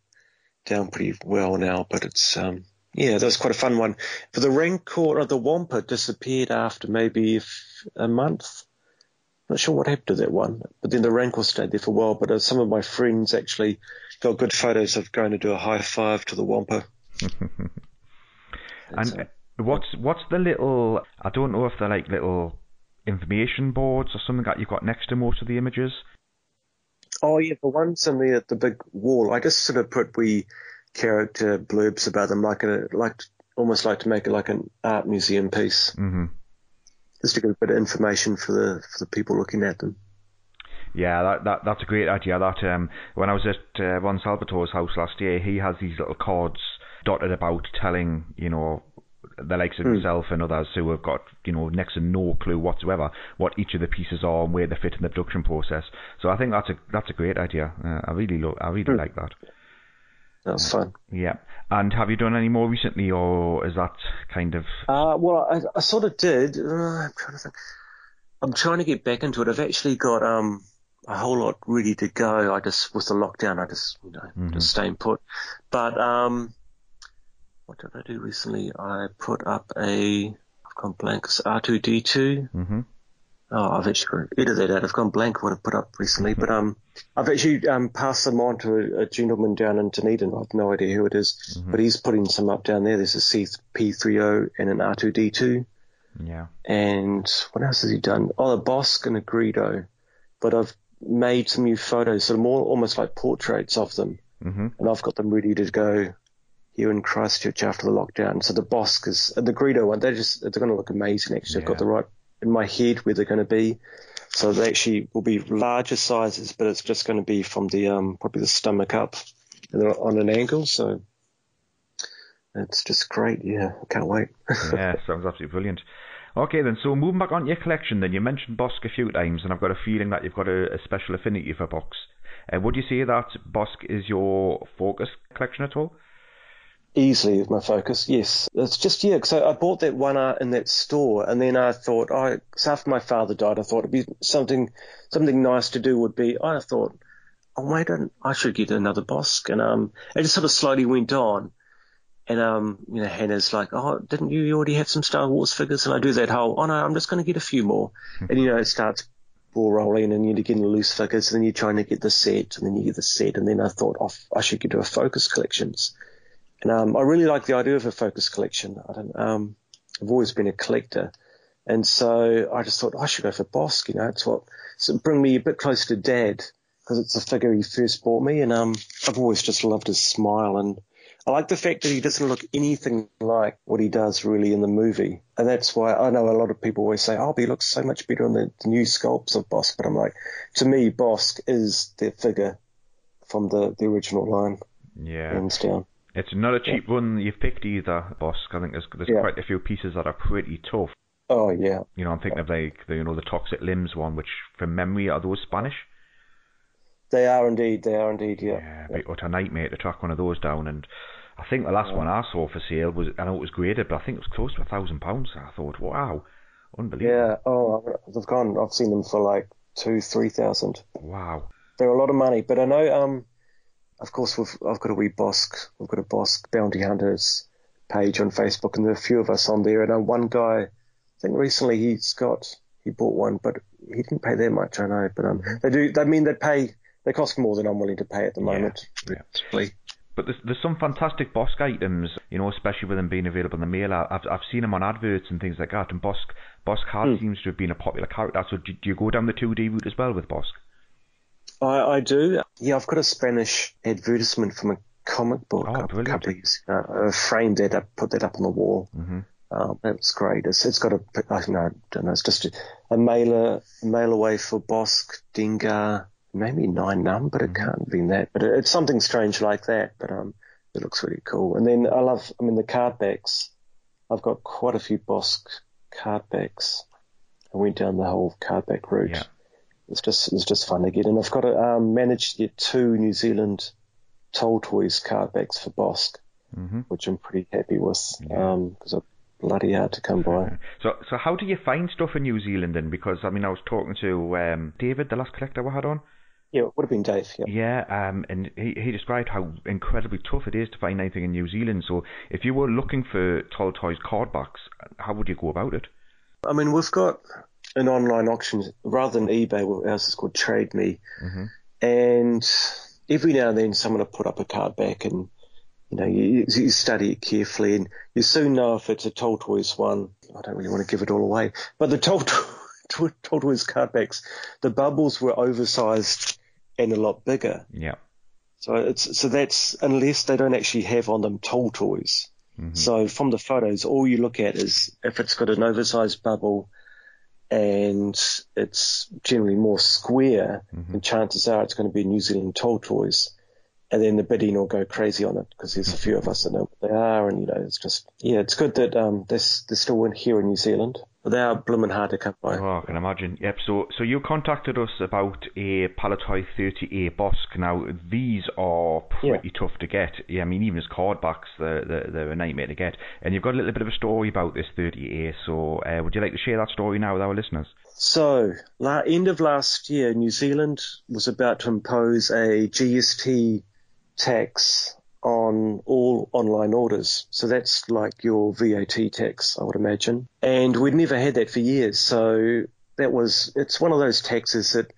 Speaker 8: down pretty well now. But it's um, yeah, that was quite a fun one. For the Rancor, or the Wampa disappeared after maybe a month. Not sure what happened to that one, but then the Rancor stayed there for a while. But uh, some of my friends actually got good photos of going to do a high five to the Wampa. <laughs>
Speaker 3: And
Speaker 8: uh,
Speaker 3: what's what's the little? I don't know if they're like little information boards or something that you've got next to most of the images.
Speaker 8: Oh yeah, the ones in the the big wall. I just sort of put wee character blurbs about them, like a like almost like to make it like an art museum piece,
Speaker 3: hmm
Speaker 8: just to give a bit of information for the for the people looking at them.
Speaker 3: Yeah, that, that that's a great idea. That um, when I was at uh, Ron Salvatore's house last year, he has these little cards dotted about telling you know the likes of
Speaker 8: Hmm.
Speaker 3: himself and others who have got you know next to no clue whatsoever what each of the pieces are and where they fit in the production process. So I think that's a that's a great idea. Uh, I really lo- I really
Speaker 8: Hmm.
Speaker 3: like that.
Speaker 8: That was fun.
Speaker 3: Yeah. And have you done any more recently, or is that kind of
Speaker 8: Uh, well, I, I sort of did. Uh, I'm trying to think. I'm trying to get back into it. I've actually got um a whole lot ready to go. I just with the lockdown, I just you know
Speaker 3: Mhm.
Speaker 8: just staying put. But um, what did I do recently? I put up a I've gone blank. It's R2D2.
Speaker 3: hmm
Speaker 8: Oh, I've actually edited that out. I've gone blank what I put up recently, but um, I've actually um passed them on to a, a gentleman down in Dunedin. I've no idea who it is,
Speaker 3: Mhm.
Speaker 8: but he's putting some up down there. There's a C-3PO and an R2D2,
Speaker 3: Yeah.
Speaker 8: and what else has he done? Oh, a Bossk and a Greedo, but I've made some new photos, so more almost like portraits of them,
Speaker 3: Mm-hmm.
Speaker 8: and I've got them ready to go here in Christchurch after the lockdown. So the Bossk is the Greedo one. They're just they're going to look amazing. Actually, I've got the right in my head where they're going to be. So they actually will be larger sizes, but it's just going to be from the um probably the stomach up, and they're on an angle. So it's just great. Yeah, I can't wait. <laughs>
Speaker 3: yeah, sounds absolutely brilliant. Okay, then, so moving back on to your collection, then you mentioned Bossk a few times, and I've got a feeling that you've got a, a special affinity for Bossk. Uh, would you say that Bossk is your focus collection at all?
Speaker 8: Easily with my focus, yes. It's just yeah, So I, bought that one art in that store, and then I thought, oh, after my father died, I thought it'd be something something nice to do would be. I thought, oh wait, I, I should get another Bossk, and um, it just sort of slowly went on. And um, you know, Hannah's like, oh, didn't you already have some Star Wars figures? And I do that whole, oh no, I'm just going to get a few more, and you know, it starts ball rolling, and you're getting loose figures, and then you're trying to get the set, and then you get the set, and then I thought, oh, I should get to a focus collections. And um, I really like the idea of a focus collection. I don't, um, I've always been a collector, and so I just thought I should go for Bossk. You know, it's what so bring me a bit closer to Dad because it's the figure he first bought me, and um, I've always just loved his smile, and I like the fact that he doesn't look anything like what he does really in the movie, and that's why I know a lot of people always say, "Oh, but he looks so much better on the, the new sculpts of Bossk," but I'm like, to me, Bossk is the figure from the the original line,
Speaker 3: Yeah.
Speaker 8: hands down.
Speaker 3: It's not a cheap one you've picked either, Bossk. I think there's, there's
Speaker 8: Yeah.
Speaker 3: quite a few pieces that are pretty tough.
Speaker 8: Oh yeah,
Speaker 3: You know, I'm thinking of like the you know the toxic limbs one, which from memory are those Spanish?
Speaker 8: They are indeed. They are indeed. Yeah.
Speaker 3: Yeah, but what a nightmare to track one of those down. And I think the last one I saw for sale was I know it was graded, but I think it was close to a thousand pounds. I thought, wow, Unbelievable.
Speaker 8: Yeah. Oh, they've gone. I've seen them for like two, three thousand.
Speaker 3: Wow.
Speaker 8: They're a lot of money, but I know. Um, of course, we've I've got a wee Bossk. We've got a Bossk Bounty Hunters page on Facebook, and there are a few of us on there. And uh, one guy, I think recently he's got he bought one, but he didn't pay that much. I know, but um, they do. They mean they pay. They cost more than I'm willing to pay at the moment.
Speaker 3: yeah.
Speaker 8: Really.
Speaker 3: But there's, there's some fantastic Bossk items, you know, especially with them being available in the mail. I've I've seen them on adverts and things like that. And Bossk Bossk Hard seems to have been a popular character. So do, do you go down the 2D route as well with Bossk?
Speaker 8: I, I do. Yeah, I've got a Spanish advertisement from a comic book
Speaker 3: Oh,
Speaker 8: a
Speaker 3: brilliant.
Speaker 8: couple of years ago. I framed that up, put that up on the wall.
Speaker 3: Mm-hmm.
Speaker 8: Um, that was great. It's, it's got a, I don't know, I don't know, it's just a, a mailer, a mail away for Bossk, Dengar, maybe Nien Nunb, but
Speaker 3: Mm-hmm.
Speaker 8: it can't be that. But it, it's something strange like that. But um, it looks really cool. And then I love, I mean, the card backs. I've got quite a few Bossk card backs. I went down the whole card back route.
Speaker 3: Yeah.
Speaker 8: It's just it's just fun to get. And I've got to um, manage to get two New Zealand Toltoys card backs for Bossk,
Speaker 3: Mm-hmm.
Speaker 8: which I'm pretty happy with because they're bloody hard to come by. <laughs>
Speaker 3: So so how do you find stuff in New Zealand then? Because I mean I was talking to um, David, the last collector we had on.
Speaker 8: Yeah, it would have been Dave. Yeah.
Speaker 3: Yeah, um, and he, he described how incredibly tough it is to find anything in New Zealand. So if you were looking for Toltoys card backs, how would you go about it?
Speaker 8: I mean, we've got an online auction rather than eBay. Ours is called Trade Me,
Speaker 3: Mhm.
Speaker 8: and every now and then someone will put up a card back, and you know you, you study it carefully, and you soon know if it's a Toltoys one. I don't really want to give it all away, but the Toll <laughs> Toys card backs, the bubbles were oversized and a lot bigger.
Speaker 3: Yeah.
Speaker 8: So it's so that's unless they don't actually have on them Toltoys. So from the photos, all you look at is if it's got an oversized bubble and it's generally more square, and chances are it's going to be New Zealand Toltoys. And then the bidding will go crazy on it because there's a few of us that know what they are, and you know it's just yeah, it's good that um they're, they're still in here in New Zealand, but they are blooming hard to come by.
Speaker 3: Oh, I can imagine. Yep. So, so you contacted us about a Palitoy 30A Bossk. Now, these are pretty tough to get. Yeah, I mean, even as card backs, they're, they're, they're a nightmare to get. And you've got a little bit of a story about this 30A. So, uh, would you like to share that story now with our listeners?
Speaker 8: So, la- end of last year, New Zealand was about to impose a GST tax on all online orders. So that's like your VAT tax, I would imagine. And we'd never had that for years. So that was, it's one of those taxes that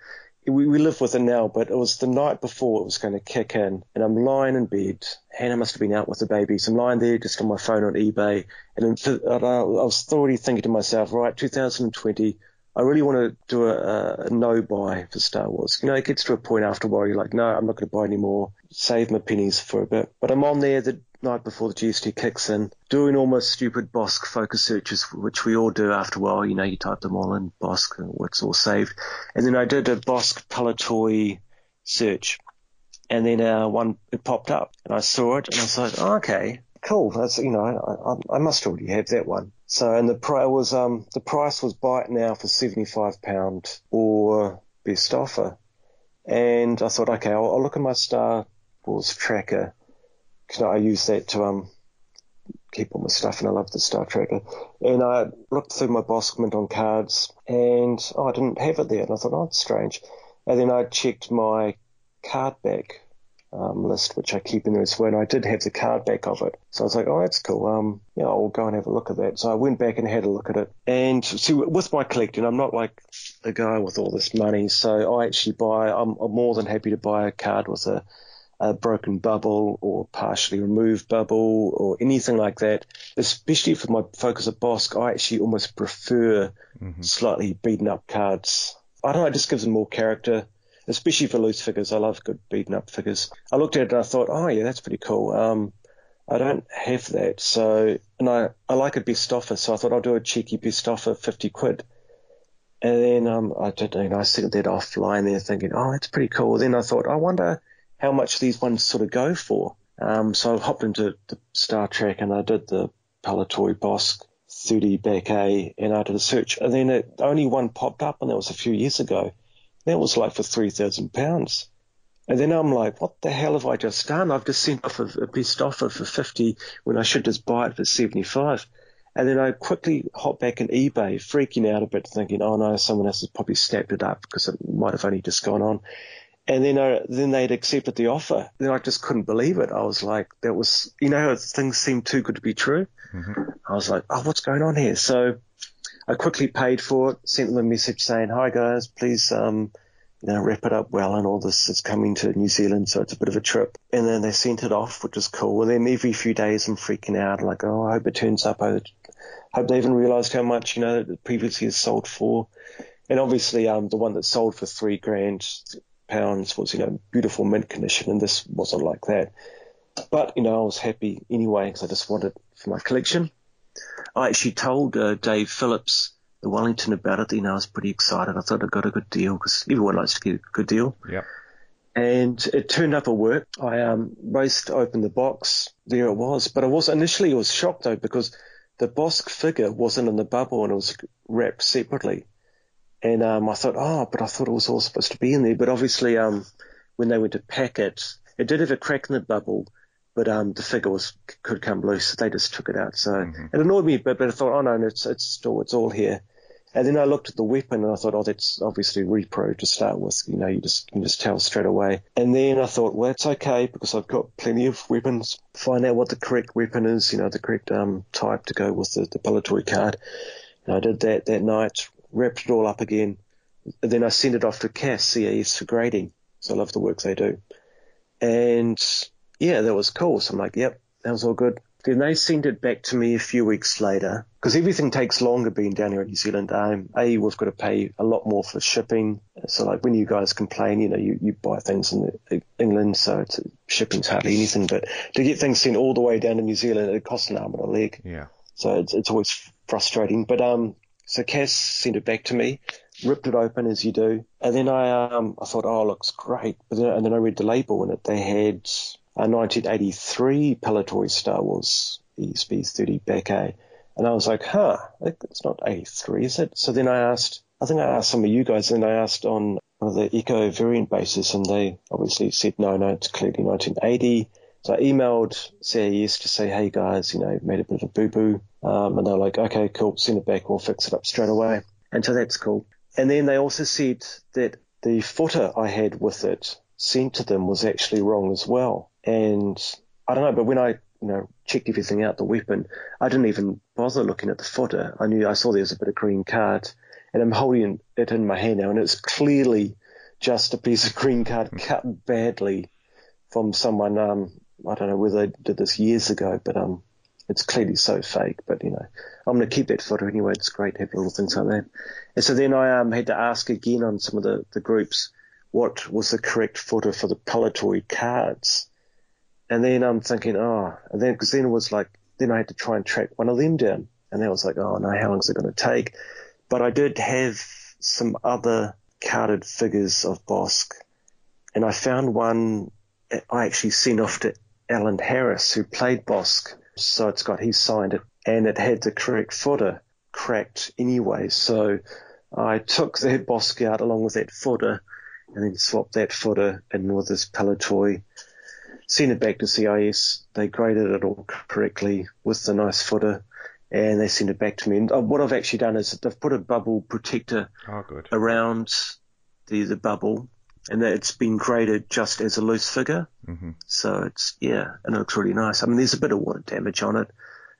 Speaker 8: we, we live with it now, but it was the night before it was going to kick in. And I'm lying in bed. Hannah must have been out with the babies. I'm lying there just on my phone on eBay. And I was already thinking to myself, right, 2020, I really want to do a, a no buy for Star Wars. You know, it gets to a point after a while you're like, no, I'm not going to buy any more. Save my pennies for a bit. But I'm on there the night before the GST kicks in, doing all my stupid Bossk focus searches, which we all do after a while. You know, you type them all in Bossk, and it's all saved. And then I did a Bossk Palitoy search, and then uh, one it popped up, and I saw it, and I was like, oh, okay, cool. That's you know, I, I, must already have that one. So and the price was um the price was buy it now for seventy five pound or best offer, and I thought okay, I'll, I'll look at my Star Wars tracker because I use that to um keep all my stuff, and I love the Star Tracker. And I looked through my Bossk mint on cards, and oh, I didn't have it there, and I thought, oh, it's strange. And then I checked my card back um, list, which I keep in there as well, and I did have the card back of it. So I was like, oh, that's cool. Um, yeah, I'll go and have a look at that. So I went back and had a look at it. And see, with my collecting, I'm not like a guy with all this money, so I actually buy. I'm, I'm more than happy to buy a card with a a broken bubble or partially removed bubble or anything like that. Especially for my focus at Bossk, I actually almost prefer slightly beaten up cards. I don't know, it just gives them more character, especially for loose figures. I love good beaten up figures. I looked at it and I thought, oh yeah, that's pretty cool. Um, I don't have that, so and I, I like a best offer, so I thought I'll do a cheeky best offer, fifty quid. And then um, I did, you know, I sent that off lying there thinking, oh, that's pretty cool. Then I thought, I wonder how much these ones sort of go for. Um, so I hopped into the Star Trek and I did the Palitoy Bossk 30 back A and I did a search. And then it, only one popped up and that was a few years ago. That was like for £3,000. And then I'm like, what the hell have I just done? I've just sent off a, best offer for 50 when I should just buy it for 75. And then I quickly hop back in eBay, freaking out a bit, thinking, oh no, someone else has probably snapped it up because it might have only just gone on. And then, uh, then they'd accepted the offer. Then I just couldn't believe it. I was like, that was, you know, things seem too good to be true.
Speaker 3: Mm-hmm.
Speaker 8: I was like, oh, what's going on here? So I quickly paid for it, sent them a message saying, hi guys, please, um, you know, wrap it up well and all this is coming to New Zealand, so it's a bit of a trip. And then they sent it off, which is cool. And then every few days I'm freaking out, like, oh, I hope it turns up. I hope they even realised how much, you know, it previously has sold for. And obviously, um, the one that sold for three grand pounds was, you know, beautiful mint condition, and this wasn't like that. But, you know, I was happy anyway because I just wanted for my collection. I actually told uh, Dave Phillips the Wellington about it. You know, I was pretty excited. I thought I got a good deal because everyone likes to get a good deal.
Speaker 3: Yep.
Speaker 8: And it turned up at work. I um, raced open the box. There it was. But I was initially I was shocked though because the Bossk figure wasn't in the bubble and it was wrapped separately. And um, I thought, oh, but I thought it was all supposed to be in there. But obviously, um, when they went to pack it, it did have a crack in the bubble, but um, the figure was could come loose. They just took it out. So
Speaker 3: Mm-hmm.
Speaker 8: it annoyed me a bit, but I thought, oh no, it's it's still it's all here. And then I looked at the weapon and I thought, oh, that's obviously repro to start with. You know, you just you just tell straight away. And then I thought, well, it's okay because I've got plenty of weapons. Find out what the correct weapon is, you know, the correct um, type to go with the, the Palitoy card. And I did that that night, wrapped it all up again. And then I sent it off to CAS, CAS for grading. So I love the work they do. And yeah, that was cool. So I'm like, yep, that was all good. Then they sent it back to me a few weeks later because everything takes longer being down here in New Zealand. Um, a, we've got to pay a lot more for shipping. So like when you guys complain, you know, you, you buy things in England, so it's, shipping's hardly anything. But to get things sent all the way down to New Zealand, it costs an arm and a leg.
Speaker 3: Yeah.
Speaker 8: So it's, it's always frustrating. But um, so CAS sent it back to me, ripped it open as you do, and then I um I thought, oh, it looks great. But then, and then I read the label and it they had a 1983 Palitoy Star Wars ESP 30 back and I was like, huh, it's not 83, is it? So then I asked, I think I asked some of you guys, and I asked on one of the Eco variant bases, and they obviously said no, no, it's clearly 1980. So I emailed CAS to say, hey guys, you know, made a bit of a boo boo. Um, and they're like, okay, cool, send it back, we'll fix it up straight away. And so that's cool. And then they also said that the footer I had with it sent to them was actually wrong as well. And I don't know, but when I, you know, checked everything out, the weapon, I didn't even bother looking at the footer. I knew I saw there was a bit of green card and I'm holding it in my hand now and it's clearly just a piece of <laughs> green card cut badly from someone, um, I don't know whether they did this years ago, but um, it's clearly so fake. But you know, I'm going to keep that footer anyway. It's great to have little things like that. And so then I um, had to ask again on some of the, the groups what was the correct footer for the Palitoy cards. And then I'm thinking, oh, and then because then was like, then I had to try and track one of them down, and then I was like, oh no, how long is it going to take? But I did have some other carded figures of Bossk, and I found one I actually sent off to Alan Harris, who played Bossk. So it's got, he signed it and it had the correct footer cracked anyway. So I took that Bossk out along with that footer and then swapped that footer in with this Palitoy, sent it back to CAS. They graded it all correctly with the nice footer and they sent it back to me. And uh, what I've actually done is they've put a bubble protector
Speaker 3: Oh,
Speaker 8: around the, the bubble and that it's been graded just as a loose figure.
Speaker 3: Mm-hmm.
Speaker 8: So it's, yeah, and it looks really nice. I mean, there's a bit of water damage on it,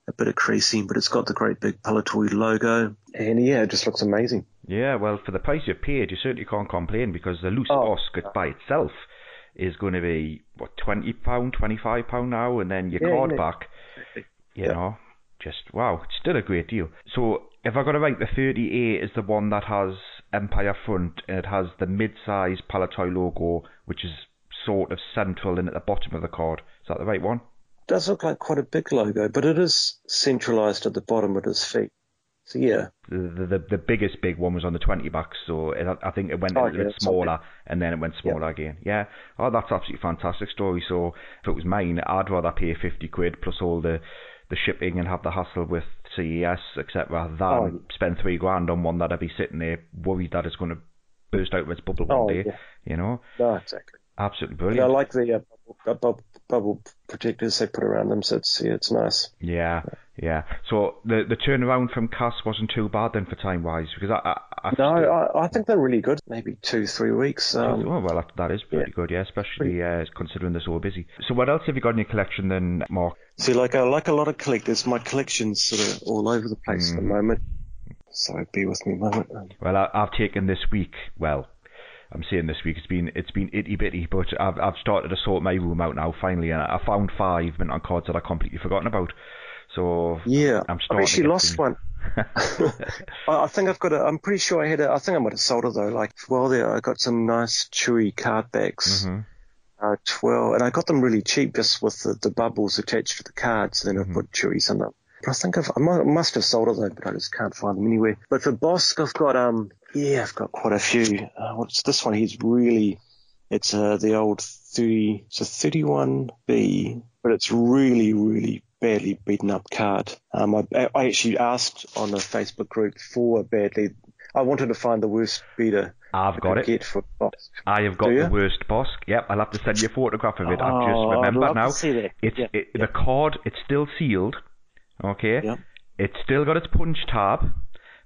Speaker 8: a bit of creasing, but it's got the great big Palitoy logo. And yeah, it just looks amazing.
Speaker 3: Yeah, well, for the price you paid, you certainly can't complain because the loose
Speaker 8: Oh.
Speaker 3: Bossk by itself is going to be what twenty pound, twenty five pound now, and then your
Speaker 8: Yeah,
Speaker 3: card
Speaker 8: yeah.
Speaker 3: back. You
Speaker 8: Yeah.
Speaker 3: know, just wow, it's still a great deal. So if I got it right, the 30A is the one that has Empire front and it has the mid-size Palitoy logo, which is sort of central and at the bottom of the card. Is that the right one?
Speaker 8: does look like quite a big logo, but it is centralized at the bottom of his feet. So yeah,
Speaker 3: The, the the biggest big one was on the 20 bucks, so it, I think it went
Speaker 8: Oh,
Speaker 3: a little
Speaker 8: yeah,
Speaker 3: bit smaller and then it went smaller again. Yeah. Oh, that's absolutely fantastic story. So if it was mine, I'd rather pay 50 quid plus all the the shipping and have the hassle with CAS, etc., than
Speaker 8: Oh,
Speaker 3: spend three grand on one that I'd be sitting there worried that it's going to burst out of its bubble one
Speaker 8: Oh,
Speaker 3: day.
Speaker 8: yeah.
Speaker 3: You know,
Speaker 8: no, exactly.
Speaker 3: absolutely
Speaker 8: And I like the uh, bubble, bubble, bubble protectors they put around them, so it's yeah, it's nice.
Speaker 3: Yeah, Yeah. So the the turnaround from CAS wasn't too bad then for time wise because I, I, I
Speaker 8: No, I, I think they're really good. Maybe two, three weeks. Um,
Speaker 3: oh well, that, that is pretty good, yeah, especially uh, considering they're so busy. So what else have you got in your collection then, Mark?
Speaker 8: See, like uh, like a lot of collectors, my collection's sort of all over the place at the moment. So be with me a moment. Um,
Speaker 3: Well, I, I've taken this week. Well, I'm saying this week. It's been it's been itty bitty, but I've I've started to sort my room out now finally, and I found five mint on cards that I completely forgotten about. So
Speaker 8: Yeah,
Speaker 3: I'm
Speaker 8: I've
Speaker 3: starting. to
Speaker 8: actually lost one. <laughs> <laughs> I, I think I've got a. I'm pretty sure I had a. I think I might have sold it though. Like, well, there I got some nice chewy card backs.
Speaker 3: Mhm.
Speaker 8: Uh, twelve, and I got them really cheap just with the, the bubbles attached to the cards. Then I put chewies in them. But I think I've, I mu- must have sold it though, but I just can't find them anywhere. But for Bossk, I've got um, yeah, I've got quite a few. Uh, what's this one? He's really, it's uh, the old thirty, it's a thirty-one B, but it's really, really badly beaten up card. Um, I, I actually asked on the Facebook group for a badly. I wanted to find the worst beater
Speaker 3: I've got it.
Speaker 8: get for Bossk.
Speaker 3: I have got the worst Bossk. Yep, I'll have to send you a photograph of it. I've
Speaker 8: Oh,
Speaker 3: just
Speaker 8: I'd
Speaker 3: remembered
Speaker 8: love to
Speaker 3: now.
Speaker 8: see that.
Speaker 3: It's
Speaker 8: Yeah,
Speaker 3: it,
Speaker 8: yeah.
Speaker 3: the card. It's still sealed. Okay.
Speaker 8: Yep.
Speaker 3: It's still got its punch tab,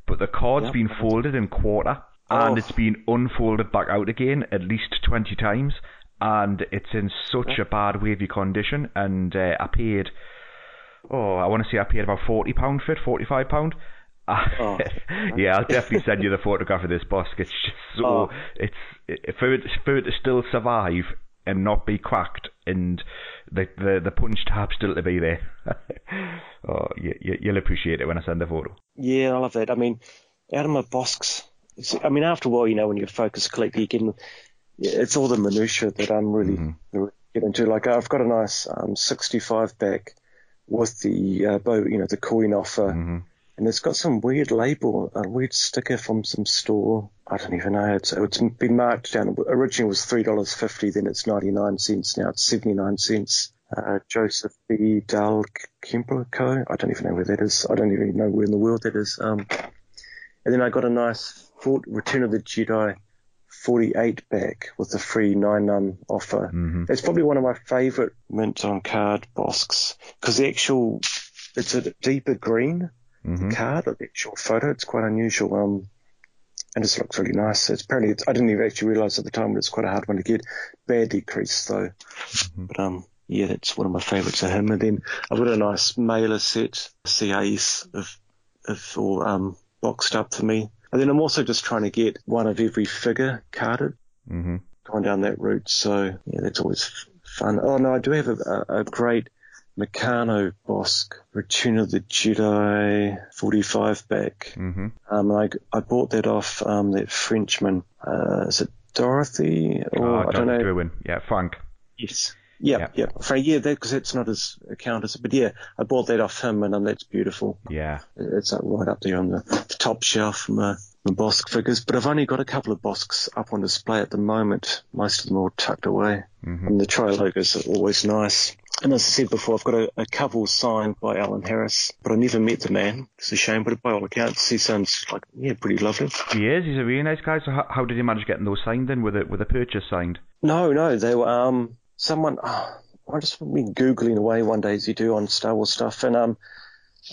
Speaker 3: but the card's
Speaker 8: Yep.
Speaker 3: been folded in quarter and
Speaker 8: Oh.
Speaker 3: it's been unfolded back out again at least twenty times, and it's in such a bad wavy condition. And uh, I paid. Oh, I want to say I paid about forty pound for it, forty five pound. <laughs>
Speaker 8: Oh.
Speaker 3: yeah, I'll definitely send you the photograph of this Bossk. It's just so
Speaker 8: Oh.
Speaker 3: it's it, for it for it to still survive and not be cracked and the the, the punch tab still to be there. <laughs> oh, you, you, you'll appreciate it when I send the photo.
Speaker 8: Yeah, I love that. I mean, out of my Bossks, I mean, after a while, you know, when you're a focus collector, you can, it's all the minutiae that I'm really, really get into. Like, I've got a nice um, 65 back with the uh, bow, you know, the coin offer, and it's got some weird label, a weird sticker from some store. I don't even know. It's it's been marked down. Originally it was three dollars fifty, then it's ninety nine cents. Now it's seventy nine cents. Uh, Joseph B. Dal Kemperco. I don't even know where that is. I don't even know where in the world that is. Um, and then I got a nice Fort, Return of the Jedi 48 back with the free Nien Nunb offer. It's probably one of my favourite mint on card Bossks because the actual, it's a deeper green
Speaker 3: Mm-hmm.
Speaker 8: card, the actual photo. It's quite unusual. Um, and it just looks really nice. It's apparently, it's, I didn't even actually realise at the time, but it's quite a hard one to get. Badly creased though. But um, yeah, that's one of my favourites of him. And then I've got a nice mailer set, CAs of, of all um, boxed up for me. And then I'm also just trying to get one of every figure carded,
Speaker 3: Mm-hmm.
Speaker 8: going down that route. So yeah, that's always fun. Oh no, I do have a, a, great Meccano Bossk Return of the Jedi 45 back.
Speaker 3: Mm-hmm.
Speaker 8: Um, I, I bought that off um, that Frenchman. Uh, is it Dorothy? Or
Speaker 3: Oh,
Speaker 8: I don't know.
Speaker 3: Yeah, Frank.
Speaker 8: Yes. Yeah,
Speaker 3: Yeah.
Speaker 8: yeah. Frank, yeah, because it's not as account, is? But yeah, I bought that off him, and um, that's beautiful.
Speaker 3: Yeah.
Speaker 8: It's like right up there on the, the top shelf from uh, my Bossk figures. But I've only got a couple of Bossks up on display at the moment. Most of them are all tucked away. And the Trilogos are always nice. And as I said before, I've got a, a couple signed by Alan Harris, but I never met the man. It's a shame, but by all accounts, he sounds like, yeah, pretty lovely.
Speaker 3: He is. He's a really nice guy. So how, how did he manage getting those signed in with a with a purchase signed?
Speaker 8: No, no, they were um someone. Oh, I just been googling away one day as you do on Star Wars stuff, and um,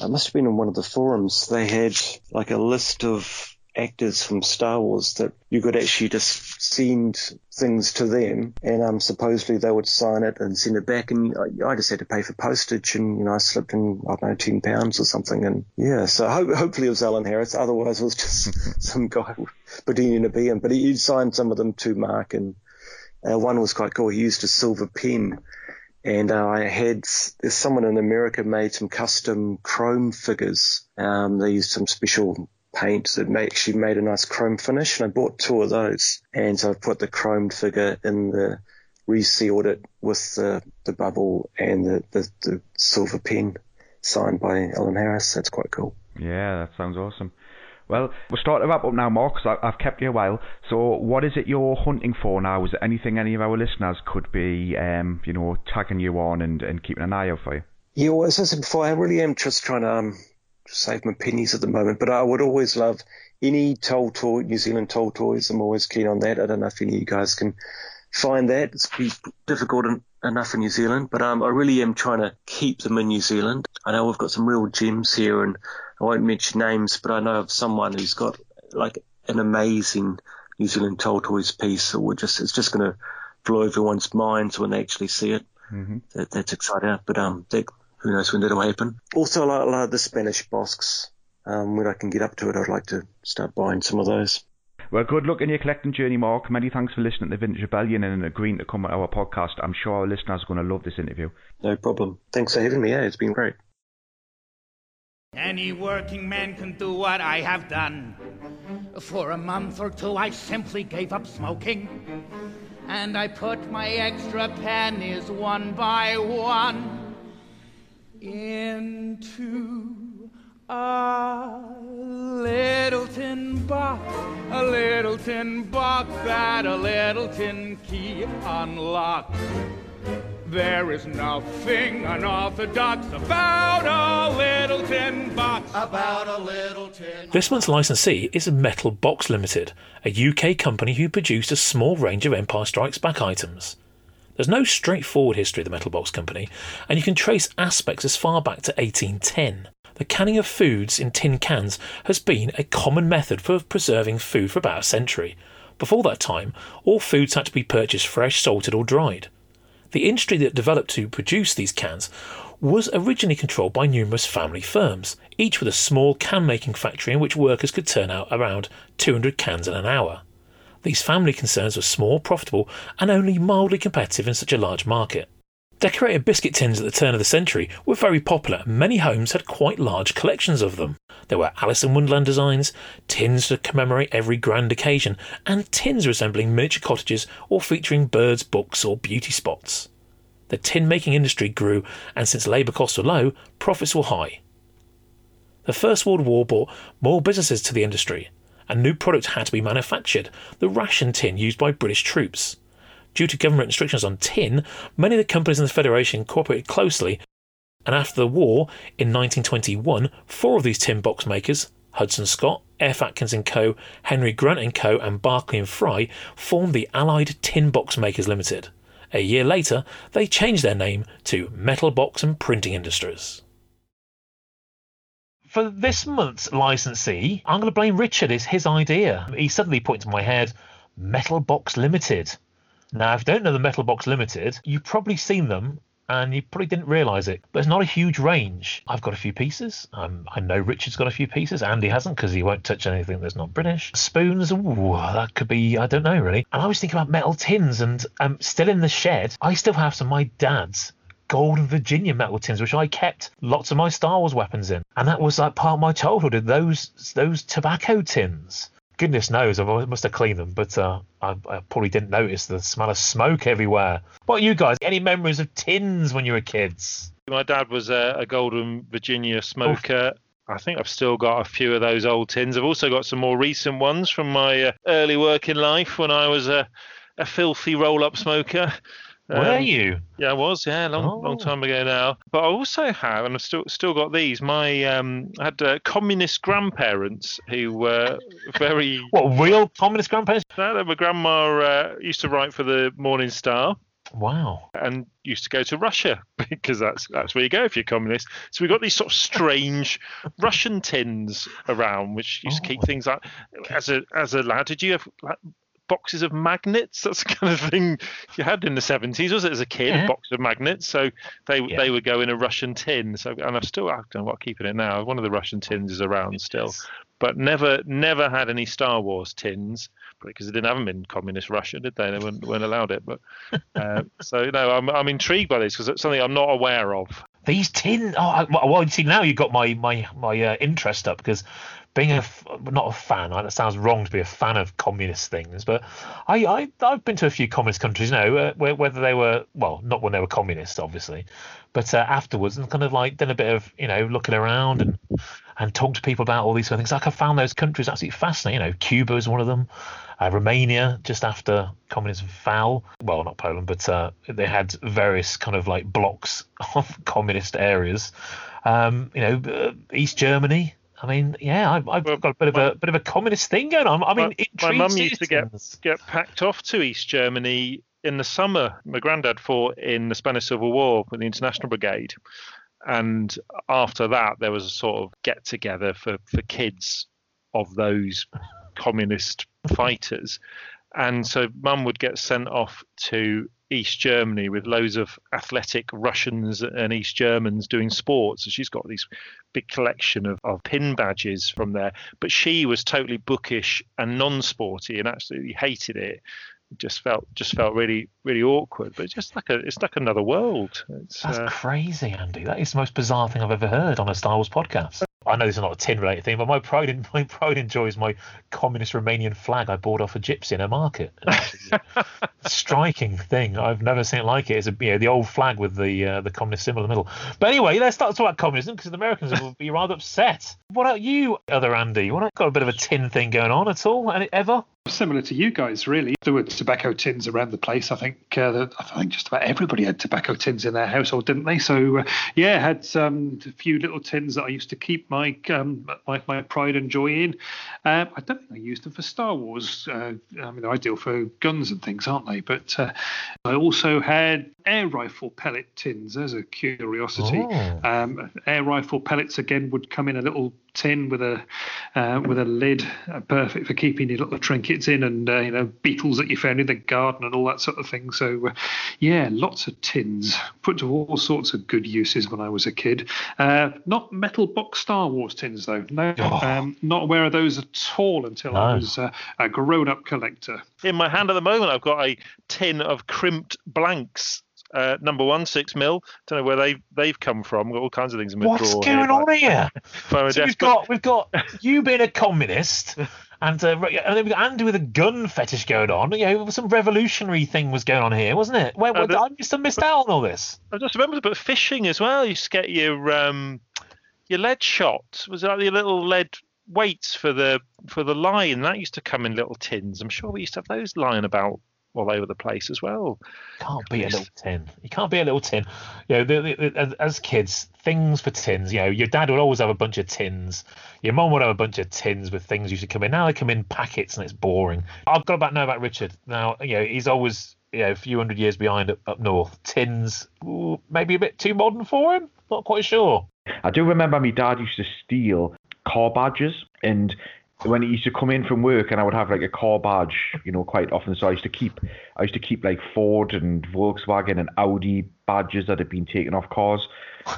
Speaker 8: I must have been on one of the forums. They had like a list of actors from Star Wars that you could actually just send things to them, and um, supposedly they would sign it and send it back, and I, I just had to pay for postage, and you know I slipped in I don't know ten pounds or something, and yeah, so ho- hopefully it was Alan Harris. Otherwise, it was just <laughs> some guy <laughs> pretending to be him, but he, he signed some of them to Mark and. Uh, one was quite cool. He used a silver pen, and uh, I had there's someone in America made some custom chrome figures. Um, they used some special paint that actually made a nice chrome finish, and I bought two of those. And so I put the chromed figure in the resealed it with the, the bubble and the, the, the silver pen signed by Alan Harris. That's quite cool.
Speaker 3: Yeah, that sounds awesome. Well, we'll start to wrap up now, Mark, 'cause I I've kept you a while. So, what is it you're hunting for now? Is there anything any of our listeners could be, um, you know, tagging you on and, and keeping an eye out for you?
Speaker 8: Yeah, well, as I said before, I really am just trying to um, save my pennies at the moment, but I would always love any Toltoy, New Zealand Toltoys. I'm always keen on that. I don't know if any of you guys can find that. It's pretty difficult enough in New Zealand, but um, I really am trying to keep them in New Zealand. I know we've got some real gems here, and I won't mention names, but I know of someone who's got like an amazing New Zealand Toys piece. So we're just it's just going to blow everyone's minds when they actually see it.
Speaker 3: Mm-hmm.
Speaker 8: That, that's exciting. But um, they, who knows when that'll happen. Also, a lot, a lot of the Spanish Bossks. Um, when I can get up to it, I'd like to start buying some of those.
Speaker 3: Well, good luck in your collecting journey, Mark. Many thanks for listening to The Vintage Rebellion and agreeing to come on our podcast. I'm sure our listeners are going to love this interview.
Speaker 8: No problem. Thanks for having me. Yeah, it's been great.
Speaker 9: Any working man can do what I have done. For a month or two, I simply gave up smoking. And I put my extra pennies one by one into a little tin box, a little tin box that a little tin key unlocks. There is nothing unorthodox about a little tin box. About a little tin.
Speaker 4: This month's licensee is Metal Box Limited, a UK company who produced a small range of Empire Strikes Back items. There's no straightforward history of the Metal Box Company, and you can trace aspects as far back to 1810. The canning of foods in tin cans has been a common method for preserving food for about a century. Before that time, all foods had to be purchased fresh, salted, or dried. The industry that developed to produce these cans was originally controlled by numerous family firms, each with a small can making factory in which workers could turn out around 200 cans in an hour. These family concerns were small, profitable, and only mildly competitive in such a large market. Decorated biscuit tins at the turn of the century were very popular, and many homes had quite large collections of them. There were Alice in Wonderland designs, tins to commemorate every grand occasion, and tins resembling miniature cottages or featuring birds, books, or beauty spots. The tin making industry grew, and since labour costs were low, profits were high. The First World War brought more businesses to the industry, and new products had to be manufactured, the ration tin used by British troops. Due to government restrictions on tin, many of the companies in the Federation cooperated closely, and after the war, in 1921, four of these tin box makers, Hudson Scott, F. Atkins & Co., Henry Grant & Co., and Barclay Fry, formed the Allied Tin Box Makers Limited. A year later, they changed their name to Metal Box and Printing Industries. For this month's licensee, I'm going to blame Richard. It's his idea. He suddenly put into my head Metal Box Limited. Now, if you don't know the Metal Box Limited, you've probably seen them and you probably didn't realise it. But it's not a huge range. I've got a few pieces. Um, I know Richard's got a few pieces. Andy hasn't because he won't touch anything that's not British. Spoons, ooh, that could be, I don't know really. And I was thinking about metal tins and um, still in the shed, I still have some of my dad's golden Virginia metal tins, which I kept lots of my Star Wars weapons in. And that was like part of my childhood, those those tobacco tins goodness knows, I must have cleaned them, but uh, I, I, probably didn't notice the smell of smoke everywhere. What you guys? Any memories of tins when you were kids?
Speaker 5: My dad was a, a Golden Virginia smoker. Oh. I think I've still got a few of those old tins. I've also got some more recent ones from my uh, early working life when I was a, a filthy roll-up smoker.
Speaker 4: Were um, you?
Speaker 5: Yeah, I was. Yeah, long oh. long time ago now. But I also have, and I've still still got these. My um, I had uh, communist grandparents who were <laughs> very
Speaker 4: what real communist grandparents?
Speaker 5: No, my grandma uh, used to write for the Morning Star.
Speaker 4: Wow.
Speaker 5: And used to go to Russia <laughs> because that's that's where you go if you're communist. So we got these sort of strange <laughs> Russian tins around, which used oh. to keep oh. things like as a as a lad. Did you have like, boxes of magnets. That's the kind of thing you had in the seventies, was it? As a kid, yeah. a box of magnets. So they yeah. they would go in a Russian tin. So and I've still I don't know what keeping it now. One of the Russian tins is around still, but never never had any Star Wars tins because they didn't have them in communist Russia, did they? They weren't, weren't allowed it. But <laughs> uh, so no, I'm I'm intrigued by this because it's something I'm not aware of.
Speaker 4: These tin. Oh, well, see now you've got my my my uh, interest up because being a not a fan, that sounds wrong to be a fan of communist things, but I, I I've been to a few communist countries, you know, uh, whether they were well, not when they were communist, obviously, but uh, afterwards, and kind of like done a bit of you know looking around and and talk to people about all these sort of things. Like I found those countries absolutely fascinating. You know, Cuba is one of them. Uh, Romania, just after communism fell, well, not Poland, but uh, they had various kind of like blocks <laughs> of communist areas. Um, you know, uh, East Germany, I mean, yeah, I've, I've well, got a bit of a bit of a communist thing going on. I mean,
Speaker 5: my, my mum used to get get packed off to East Germany in the summer, my granddad fought in the Spanish Civil War with the International Brigade. And after that, there was a sort of get together for, for kids of those communist <laughs> fighters. And so mum would get sent off to East Germany with loads of athletic Russians and East Germans doing sports. And she's got these big collection of, of pin badges from there. But she was totally bookish and non sporty and absolutely hated it. Just felt just felt really really awkward, but just like a it's like another world. It's,
Speaker 4: That's
Speaker 5: uh,
Speaker 4: crazy, Andy. That is the most bizarre thing I've ever heard on a Star Wars podcast. I know this is not a tin related thing, but my pride in, <laughs> my pride and joy is my communist Romanian flag I bought off a gypsy in a market. <laughs> striking thing. I've never seen it like it. It's a, you know, the old flag with the uh, the communist symbol in the middle. But anyway, let's start talking about communism because the Americans will be rather upset. What about you, other Andy? You got a bit of a tin thing going on at all? Ever?
Speaker 6: Similar to you guys, really. There were tobacco tins around the place. I think uh, that, I think just about everybody had tobacco tins in their household, didn't they? So uh, yeah, had um, a few little tins that I used to keep my um, my, my pride and joy in. Um, I don't think I used them for Star Wars. Uh, I mean, they're ideal for guns and things, aren't they? But uh, I also had air rifle pellet tins as a curiosity.
Speaker 4: Oh.
Speaker 6: Um, air rifle pellets again would come in a little tin with a uh, with a lid, uh, perfect for keeping your little trinkets in, and uh, you know beetles that you found in the garden and all that sort of thing. So uh, yeah, lots of tins put to all sorts of good uses when I was a kid. Uh, not metal box Star Wars tins though. No,
Speaker 4: Oh.
Speaker 6: um, not aware of those at all until I was uh, a grown up collector.
Speaker 5: in my hand at the moment, I've got a tin of crimped blanks. Uh, number one, six mil. Don't know where they they've come from. Got all kinds of things in my
Speaker 4: What's
Speaker 5: drawer.
Speaker 4: going
Speaker 5: here,
Speaker 4: on
Speaker 5: like
Speaker 4: here? <laughs> So we've got we've got you being a communist, and uh, and then we've got Andy with a gun fetish going on. You know, some revolutionary thing was going on here, wasn't it? Where,
Speaker 5: Uh,
Speaker 4: I missed, I missed out on all this.
Speaker 5: I just remembered, but fishing as well. You used to get your um, your lead shot. Was it like your little lead weights for the for the line? That used to come in little tins. I'm sure we used to have those lying about all over the place as well.
Speaker 4: Can't be a little tin. You can't be a little tin. You know, the, the, the, as, as kids, things for tins. You know, your dad would always have a bunch of tins. Your mum would have a bunch of tins with things used to come in. Now they come in packets and it's boring. I've got about know about Richard. Now, you know, he's always you know a few hundred years behind up, up north. Tins, ooh, maybe a bit too modern for him. Not quite sure.
Speaker 3: I do remember my dad used to steal car badges, and when he used to come in from work, and I would have like a car badge, you know, quite often. So I used to keep, I used to keep like Ford and Volkswagen and Audi badges that had been taken off cars,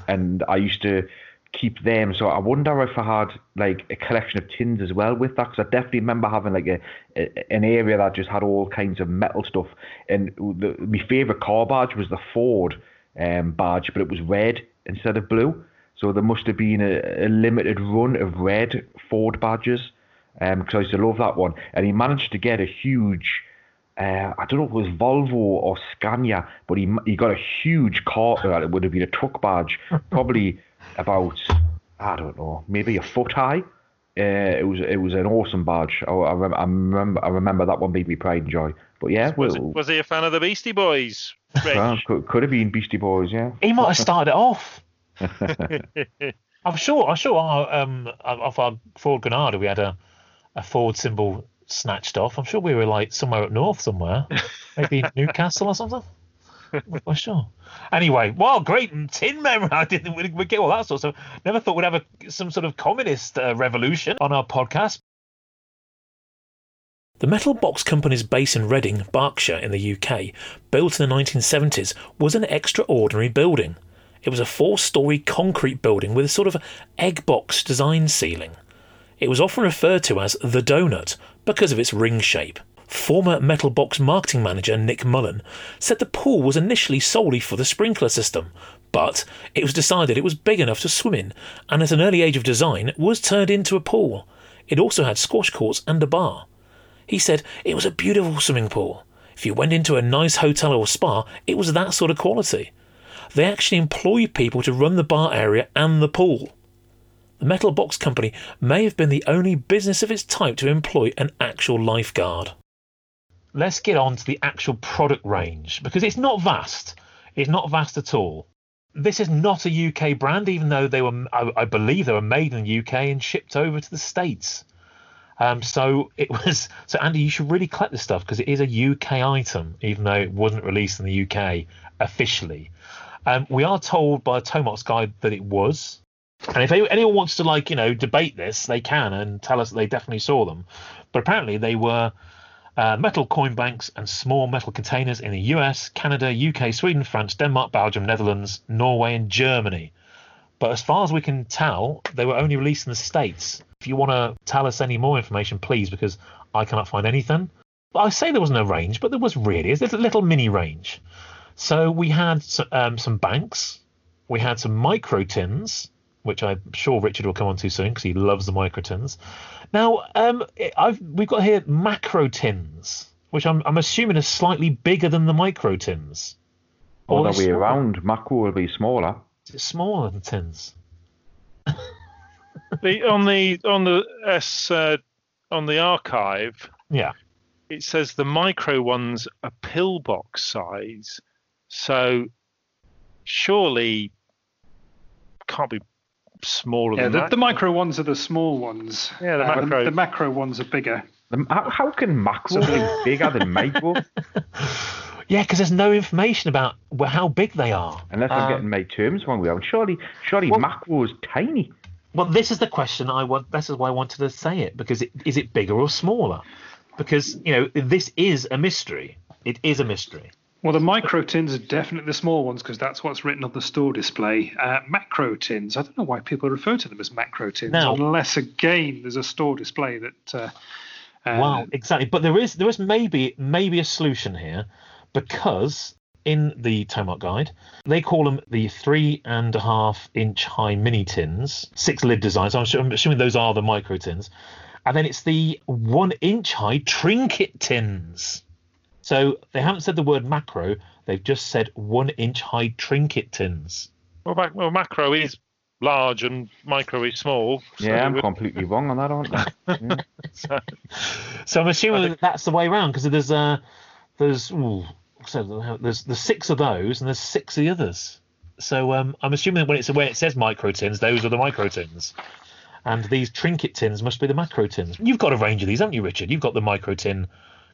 Speaker 3: and I used to keep them. So I wonder if I had like a collection of tins as well with that, because I definitely remember having like a, a an area that just had all kinds of metal stuff. And the, my favorite car badge was the Ford um, badge, but it was red instead of blue. So there must have been a, a limited run of red Ford badges, because I used to love that one. And he managed to get a huge, uh, I don't know if it was Volvo or Scania, but he he got a huge car. It would have been a truck badge, <laughs> probably about I don't know, maybe a foot high. Uh, it was it was an awesome badge. I, I, rem- I remember I remember that one made me pride and joy. But yeah,
Speaker 5: Was
Speaker 3: well,
Speaker 5: was he a fan of the Beastie Boys? Reg?
Speaker 3: well, could, could have been Beastie Boys, yeah.
Speaker 4: He might have started it off. <laughs> <laughs> I'm sure. I'm sure. Our, um, off our Ford Granada, we had a a Ford symbol snatched off. I'm sure we were like somewhere up north, somewhere, maybe <laughs> Newcastle or something. Not sure. Anyway, wow, great tin memory. <laughs> I didn't we'd, we'd get all that sort of stuff. Never thought we'd have a, some sort of communist uh, revolution on our podcast. The Metal Box Company's base in Reading, Berkshire, in the UK, built in the 1970s, was an extraordinary building. It was a four story concrete building with a sort of egg box design ceiling. It was often referred to as the Donut because of its ring shape. Former Metal Box marketing manager Nick Mullen said the pool was initially solely for the sprinkler system, but it was decided it was big enough to swim in, and at an early age of design was turned into a pool. It also had squash courts and a bar. He said it was a beautiful swimming pool. If you went into a nice hotel or spa, it was that sort of quality. They actually employed people to run the bar area and the pool. The Metal Box Company may have been the only business of its type to employ an actual lifeguard. Let's get on to the actual product range because it's not vast. It's not vast at all. This is not a UK brand, even though they were, I, I believe, they were made in the UK and shipped over to the States. Um, so it was. <laughs> So Andy, you should really collect this stuff because it is a UK item, even though it wasn't released in the UK officially. Um, we are told by Tomart's guide that it was. And if anyone wants to like you know debate this, they can and tell us they definitely saw them. But apparently they were uh, metal coin banks and small metal containers in the US, Canada, UK, Sweden, France, Denmark, Belgium, Netherlands, Norway, and Germany. But as far as we can tell, they were only released in the States. If you want to tell us any more information, please, because I cannot find anything. I say there was no range, but there was really. It's a little mini range. So we had um, some banks, we had some micro tins, which I'm sure Richard will come on to soon because he loves the micro tins. Now, um, I've we've got here macro tins, which I'm I'm assuming are slightly bigger than the micro tins.
Speaker 3: All
Speaker 4: Or
Speaker 3: the way around. Macro will be smaller.
Speaker 4: It's smaller than tins. <laughs>
Speaker 5: The on the on the S uh, on the archive,
Speaker 4: Yeah.
Speaker 5: it says the micro ones are pillbox size. So surely can't be smaller
Speaker 6: Yeah,
Speaker 5: than
Speaker 6: the,
Speaker 5: that.
Speaker 6: the micro ones are the small ones.
Speaker 5: Yeah, the
Speaker 6: Uh,
Speaker 5: macro-
Speaker 6: The, macro ones are bigger.
Speaker 3: The- How, how can macro be <laughs> bigger than micro?
Speaker 4: Yeah, because there's no information about wh- how big they are.
Speaker 3: Unless I'm
Speaker 4: Um,
Speaker 3: getting my terms wrong. Well, surely, surely
Speaker 4: Well-
Speaker 3: macro is tiny.
Speaker 4: Well, this is the question I want. This is why I wanted to say it because it, is it bigger or smaller? Because you know this is a mystery. It is a mystery.
Speaker 6: Well, the micro tins are definitely the small ones because that's what's written on the store display. Uh, macro tins, I don't know why people refer to them as macro tins,
Speaker 4: No.
Speaker 6: unless again there's a store display that. Uh, uh,
Speaker 4: Wow, exactly. But there is there is maybe maybe a solution here because in the Tomart guide they call them the three and a half inch high mini tins, six lid designs. I'm, I'm assuming those are the micro tins, and then it's the one inch high trinket tins. So they haven't said the word macro; they've just said one inch high trinket tins.
Speaker 5: well, mac- well, macro is large and micro is small. so
Speaker 3: Yeah, I'm
Speaker 5: it-
Speaker 3: completely wrong on that, aren't I? <laughs> Yeah.
Speaker 5: so-
Speaker 4: So I'm assuming that that's the way around because there's uh there's ooh, so there's there's six of those and there's six of the others. So um, I'm assuming when it's where it says micro tins, those are the micro tins, and these trinket tins must be the macro tins. You've got a range of these, haven't you, Richard? You've got the micro tin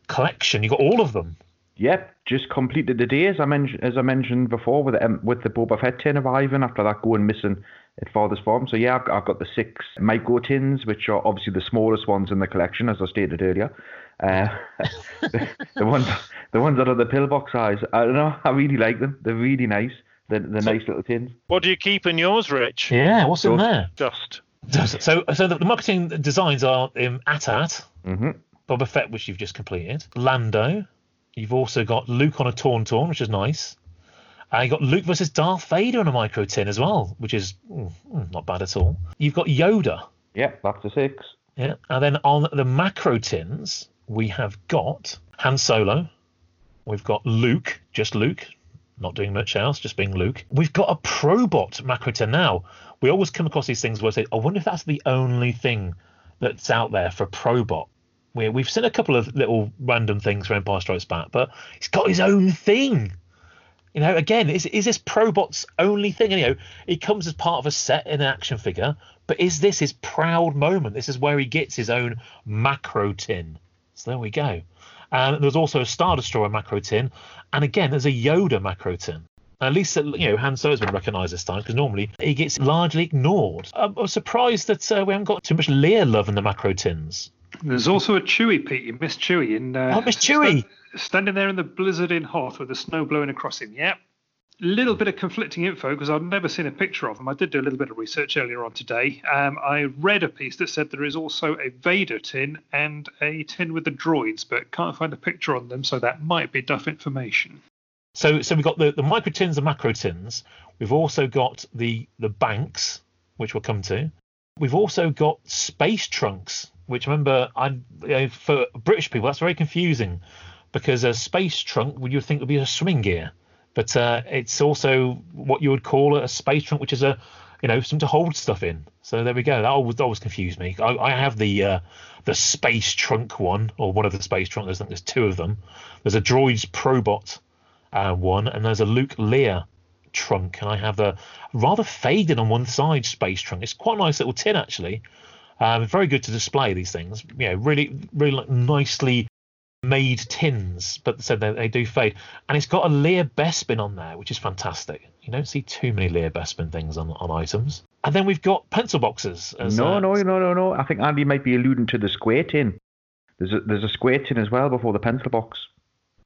Speaker 4: collection. You've got all of them.
Speaker 3: Yep, just completed the day as I mentioned as I mentioned before with the um, with the Boba Fett tin arriving after that going missing at Farthest Farm. So yeah, I've, I've got the six micro tins, which are obviously the smallest ones in the collection, as I stated earlier. Uh, the, <laughs> the ones the ones that are the pillbox size. I don't know. I really like them. They're really nice. They're, they're nice little tins.
Speaker 5: what do you keep in yours, Rich?
Speaker 4: Yeah, what's in there?
Speaker 5: Dust.
Speaker 4: So so the, the marketing designs are um, AT-AT,
Speaker 3: hmm
Speaker 4: Boba Fett, which you've just completed, Lando. You've also got Luke on a Tauntaun, which is nice. You got Luke versus Darth Vader on a micro tin as well, which is mm, not bad at all. You've got Yoda,
Speaker 3: Yep, that's a six.
Speaker 4: yeah, and then on the macro tins we have got Han Solo. We've got Luke, just Luke, not doing much else, just being Luke. We've got a Probot macro tin now. We always come across these things where I say, I wonder if that's the only thing that's out there for Probot. We, we've seen a couple of little random things for Empire Strikes Back, but he's got his own thing. You know, again, is is this Probot's only thing? And, you know, he comes as part of a set in an action figure, but is this his proud moment? This is where he gets his own macro tin. So there we go. And there's also a Star Destroyer macro tin, and again, there's a Yoda macro tin. At least uh, you know Han Solo's been recognised this time because normally he gets largely ignored. I'm, I'm surprised that uh, we haven't got too much Leia love in the macro tins.
Speaker 6: There's also a Chewie, Pete. You missed Chewie in. Uh,
Speaker 4: Oh, Miss Chewie.
Speaker 6: sta- standing there in the blizzard in Hoth with the snow blowing across him. Yep. Little bit of conflicting info because I've never seen a picture of him. I did do a little bit of research earlier on today. Um, I read a piece that said there is also a Vader tin and a tin with the droids, but can't find a picture on them, so that might be duff information.
Speaker 4: So so we've got the, the micro tins and macro tins. We've also got the the banks, which we'll come to. We've also got space trunks, which remember I you know, for British people that's very confusing because a space trunk would you think would be a swimming gear, but uh, it's also what you would call a space trunk, which is a you know something to hold stuff in. So there we go. That always always confused me. I, I have the uh, the space trunk one or one of the space trunks. I think there's two of them. There's a Droids Probot uh, one, and there's a Luke Leia trunk, and I have a rather faded on one side space trunk. It's quite a nice little tin actually. Um, very good to display these things. You know, really, really like nicely made tins, but said they, they do fade. And it's got a Leia Bespin on there, which is fantastic. You don't see too many Leia Bespin things on, on items. And then we've got pencil boxes. As,
Speaker 3: no,
Speaker 4: uh,
Speaker 3: no, no, no, no. I think Andy might be alluding to the square tin. There's a, there's a square tin as well before the pencil box.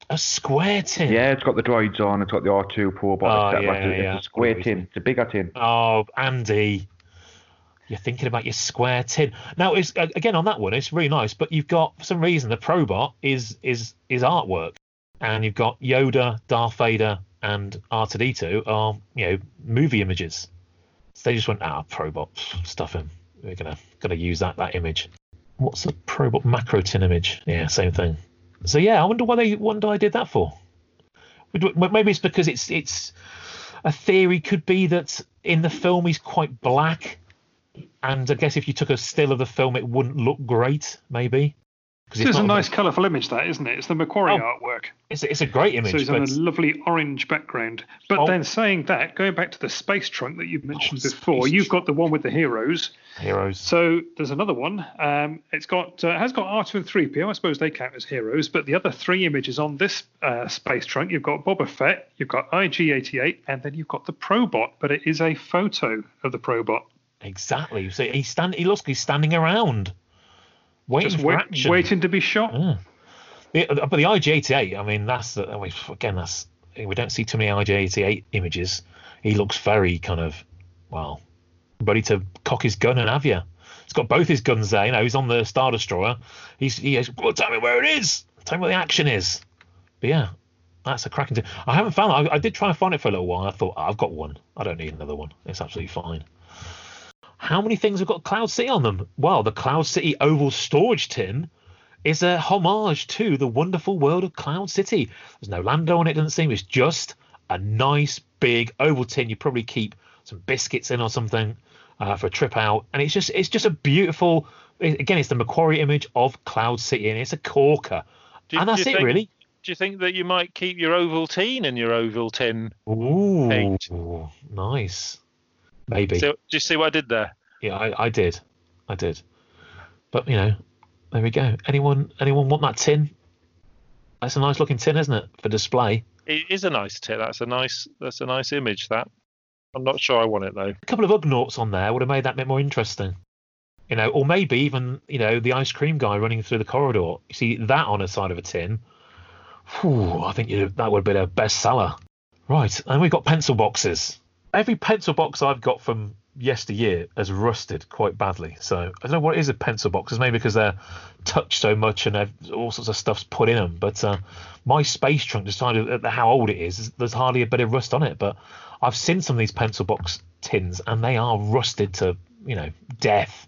Speaker 4: A square tin.
Speaker 3: Yeah, it's got the droids on. It's got the R2 probot.
Speaker 4: Oh, yeah,
Speaker 3: it's, a,
Speaker 4: yeah.
Speaker 3: it's a square tin. It's a bigger tin.
Speaker 4: Oh, Andy, you're thinking about your square tin. Now, it's again on that one. It's really nice, but you've got for some reason the Probot is is is artwork, and you've got Yoda, Darth Vader, and R2D2 are you know movie images. So they just went ah Probot stuff him. We're gonna gonna use that that image. What's the Probot macro tin image? Yeah, same thing. So yeah, I wonder why they wonder I did that for. Maybe it's because it's it's a theory could be that in the film he's quite black, and I guess if you took a still of the film, it wouldn't look great. Maybe because
Speaker 6: This is a nice, colourful image, that isn't it? It's the McQuarrie
Speaker 4: Oh,
Speaker 6: artwork.
Speaker 4: It's, it's a great image.
Speaker 6: So he's
Speaker 4: but
Speaker 6: on a lovely orange background. But
Speaker 4: Oh.
Speaker 6: then saying that, going back to the space trunk that you mentioned
Speaker 4: Oh,
Speaker 6: before, you've got the one with the heroes.
Speaker 4: heroes.
Speaker 6: So there's another one. Um, it's got uh, it has got R2 and 3PO. I suppose they count as heroes. But the other three images on this uh, space trunk, you've got Boba Fett, you've got IG-88, and then you've got the Probot. But it is a photo of the Probot.
Speaker 4: Exactly. So he's stand. He looks like he's standing around, waiting
Speaker 6: Just wait, waiting to be shot.
Speaker 4: Yeah. The- uh, but the IG88, I mean, that's the, I mean, again, that's we don't see too many IG88 images. He looks very kind of, well, ready to cock his gun and have you. He's got both his guns there. You know, he's on the Star Destroyer. He's he goes, well, tell me where it is. Tell me where the action is. But yeah, that's a cracking. T- I haven't found. it. I, I did try and find it for a little while. I thought "Oh, I've got one. I don't need another one. It's absolutely fine. How many things have got Cloud City on them? Well, the Cloud City oval storage tin is a homage to the wonderful world of Cloud City. There's no Lando on it, doesn't seem. It's just a nice big oval tin. You probably keep some biscuits in or something uh, for a trip out, and it's just it's just a beautiful. Again, it's the McQuarrie image of Cloud City, and it's a corker,
Speaker 5: you-
Speaker 4: and that's it
Speaker 5: think-
Speaker 4: really.
Speaker 5: Do you think that you might keep your Ovaltine in your Ovaltine?
Speaker 4: Ooh,
Speaker 5: Eight.
Speaker 4: nice. Maybe.
Speaker 5: So, do you see what I did there?
Speaker 4: Yeah, I, I did. I did. But you know, there we go. Anyone anyone want that tin? That's a nice looking tin, isn't it, for display?
Speaker 5: It is a nice tin. That's a nice. That's a nice image. That. I'm not sure I want it though.
Speaker 4: A couple of Ugnaughts on there would have made that bit more interesting. You know, or maybe even you know the ice cream guy running through the corridor. You see that on a side of a tin. Whew, I think you that would have been a bestseller. Right, and we've got pencil boxes. Every pencil box I've got from yesteryear has rusted quite badly. So I don't know what it is with pencil boxes. Maybe because they're touched so much and all sorts of stuff's put in them. But uh, my space trunk decided how old it is. There's hardly a bit of rust on it. But I've seen some of these pencil box tins and they are rusted to you know death.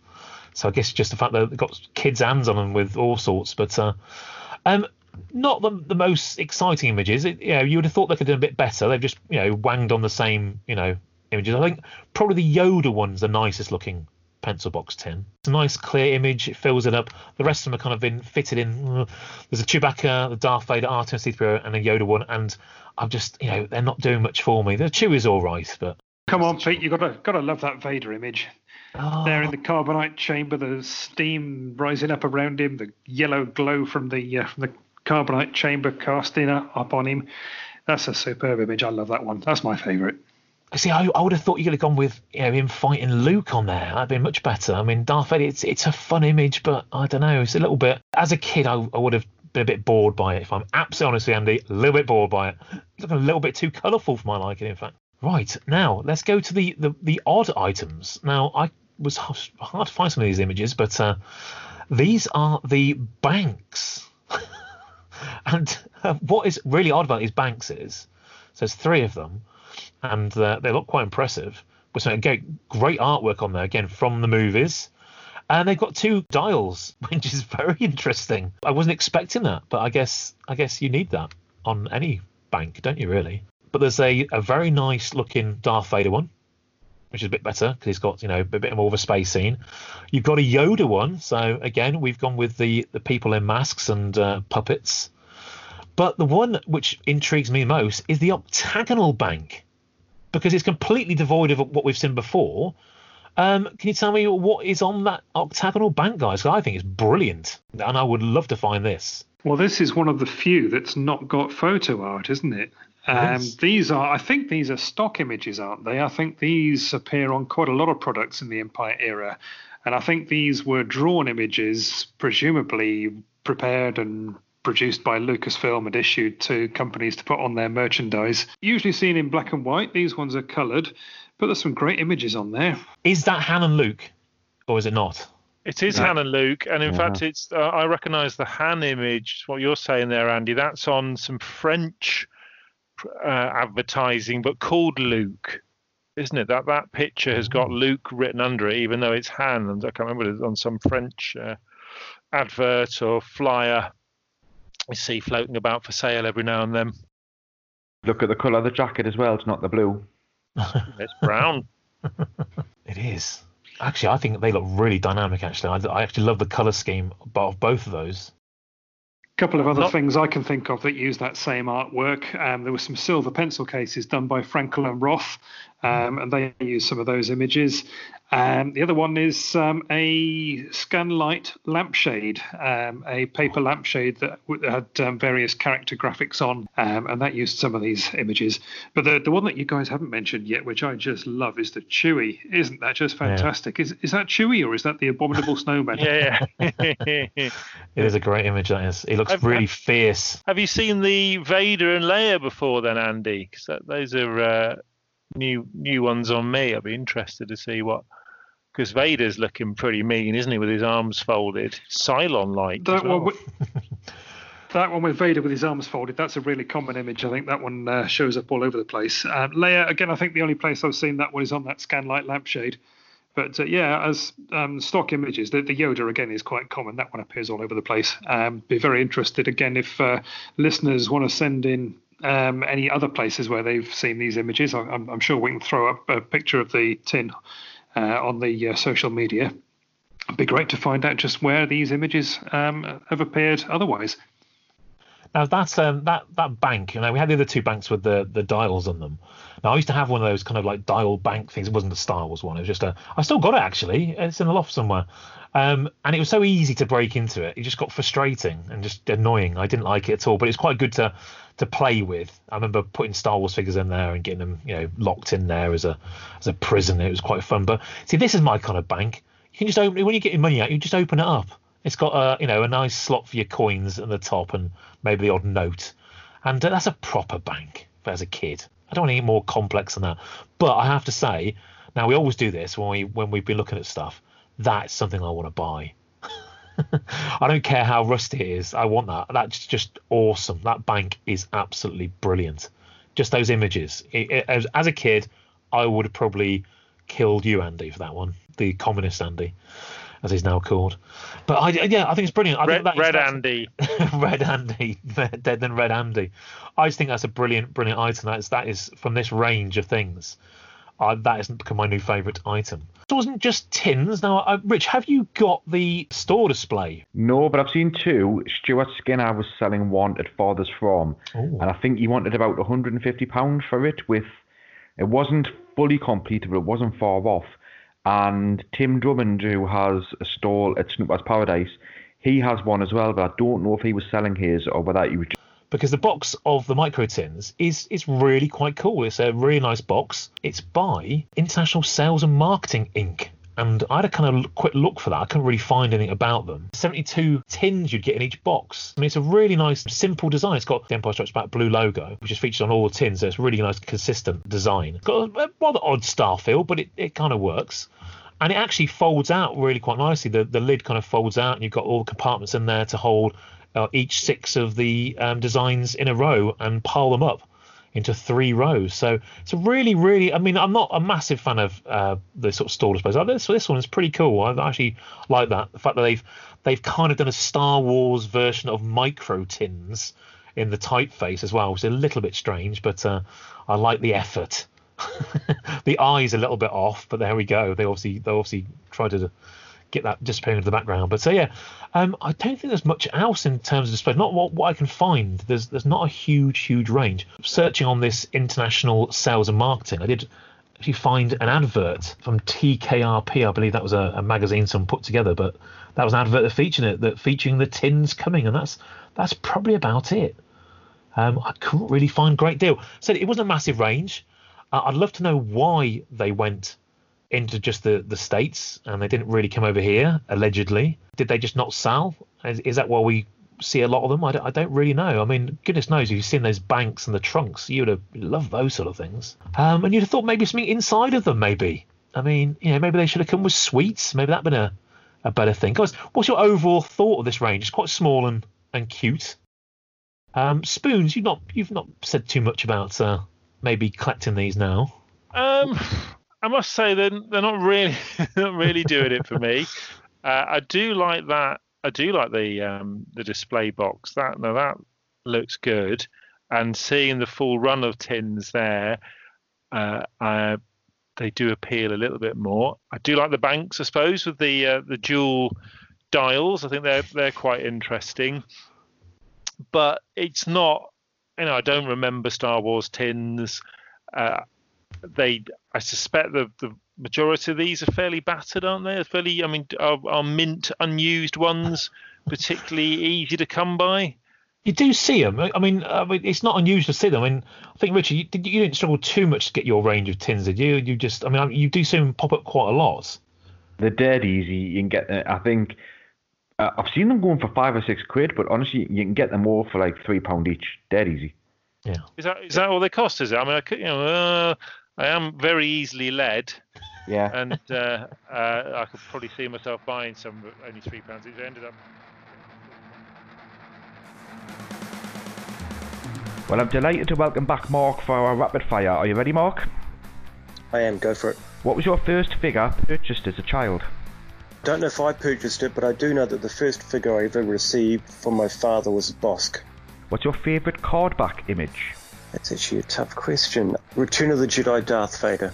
Speaker 4: So I guess just the fact that they've got kids' hands on them with all sorts. But uh, um, not the, the most exciting images. It, you know, you would have thought they could have done a bit better. They've just you know wanged on the same you know images. I think probably the Yoda one's the nicest looking pencil box tin. It's a nice clear image. It fills it up. The rest of them are kind of been fitted in. There's a Chewbacca, the Darth Vader, R2C3PO, and a Yoda one. And I've just you know they're not doing much for me. The Chewie's all right, but
Speaker 6: Come on, Pete, you gotta gotta love that Vader image.
Speaker 4: oh,
Speaker 6: There in the carbonite chamber, the steam rising up around him, the yellow glow from the uh, from the carbonite chamber casting up, on him. That's a superb image. I love that one. That's my favourite.
Speaker 4: See, I, I would have thought you could have gone with you know him fighting Luke on there. That'd been much better. I mean, Darth Vader, it's it's a fun image, but I don't know. It's a little bit. As a kid, I, I would have been a bit bored by it. If I'm absolutely honest with Andy, a little bit bored by it. Looking a little bit too colourful for my liking, in fact. Right now, let's go to the the, the odd items. Now, I was hard to find some of these images, but uh, these are the banks. <laughs> and uh, what is really odd about these banks is, so there's three of them and uh, they look quite impressive. But so again, great artwork on there again from the movies, and they've got two dials, <laughs> which is very interesting. I wasn't expecting that, but I guess I guess you need that on any bank, don't you? Really? But there's a, a very nice looking Darth Vader one, which is a bit better because he's got you know a bit more of a space scene. You've got a Yoda one, so again we've gone with the the people in masks and uh, puppets. But the one which intrigues me most is the octagonal bank because it's completely devoid of what we've seen before. Um, can you tell me what is on that octagonal bank, guys? I think it's brilliant, and I would love to find this.
Speaker 6: Well, this is one of the few that's not got photo art, isn't it? Um,
Speaker 4: is.
Speaker 6: these are, I think, these are stock images, aren't they? I think these appear on quite a lot of products in the Empire era, and I think these were drawn images, presumably prepared and produced by Lucasfilm and issued to companies to put on their merchandise. Usually seen in black and white. These ones are coloured, but there's some great images on there.
Speaker 4: Is that Han and Luke, or is it not?
Speaker 5: It is
Speaker 6: No.
Speaker 5: Han and Luke, and in fact, it's uh, I recognise the Han image. What you're saying there, Andy, that's on some French uh, advertising, but called Luke, isn't it? That that picture has got Luke written under it, even though it's Han, and I can't remember it's on some French uh, advert or flyer. I see floating about for sale every now and then.
Speaker 3: Look at the colour of the jacket as well. It's not the blue. <laughs>
Speaker 5: It's brown. <laughs>
Speaker 4: It is. Actually, I think they look really dynamic. Actually, I, I actually love the color scheme of both of those.
Speaker 6: Couple of other
Speaker 5: Not-
Speaker 6: things I can think of that use that same artwork. Um, there were some silver pencil cases done by Frankel and Roth, um, and they use some of those images. Um, the other one is um, a Scanlight lampshade, um, a paper lampshade that w- had um, various character graphics on, um, and that used some of these images. But the the one that you guys haven't mentioned yet, which I just love, is the Chewy. Isn't that just fantastic? Is is that Chewy or is that the Abominable <laughs> Snowman?
Speaker 5: Yeah. <laughs>
Speaker 4: It is a great image. That is. It looks
Speaker 5: I've-
Speaker 4: really fierce.
Speaker 5: Have you seen the Vader and Leia before then, Andy? Because those are uh, new new ones on me. I'd be interested to see what. Because Vader's looking pretty mean, isn't he, with his arms folded, Cylon like.
Speaker 6: That one, with, <laughs> that one with Vader with his arms folded. That's a really common image. I think that one uh, shows up all over the place. Um, Leia, again, I think the only place I've seen that one is on that Scanlight lampshade. But uh, yeah, as um, stock images, the, the Yoda again is quite common. That one appears all over the place. Um, be very interested again if uh, listeners want to send in um, any other places where they've seen these images. I'm, I'm sure we can throw up a picture of the tin uh, on the uh, social media. It'd be great to find out just where these images um, have appeared otherwise.
Speaker 4: Now that's um, that that bank. You know, we had the other two banks with the the dials on them. Now I used to have one of those kind of like dial bank things. It wasn't a Star Wars one. It was just a. I still got it actually. It's in the loft somewhere. Um, and it was so easy to break into it. It just got frustrating and just annoying. I didn't like it at all. But it's quite good to to play with. I remember putting Star Wars figures in there and getting them, you know, locked in there as a as a prison. It was quite fun. But see, this is my kind of bank. You can just open when you get your money out. You just open it up. It's got a you know a nice slot for your coins at the top and maybe the odd note, and uh, that's a proper bank as a kid. I don't want any more complex than that. But I have to say, now we always do this when we when we've been looking at stuff. That's something I want to buy. <laughs> I don't care how rusty it is. I want that. That's just awesome. That bank is absolutely brilliant. Just those images. It, it- as, as a kid, I would have probably killed you, Andy, for that one. The communist Andy, as he's now called. But I, yeah, I think it's brilliant. I
Speaker 5: Red,
Speaker 4: think
Speaker 5: Red Andy. <laughs>
Speaker 4: Red Andy, dead than Red Andy. I just think that's a brilliant, brilliant item. That is, that is from this range of things. Uh, that has become my new favourite item. It wasn't just tins. Now, uh, Rich, have you got the store display?
Speaker 3: No, but I've seen two. Stuart Skinner was selling one at Father's From,
Speaker 4: Ooh.
Speaker 3: and I think he wanted about 150 pounds for it. With it wasn't fully complete, but it wasn't far off. And Tim Drummond, who has a stall at Snooper's Paradise, he has one as well. But I don't know if he was selling his or whether he was.
Speaker 4: Because the box of the micro tins is is really quite cool. It's a really nice box. It's by International Sales and Marketing Inc. And I had a kind of quick look for that. I couldn't really find anything about them. 72 tins you'd get in each box. I mean, it's a really nice, simple design. It's got the Empire Strikes Back blue logo, which is featured on all the tins. So it's really nice, consistent design. It's got a, a rather odd star feel, but it, it kind of works. And it actually folds out really quite nicely. The the lid kind of folds out, and you've got all the compartments in there to hold uh, each six of the um, designs in a row and pile them up into three rows. So it's a really, really. I mean, I'm not a massive fan of uh, the sort of store displays. Like this, this one is pretty cool. I actually like that. The fact that they've they've kind of done a Star Wars version of micro tins in the typeface as well, which is a little bit strange, but uh, I like the effort. <laughs> the eye's a little bit off, but there we go. They obviously they obviously tried to get that disappearing into the background. But so yeah, um, I don't think there's much else in terms of display. Not what, what I can find. There's there's not a huge huge range. Searching on this international sales and marketing, I did actually find an advert from TKRP. I believe that was a, a magazine someone put together, but that was an advert that featuring it, that featuring the tins coming, and that's that's probably about it. Um, I couldn't really find a great deal. So it wasn't a massive range. Uh, I'd love to know why they went into just the, the states and they didn't really come over here allegedly. Did they just not sell? Is, is that why we see a lot of them? I don't, I don't really know. I mean, goodness knows, if you've seen those banks and the trunks, you would have loved those sort of things. Um, and you'd have thought maybe something inside of them, maybe. I mean, you know, maybe they should have come with sweets. Maybe that'd been a, a better thing. Guys, what's your overall thought of this range? It's quite small and, and cute. Um, spoons, you've not you've not said too much about uh, maybe collecting these now.
Speaker 5: Um, I must say they're they're not really <laughs> not really doing it for me. Uh, I do like that. I do like the um, the display box. That now that looks good, and seeing the full run of tins there, uh, I, they do appeal a little bit more. I do like the banks, I suppose, with the uh, the dual dials. I think they're they're quite interesting, but it's not. You know, I don't remember Star Wars tins. Uh, they, I suspect the the majority of these are fairly battered, aren't they? Fairly, I mean, are, are mint unused ones particularly easy to come by?
Speaker 4: You do see them. I mean, I mean, it's not unusual to see them. I mean, I think Richard, you, you didn't struggle too much to get your range of tins, did you? You just, I mean, you do see them pop up quite a lot.
Speaker 3: They're dead easy. You can get. I think uh, I've seen them going for five or six quid, but honestly, you can get them all for like three pound each. Dead easy.
Speaker 4: Yeah.
Speaker 5: Is that is that all they cost? Is it? I mean, I could, you know, uh, I am very easily led.
Speaker 3: Yeah.
Speaker 5: And uh, uh, I could probably see myself buying some only three pounds. It ended up.
Speaker 3: Well, I'm delighted to welcome back Mark for our rapid fire. Are you ready, Mark?
Speaker 8: I am. Go for it.
Speaker 3: What was your first figure purchased as a child?
Speaker 8: Don't know if I purchased it, but I do know that the first figure I ever received from my father was a Bossk.
Speaker 3: What's your favourite card back image?
Speaker 8: That's actually a tough question. Return of the Jedi Darth Vader.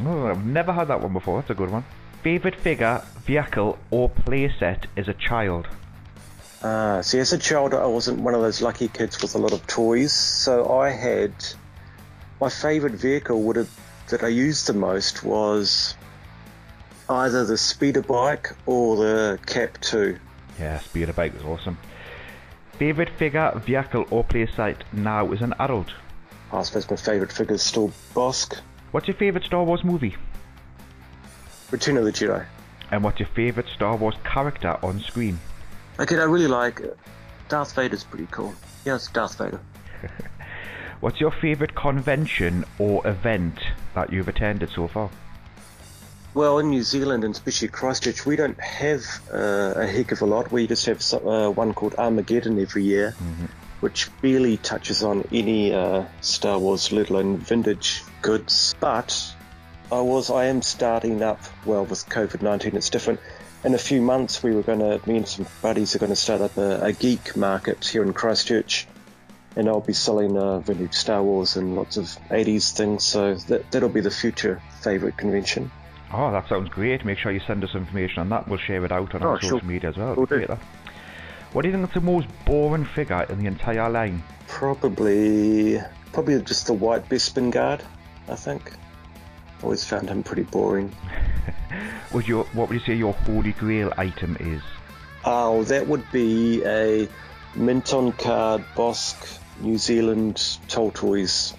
Speaker 3: Oh, I've never had that one before. That's a good one. Favourite figure, vehicle, or playset as a child?
Speaker 8: Ah, see, as a child, I wasn't one of those lucky kids with a lot of toys, so I had my favourite vehicle would have that I used the most was either the speeder bike or the Cap 2.
Speaker 3: Yeah, speeder bike was awesome. Favourite figure, vehicle, or playset now as an adult?
Speaker 8: I suppose my favourite figure is still Bossk.
Speaker 3: What's your favourite Star Wars movie?
Speaker 8: Return of the Jedi.
Speaker 3: And what's your favourite Star Wars character on screen?
Speaker 8: Okay, I really like it. Darth Vader's pretty cool. Yeah, it's Darth Vader. <laughs>
Speaker 3: What's your favourite convention or event that you've attended so far?
Speaker 8: Well, in New Zealand and especially Christchurch, we don't have uh, a heck of a lot. We just have some, uh, one called Armageddon every year,
Speaker 3: Mm-hmm.
Speaker 8: which barely touches on any uh, Star Wars, let alone vintage goods. But I was, I am starting up. Well, with COVID nineteen, it's different. In a few months, we were going to, me and some buddies are going to start up a, a geek market here in Christchurch, and I'll be selling uh, vintage Star Wars and lots of 80s things. So that that'll be the future favourite convention.
Speaker 3: Oh, that sounds great. Make sure you send us information on that. We'll share it out on
Speaker 8: Oh,
Speaker 3: our social
Speaker 8: sure.
Speaker 3: media as well.
Speaker 8: Will do.
Speaker 3: That. What do you think is the most boring figure in the entire line?
Speaker 8: Probably, probably just the white Bespin guard. I think. Always found him pretty boring. <laughs>
Speaker 3: Would your what would you say your holy grail item is?
Speaker 8: Oh, that would be a mint on card Bossk New Zealand Toltoys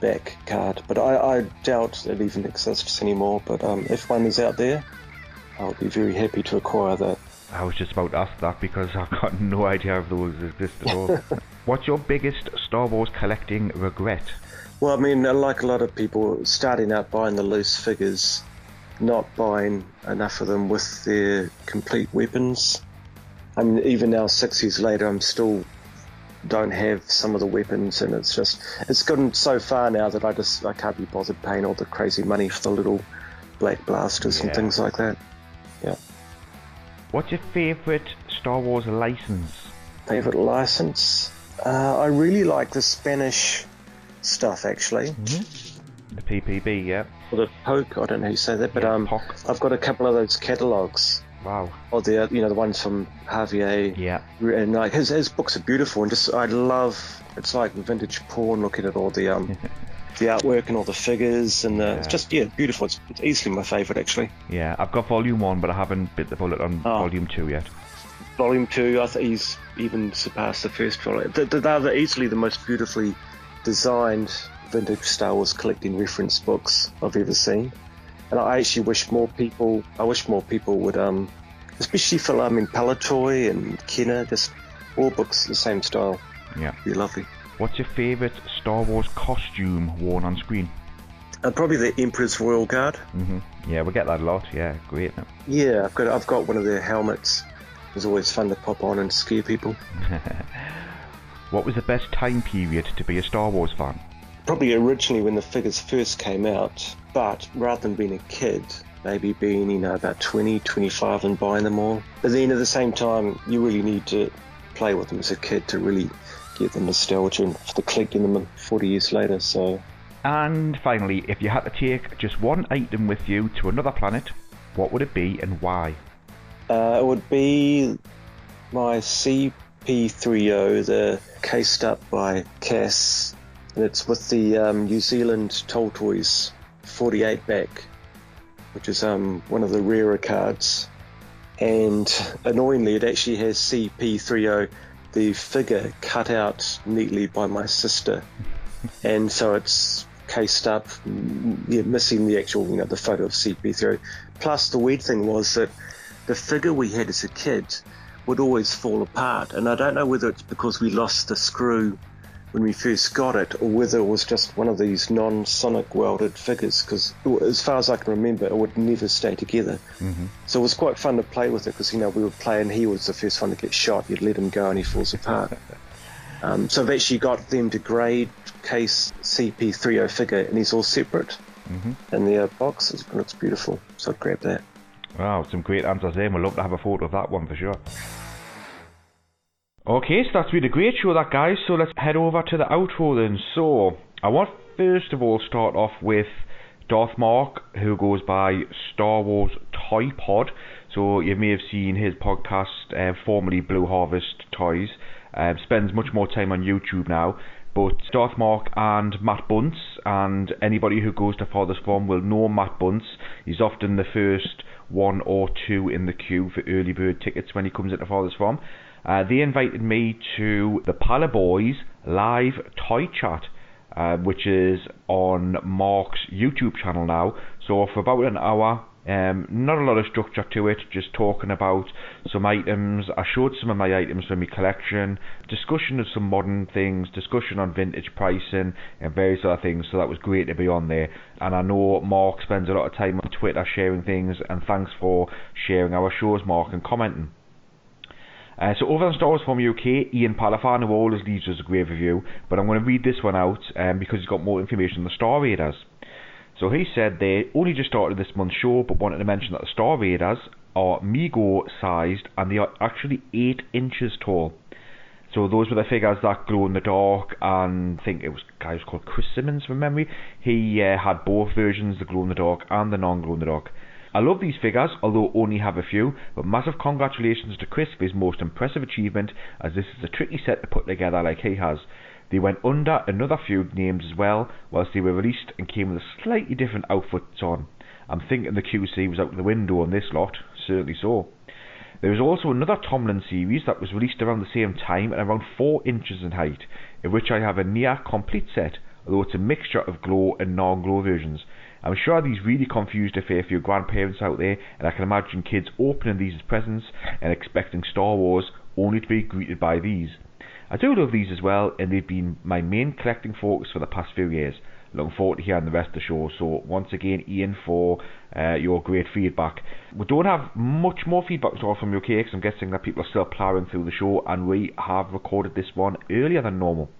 Speaker 8: back card, but I, I doubt it even exists anymore. But um, if one is out there, I'll be very happy to acquire that.
Speaker 3: I was just about to ask that because I've got <laughs> no idea if those exist at all. <laughs> What's your biggest Star Wars collecting regret?
Speaker 8: Well, I mean, like a lot of people, starting out buying the loose figures, not buying enough of them with their complete weapons. I mean, even now, six years later, I'm still don't have some of the weapons, and it's just it's gotten so far now that I just I can't be bothered paying all the crazy money for the little black blasters and things like that. Yeah,
Speaker 3: What's your favourite Star Wars license?
Speaker 8: favorite license. Uh, I really like the Spanish stuff, actually.
Speaker 3: The PBP, yeah.
Speaker 8: Or the Poke, I don't know how you say that, but
Speaker 3: Yeah,
Speaker 8: um. I've got a couple of those catalogs.
Speaker 3: Wow.
Speaker 8: Or the you know the ones from Javier,
Speaker 3: Yeah.
Speaker 8: and like his his books are beautiful, and just I love it's like vintage porn looking at all the um <laughs> the artwork and all the figures, and uh, it's just yeah, beautiful. It's, it's easily my favourite actually.
Speaker 3: Yeah, I've got volume one, but I haven't bit the bullet on
Speaker 8: Oh.
Speaker 3: volume two yet.
Speaker 8: Volume two, I think he's even surpassed the first volume. Th- th- They're the- easily the most beautifully designed vintage Star Wars collecting reference books I've ever seen. And I actually wish more people, I wish more people would, um, especially for, I mean, Palitoy and Kenner, just all books the same style.
Speaker 3: Yeah.
Speaker 8: Be lovely.
Speaker 3: What's your favourite Star Wars costume worn on screen?
Speaker 8: Uh, probably the Emperor's Royal Guard.
Speaker 3: hmm Yeah, we get that a lot. Yeah, great.
Speaker 8: Yeah, I've got I've got one of their helmets. It was always fun to pop on and scare people. <laughs>
Speaker 3: What was the best time period to be a Star Wars fan?
Speaker 8: Probably originally when the figures first came out, but rather than being a kid, maybe being, you know, about 20, 25 and buying them all. But then at the same time, you really need to play with them as a kid to really get the nostalgia and for the collecting them 40 years later. So
Speaker 3: And finally, if you had to take just one item with you to another planet, what would it be and why?
Speaker 8: uh, it would be my C-3PO, the cased up by CAS, and it's with the um, New Zealand Toltoys 48 back, which is um, one of the rarer cards. And annoyingly, it actually has C-3PO, the figure cut out neatly by my sister, <laughs> and so it's cased up, yeah, missing the actual, you know, the photo of C-3PO. Plus, the weird thing was that the figure we had as a kid would always fall apart, and I don't know whether it's because we lost the screw when we first got it, or whether it was just one of these non-sonic welded figures. Because as far as I can remember, it would never stay together.
Speaker 3: Mm-hmm.
Speaker 8: So it was quite fun to play with it because you know we were playing. He was the first one to get shot. You'd let him go, and he falls apart. <laughs> um, so I've actually got them to grade case C-3PO figure, and he's all separate
Speaker 3: Mm-hmm.
Speaker 8: in the box. It looks beautiful. So I grabbed that.
Speaker 3: Wow, some great answers there. and We'd love to have a photo of that one for sure. Okay, so that's been a great show, that guys. So let's head over to the outro then. So I want first of all start off with Darth Mark, who goes by Star Wars Toy Pod. So you may have seen his podcast, uh, formerly Blue Harvest Toys. Um, spends much more time on YouTube now. But Darth Mark and Matt Bunce, and anybody who goes to Father's From will know Matt Bunce. He's often the first one or two in the queue for early bird tickets when he comes into Father's From. Uh, they invited me to the Pala Boys live toy chat, uh, which is on Mark's YouTube channel now. So for about an hour, um, not a lot of structure to it, just talking about some items. I showed some of my items from my collection, discussion of some modern things, discussion on vintage pricing, and various other things. So that was great to be on there. And I know Mark spends a lot of time on Twitter sharing things, and thanks for sharing our shows, Mark, and commenting. Uh, so over on Star Wars from UK, Ian Palafan, who always leaves us a great review, but I'm going to read this one out um, because he's got more information on the Star Raiders. So he said they only just started this month's show, but wanted to mention that the Star Raiders are Mego sized and they are actually 8 inches tall. So those were the figures that glow in the dark, and I think it was guy who's called Chris Simmons from memory. He uh, had both versions, the glow in the dark and the non glow in the dark. I love these figures, although only have a few, but massive congratulations to Chris for his most impressive achievement, as this is a tricky set to put together like he has. They went under another few names as well, whilst they were released and came with a slightly different outfits on. I'm thinking the QC was out the window on this lot, certainly so. There is also another Tomlin series that was released around the same time and around 4 inches in height, in which I have a near complete set, although it's a mixture of glow and non-glow versions. I'm sure these really confused a fair few grandparents out there, and I can imagine kids opening these as presents and expecting Star Wars only to be greeted by these. I do love these as well, and they've been my main collecting focus for the past few years. Looking forward to hearing the rest of the show. So once again, Ian, for uh, your great feedback. We don't have much more feedback at all from UK because I'm guessing that people are still ploughing through the show, and we have recorded this one earlier than normal.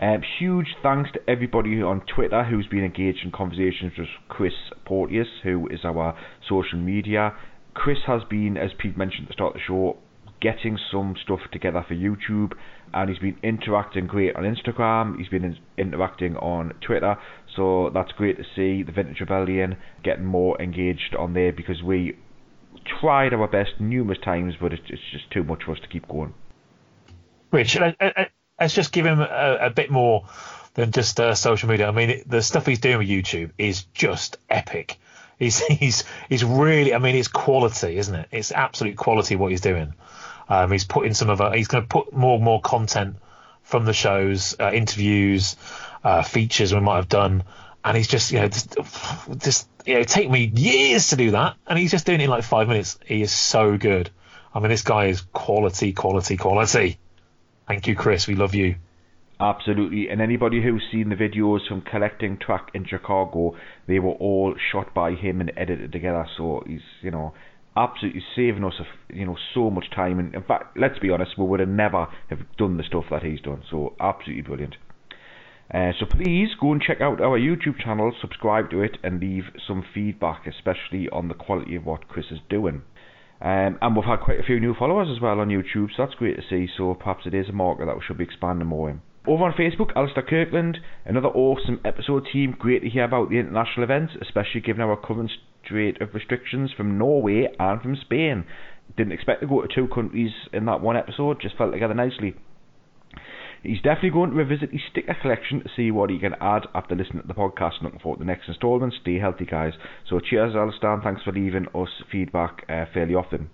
Speaker 3: Um, huge thanks to everybody on Twitter who's been engaged in conversations with Chris Porteous, who is our social media. Chris has been, as Pete mentioned at the start of the show, getting some stuff together for YouTube, and he's been interacting great on Instagram. He's been in- interacting on Twitter, so that's great to see the Vintage Rebellion getting more engaged on there because we tried our best numerous times, but it's, it's just too much for us to keep going.
Speaker 4: Rich, let- let- let's just give him a, a bit more than just uh, social media. I mean, it, the stuff he's doing with YouTube is just epic. He's <laughs> he's he's really. I mean, it's quality, isn't it? It's absolute quality what he's doing. Um, he's putting some of. A, he's going to put more and more content from the shows, uh, interviews, uh, features we might have done, and he's just you know just, <sighs> just you know take me years to do that, and he's just doing it in like five minutes. He is so good. I mean, this guy is quality, quality, quality. Thank you, Chris. We love you.
Speaker 3: Absolutely, and anybody who's seen the videos from collecting track in Chicago, they were all shot by him and edited together. So he's, you know, absolutely saving us, you know, so much time. And in fact, let's be honest, we would have never have done the stuff that he's done. So absolutely brilliant. Uh, so please go and check out our YouTube channel, subscribe to it, and leave some feedback, especially on the quality of what Chris is doing. Um, and we've had quite a few new followers as well on YouTube, so that's great to see. So perhaps it is a market that we should be expanding more in. Over on Facebook, Alistair Kirkland, another awesome episode team. Great to hear about the international events, especially given our current strait of restrictions from Norway and from Spain. Didn't expect to go to two countries in that one episode, just fell together nicely. He's definitely going to revisit his sticker collection to see what he can add after listening to the podcast. Looking forward to the next instalment. Stay healthy, guys. So cheers, Alistair, thanks for leaving us feedback uh, fairly often.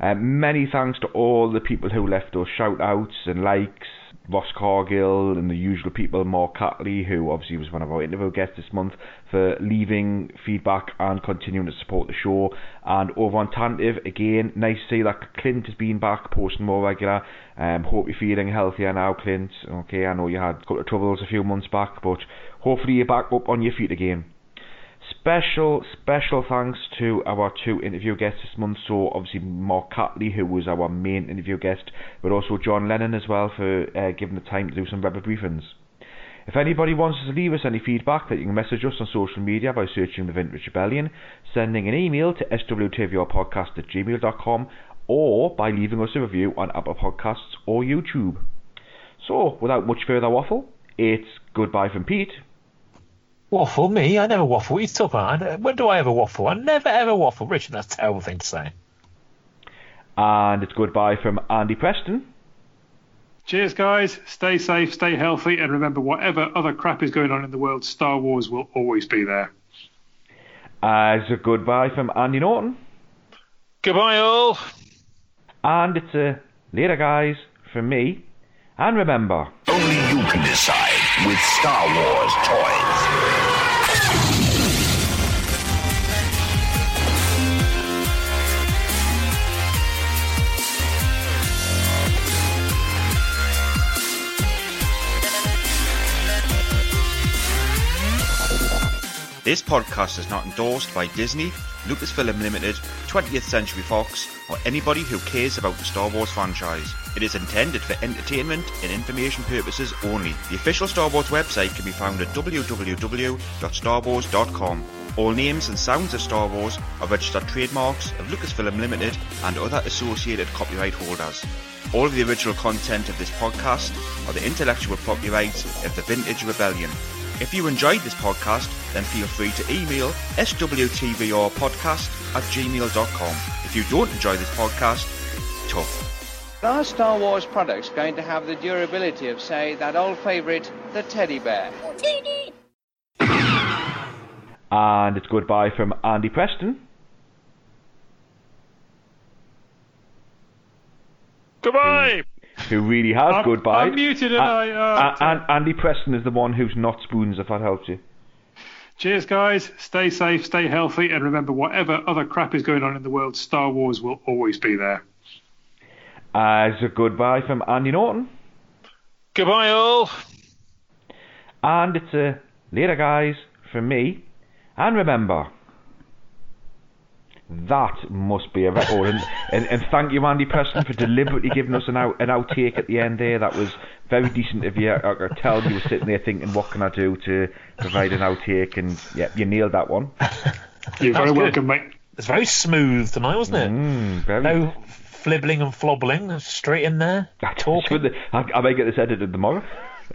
Speaker 3: Uh, many thanks to all the people who left us shout outs and likes Ross Cargill and the usual people, Mark Catley, who obviously was one of our interview guests this month, for leaving feedback and continuing to support the show. And over on Tantive, again, nice to see that Clint has been back, posting more regular. Um, hope you're feeling healthier now, Clint. Okay, I know you had a couple of troubles a few months back, but hopefully you're back up on your feet again. Special, special thanks to our two interview guests this month. So, obviously, Mark Catley, who was our main interview guest, but also John Lennon as well for uh, giving the time to do some Rebel briefings. If anybody wants to leave us any feedback, that you can message us on social media by searching the Vintage Rebellion, sending an email to swtvrpodcast at gmail.com, or by leaving us a review on Apple Podcasts or YouTube. So, without much further waffle, it's goodbye from Pete.
Speaker 4: Waffle me? I never waffle. What are you talking about? When do I ever waffle? I never ever waffle. Richard, that's a terrible thing to say.
Speaker 3: And it's goodbye from Andy Preston.
Speaker 6: Cheers, guys. Stay safe, stay healthy, and remember, whatever other crap is going on in the world, Star Wars will always be there.
Speaker 3: As a goodbye from Andy Norton.
Speaker 5: Goodbye, all.
Speaker 3: And it's a later, guys, from me. And remember,
Speaker 10: only you can decide with Star Wars toys.
Speaker 11: This podcast is not endorsed by Disney, Lucasfilm Limited, 20th Century Fox, or anybody who cares about the Star Wars franchise. It is intended for entertainment and information purposes only. The official Star Wars website can be found at www.starwars.com. All names and sounds of Star Wars are registered trademarks of Lucasfilm Limited and other associated copyright holders. All of the original content of this podcast are the intellectual property of the Vintage Rebellion. If you enjoyed this podcast, then feel free to email swtvrpodcast at gmail.com. If you don't enjoy this podcast, tough.
Speaker 12: Are Star Wars products going to have the durability of, say, that old favourite, the teddy bear? Teddy!
Speaker 3: And it's goodbye from Andy Preston.
Speaker 5: Goodbye!
Speaker 3: Who really has
Speaker 6: I'm,
Speaker 3: goodbye.
Speaker 6: I'm muted and I. Uh,
Speaker 3: and Andy Preston is the one who's not spoons, if that helps you.
Speaker 6: Cheers, guys. Stay safe, stay healthy, and remember, whatever other crap is going on in the world, Star Wars will always be there.
Speaker 3: As a goodbye from Andy Norton.
Speaker 5: Goodbye, all.
Speaker 3: And it's a later, guys, from me. And remember, that must be a record. and, and, and thank you, Andy Preston, for deliberately giving us an, out, an outtake at the end there. That was very decent of you. I could tell you were sitting there thinking, what can I do to provide an outtake? And yeah, you nailed that one. <laughs>
Speaker 6: You're very welcome, mate.
Speaker 4: It's very smooth tonight, wasn't it?
Speaker 3: Mm, very.
Speaker 4: No flibbling and flobbling, straight in there. Talking.
Speaker 3: I, I might get this edited tomorrow. <laughs>